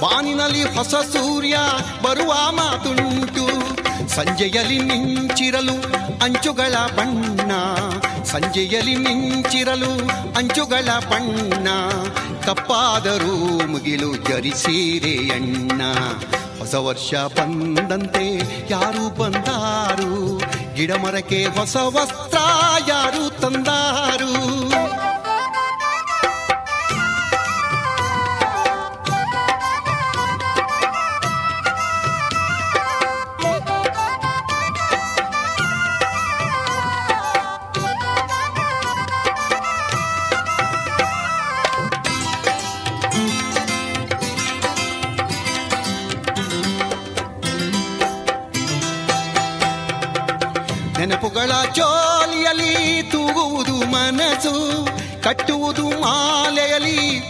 ಬಾನಿನಲ್ಲಿ ಹೊಸ ಸೂರ್ಯ ಬರುವ ಮಾತುಂಟು ಸಂಜೆಯಲ್ಲಿ ಮಿಂಚಿರಲು ಅಂಚುಗಳ ಬಣ್ಣ ಸಂಜೆಯಲ್ಲಿ ಮಿಂಚಿರಲು ಅಂಚುಗಳ ಬಣ್ಣ ಕಪ್ಪಾದರೂ ಮುಗಿಲು ಜರಿಸೀರೆ ಅಣ್ಣ ಹೊಸ ವರ್ಷ ಬಂದಂತೆ ಯಾರು ಬಂದಾರು? ಗಿಡಮರಕ್ಕೆ ಹೊಸ ವಸ್ತ್ರ ಯಾರು ತಂದಾರು?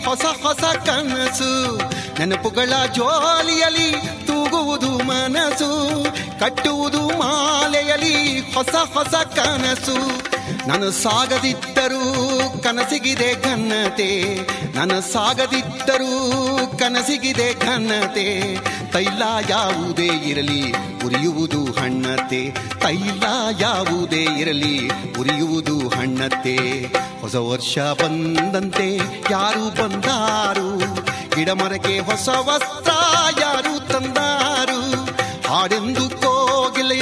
ಹೊಸ ಹೊಸ ಕನಸು. ನೆನಪುಗಳ ಜೋಲಿಯಲಿ ತೂಗುವುದು ಮನಸ್ಸು ಕಟ್ಟುವುದು ಮಾಲೆಯಲಿ ಹೊಸ ಹೊಸ ಕನಸು. ನಾನು ಸಾಗದಿದ್ದರೂ ಕನಸಿಗಿದೆ ಘನತೆ. ನಾನು ಸಾಗದಿದ್ದರೂ ಕನಸಿಗಿದೆ ಘನತೆ. ತೈಲ ಯಾವುದೇ ಇರಲಿ, ಉರಿಯುವುದು ಹಣ್ಣತೆ ತೈಲ ಯಾವುದೇ ಇರಲಿ, ಉರಿಯುವುದು ಹಣ್ಣತೆ ಹೊಸ ವರ್ಷ ಬಂದಂತೆ ಯಾರು ಬಂದಾರು? ಗಿಡ ಮರಕ್ಕೆ ಹೊಸ ವಸ್ತ್ರ ಯಾರು ತಂದಾರು? ಹಾಡೆಂದು ಕೋಗಿಲೆಯ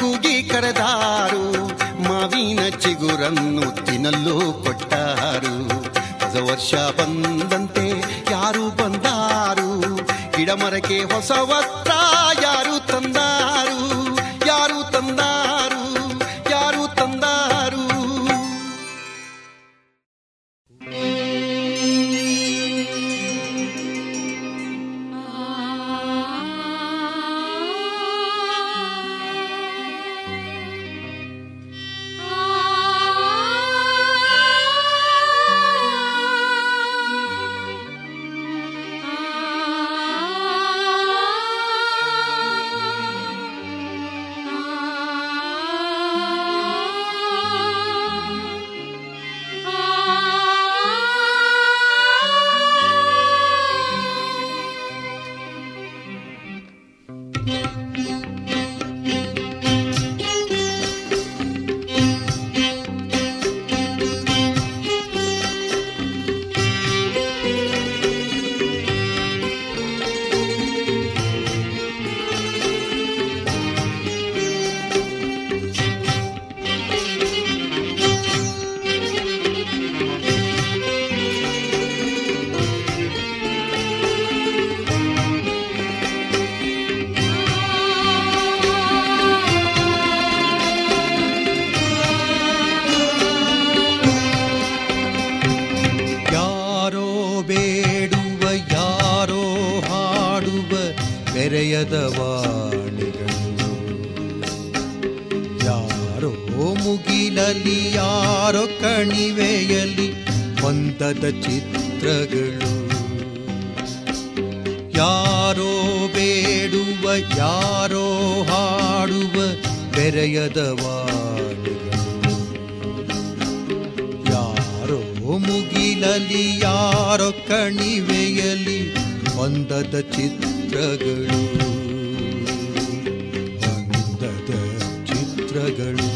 ಕೂಗಿ ಕರೆದಾರು. ಮಾವಿನ ಚಿಗುರನ್ನು ತಿನ್ನಲು ಕೊಟ್ಟಾರು. ಹೊಸ ವರ್ಷ ಬಂದಂತೆ ಯಾರು ಬಂದಾರು? ಗಿಡ ಮರಕ್ಕೆ ಹೊಸ ವಸ್ತ್ರ ಯಾರೋ ಬೇಡುವ ಯಾರೋ ಹಾಡುವ ಬೆರೆಯದ ವಾಣಿಗಳು ಯಾರೋ ಮುಗಿಲಲಿ ಯಾರೋ ಕಣಿವೆಯಲಿ ಒಂದದ ಚಿತ್ರಗಳು. ಬಂದದ ಚಿತ್ರಗಳು.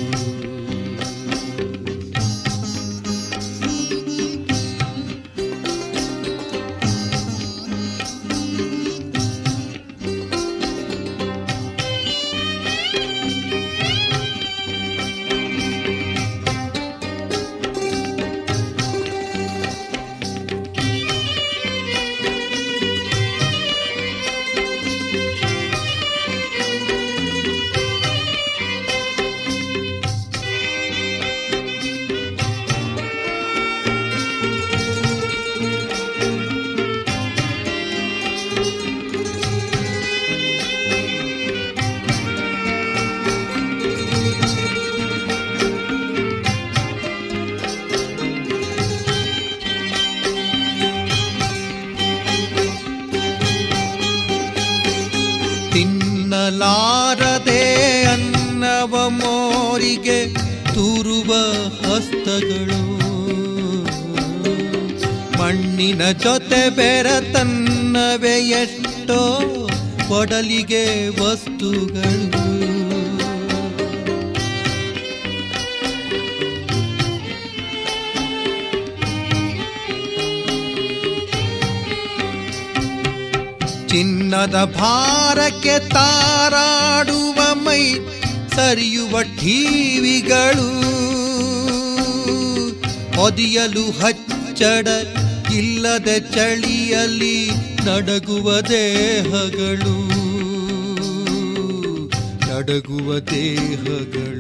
ಬೆರತನ್ನವೆ ಎಷ್ಟೋ ಕೊಡಲಿಗೆ ವಸ್ತುಗಳು. ಚಿನ್ನದ ಭಾರಕ್ಕೆ ತಾರಾಡುವ ಮೈ ಸರಿಯುವ ಠೀವಿಗಳು ಒದಿಯಲು ಹಚ್ಚಡ ಇಲ್ಲದೆ ಚಳಿಯಲ್ಲಿ ನಡಗುವ ದೇಹಗಳು ನಡಗುವ ದೇಹಗಳು.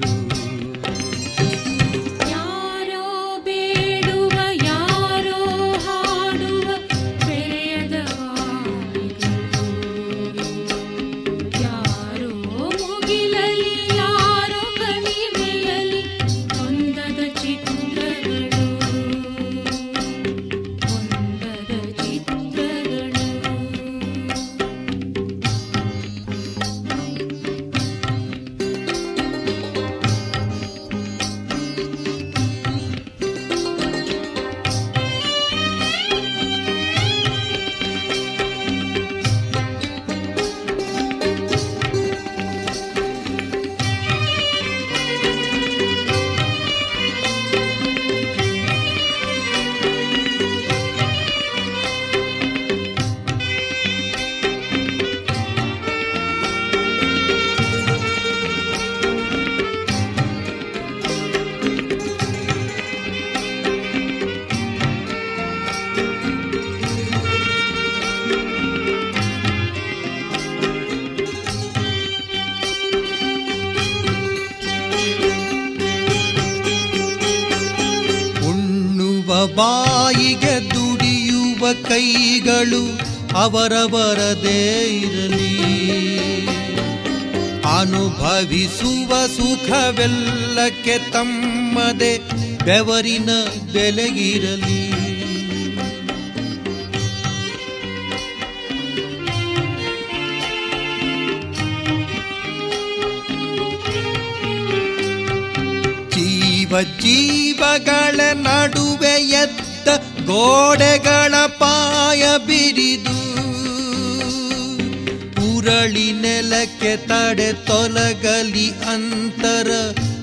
ಅವರವರದೇ ಇರಲಿ. ಅನುಭವಿಸುವ ಸುಖವೆಲ್ಲಕ್ಕೆ ತಮ್ಮದೇ ಬೆವರಿನ ಬೆಲೆಗಿರಲಿ. ಜೀವ ಜೀವಗಳ ನಡುವೆ ಎತ್ತ ಗೋಡೆಗಳ ಪಾಯ ಬಿರಿದು ಉರಳಿ ನೆಲಕ್ಕೆ ತಡೆ ತೊಲಗಲಿ ಅಂತರ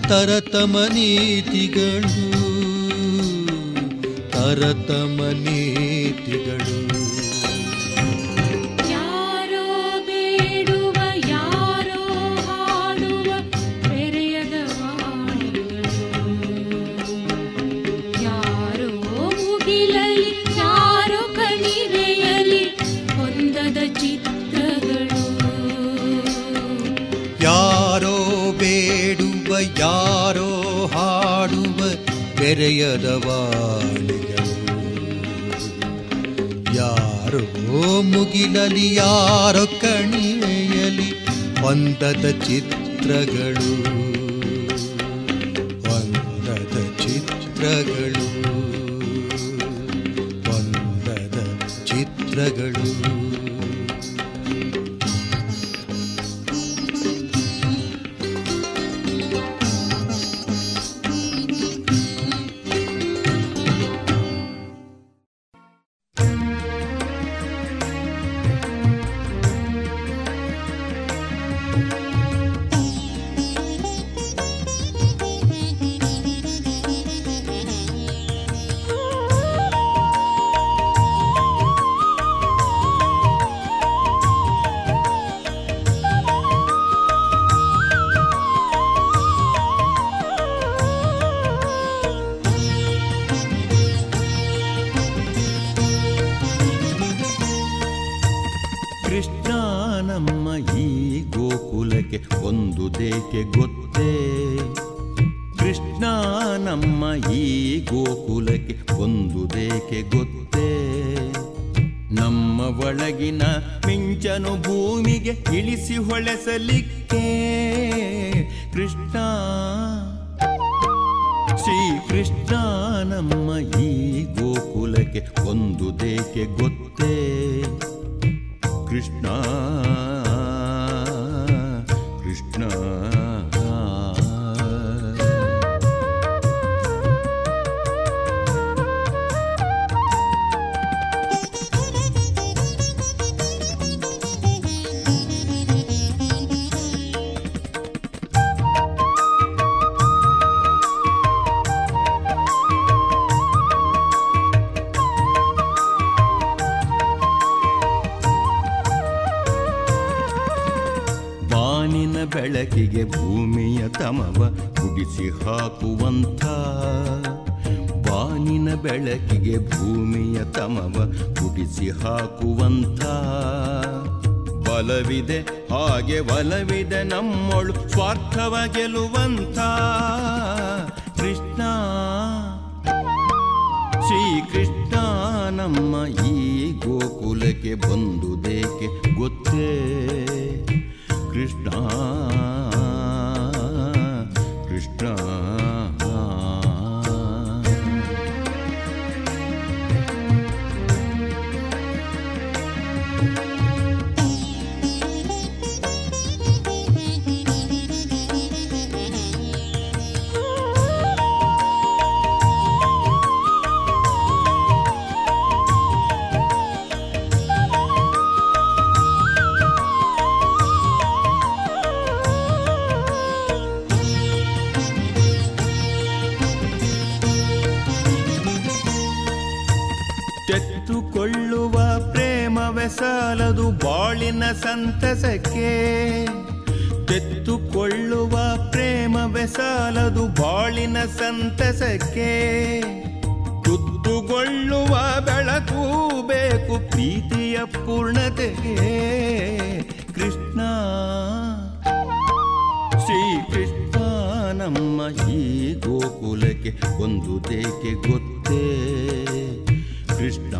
ತರತಮ ನೀತಿಗಳು ತರತಮ ನೀತಿಗಳು ಬೆರೆಯದ ವಾಣಿಗಳು ಯಾರೋ ಮುಗಿಲಲಿ ಯಾರೋ ಕಣಿವೆಯಲಿ ಹೊಂದದ ಚಿತ್ರಗಳು. ಹೊಂದದ ಚಿತ್ರಗಳು. ಹೊಂದದ ಚಿತ್ರಗಳು. ಹಾಗೆ ಬಲವಿದೆ ನಮ್ಮೊಳು ಸ್ವಾರ್ಥವ ಗೆಲ್ಲುವಂಥ ತೆತ್ತುಕೊಳ್ಳುವ ಪ್ರೇಮವೇ ಸಾಲದು ಬಾಳಿನ ಸಂತಸಕ್ಕೆ. ತುತ್ತುಗೊಳ್ಳುವ ಬೆಳಕು ಬೇಕು ಪ್ರೀತಿಯ ಪೂರ್ಣತೆಗೆ. ಕೃಷ್ಣ, ಶ್ರೀಕೃಷ್ಣ ನಮ್ಮ ಈ ಗೋಕುಲಕ್ಕೆ ಒಂದು ದೇಕೆ ಗೊತ್ತೇ. ಕೃಷ್ಣ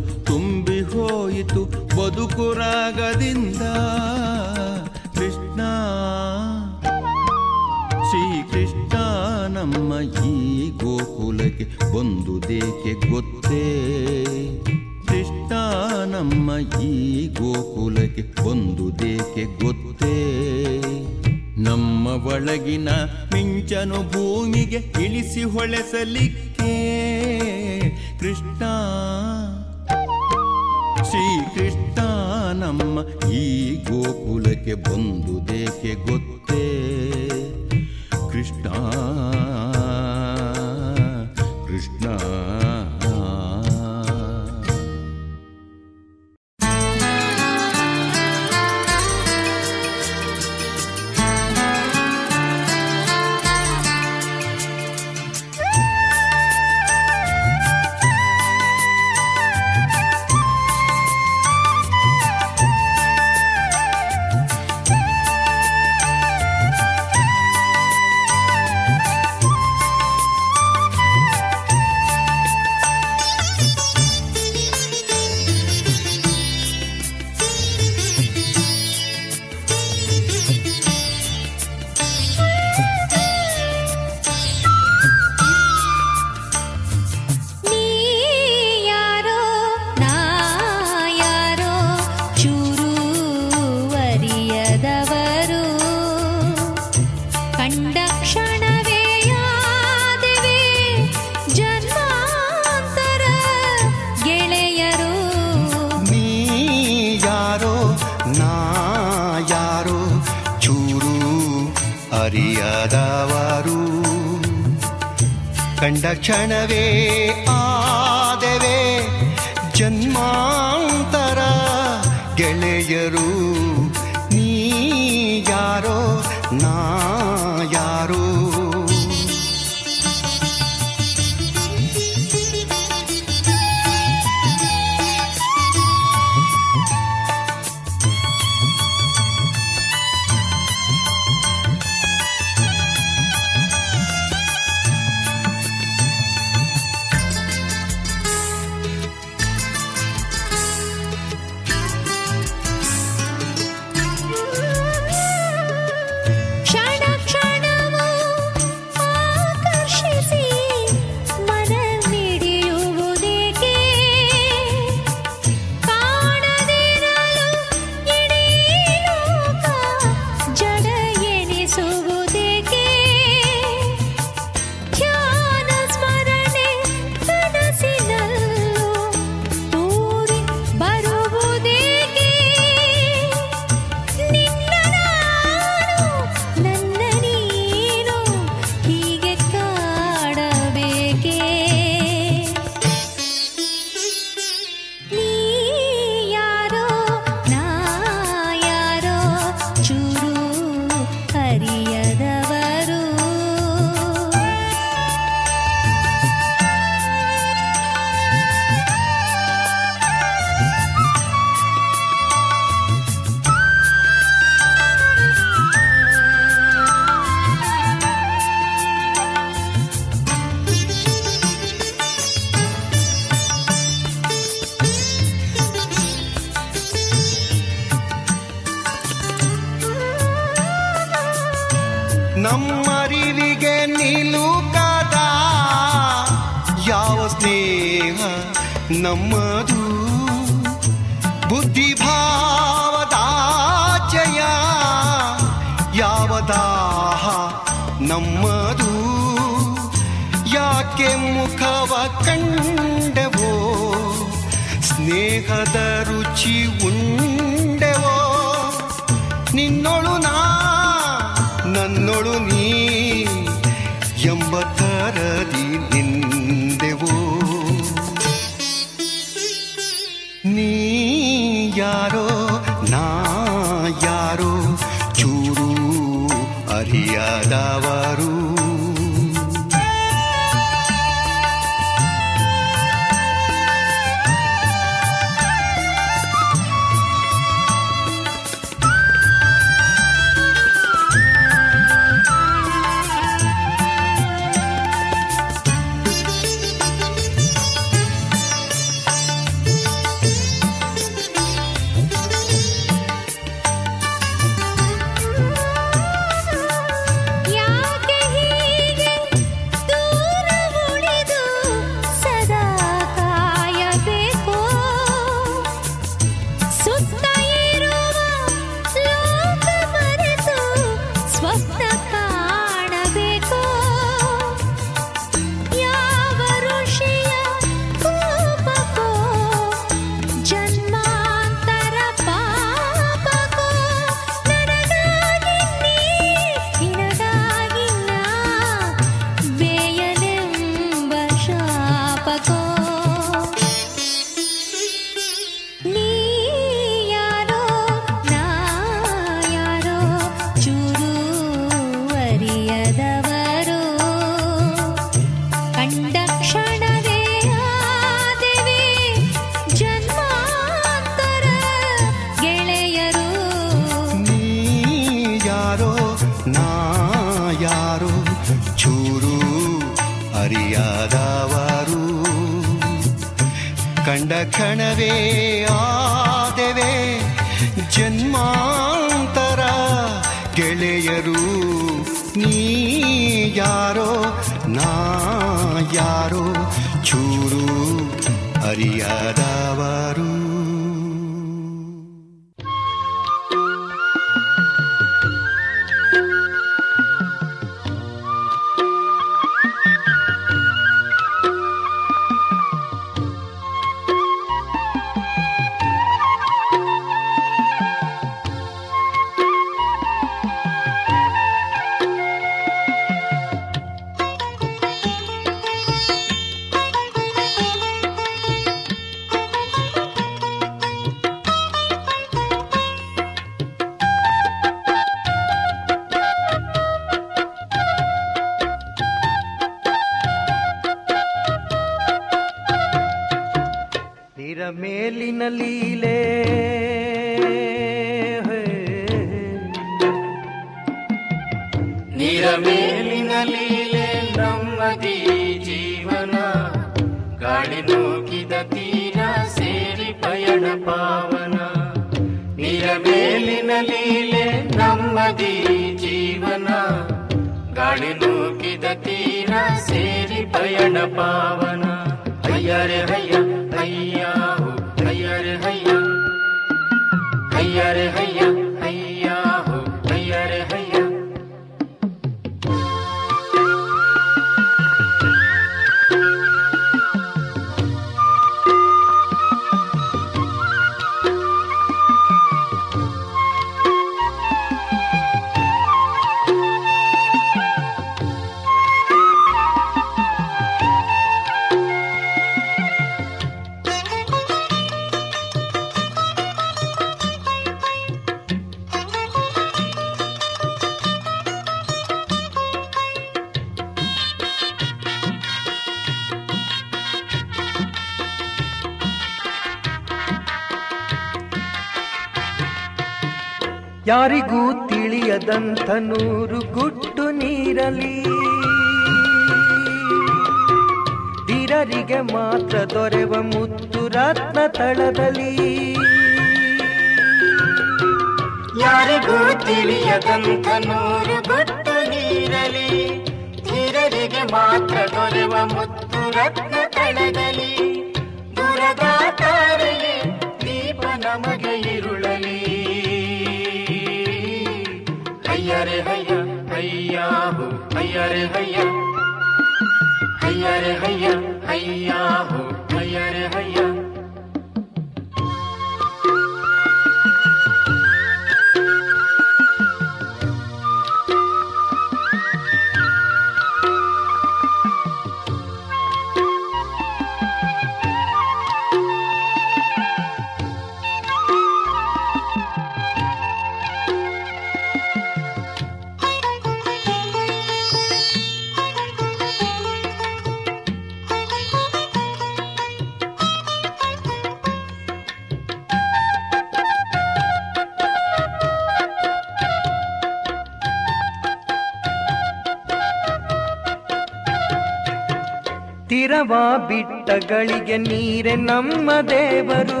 ನಮ್ಮ ದೇವರು.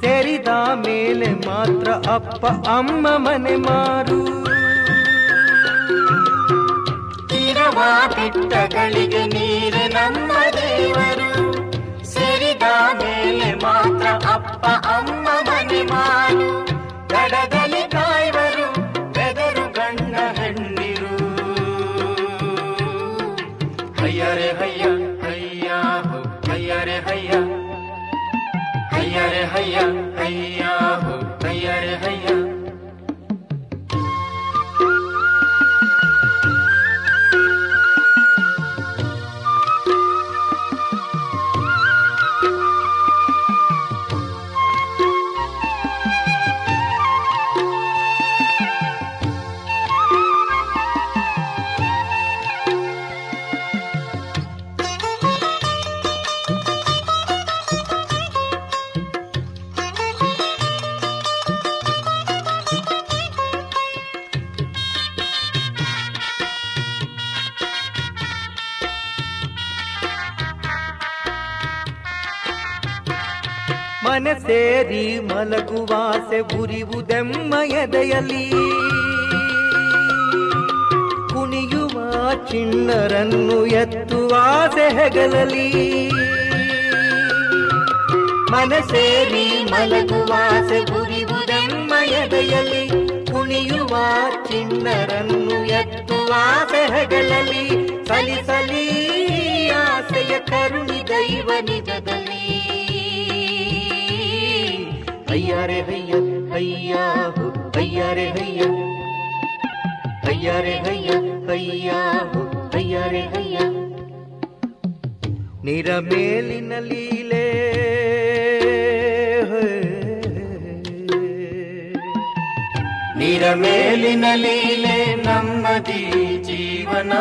ತೆರಿದ ಮೇಲೆ ಮಾತ್ರ ಅಪ್ಪ, ಅಮ್ಮ ಮನೆ ಮಾರು. ಇರುವ ಬಿಟ್ಟಗಳಿಗೆ ನೀರು ನಮ್ಮ ದೇವರು. ಸೇರಿದ ಮೇಲೆ ಮಾತ್ರ ಅಪ್ಪ, ಅಮ್ಮ ಮನೆ ಮಾರು. हय्या हय्या हो भयरे हय्या। ಸೇರಿ ಮಲಗುವಾಸೆ ಬುರಿವುದೆಮ್ಮ ಎದೆಯಲಿ ಕುಣಿಯುವ ಚಿಣ್ಣರನ್ನು ಎತ್ತುವಾಸೆ ಹೆಗಲಲಿ. ಮನೆ ಸೇರಿ ಮಲಗುವಾಸೆ ಬುರಿವುದೆಮ್ಮ ಎದೆಯಲಿ ಕುಣಿಯುವ ಚಿಣ್ಣರನ್ನು ಎತ್ತುವಾಸೆ ಹೆಗಲಲಿ. ಸಲಿಸಲಿ ಆಸೆಯ ಕರುಣಿ ದೈವ ನಿಜದಲ್ಲಿ. ಹಯ್ಯಾರೆ ಹಯ್ಯ ಹಯ್ಯ ಹೋ ಹಯ್ಯ ಹಯ್ಯಾರೆ ಹಯ್ಯ ಹಯ್ಯ ಹೋ ಹಯ್ಯಾರೆ ಹಯ್ಯ ನಿರ ಮೇಲಿನ ಲೀಲೆ ನಿರ ಮೇಲಿನ ಲೀಲೆ ನಮ್ಮದಿ ಜೀವನ.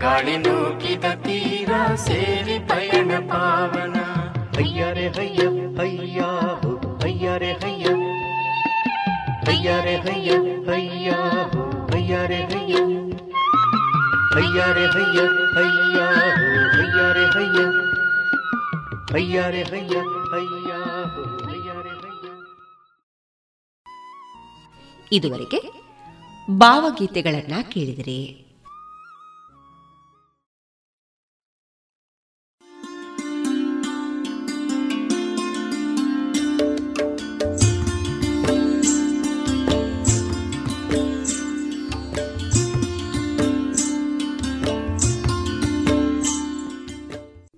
ಗಾಳಿ ನೂಕಿದ ತೀರ ಸೇರಿ ಪಯಣ ಪಾವನ. ಅಯ್ಯರೆ ಹಯ್ಯ ಹಯ್ಯ ಇದುವರೆಗೆ ಭಾವಗೀತೆಗಳನ್ನ ಕೇಳಿದಿರಿ.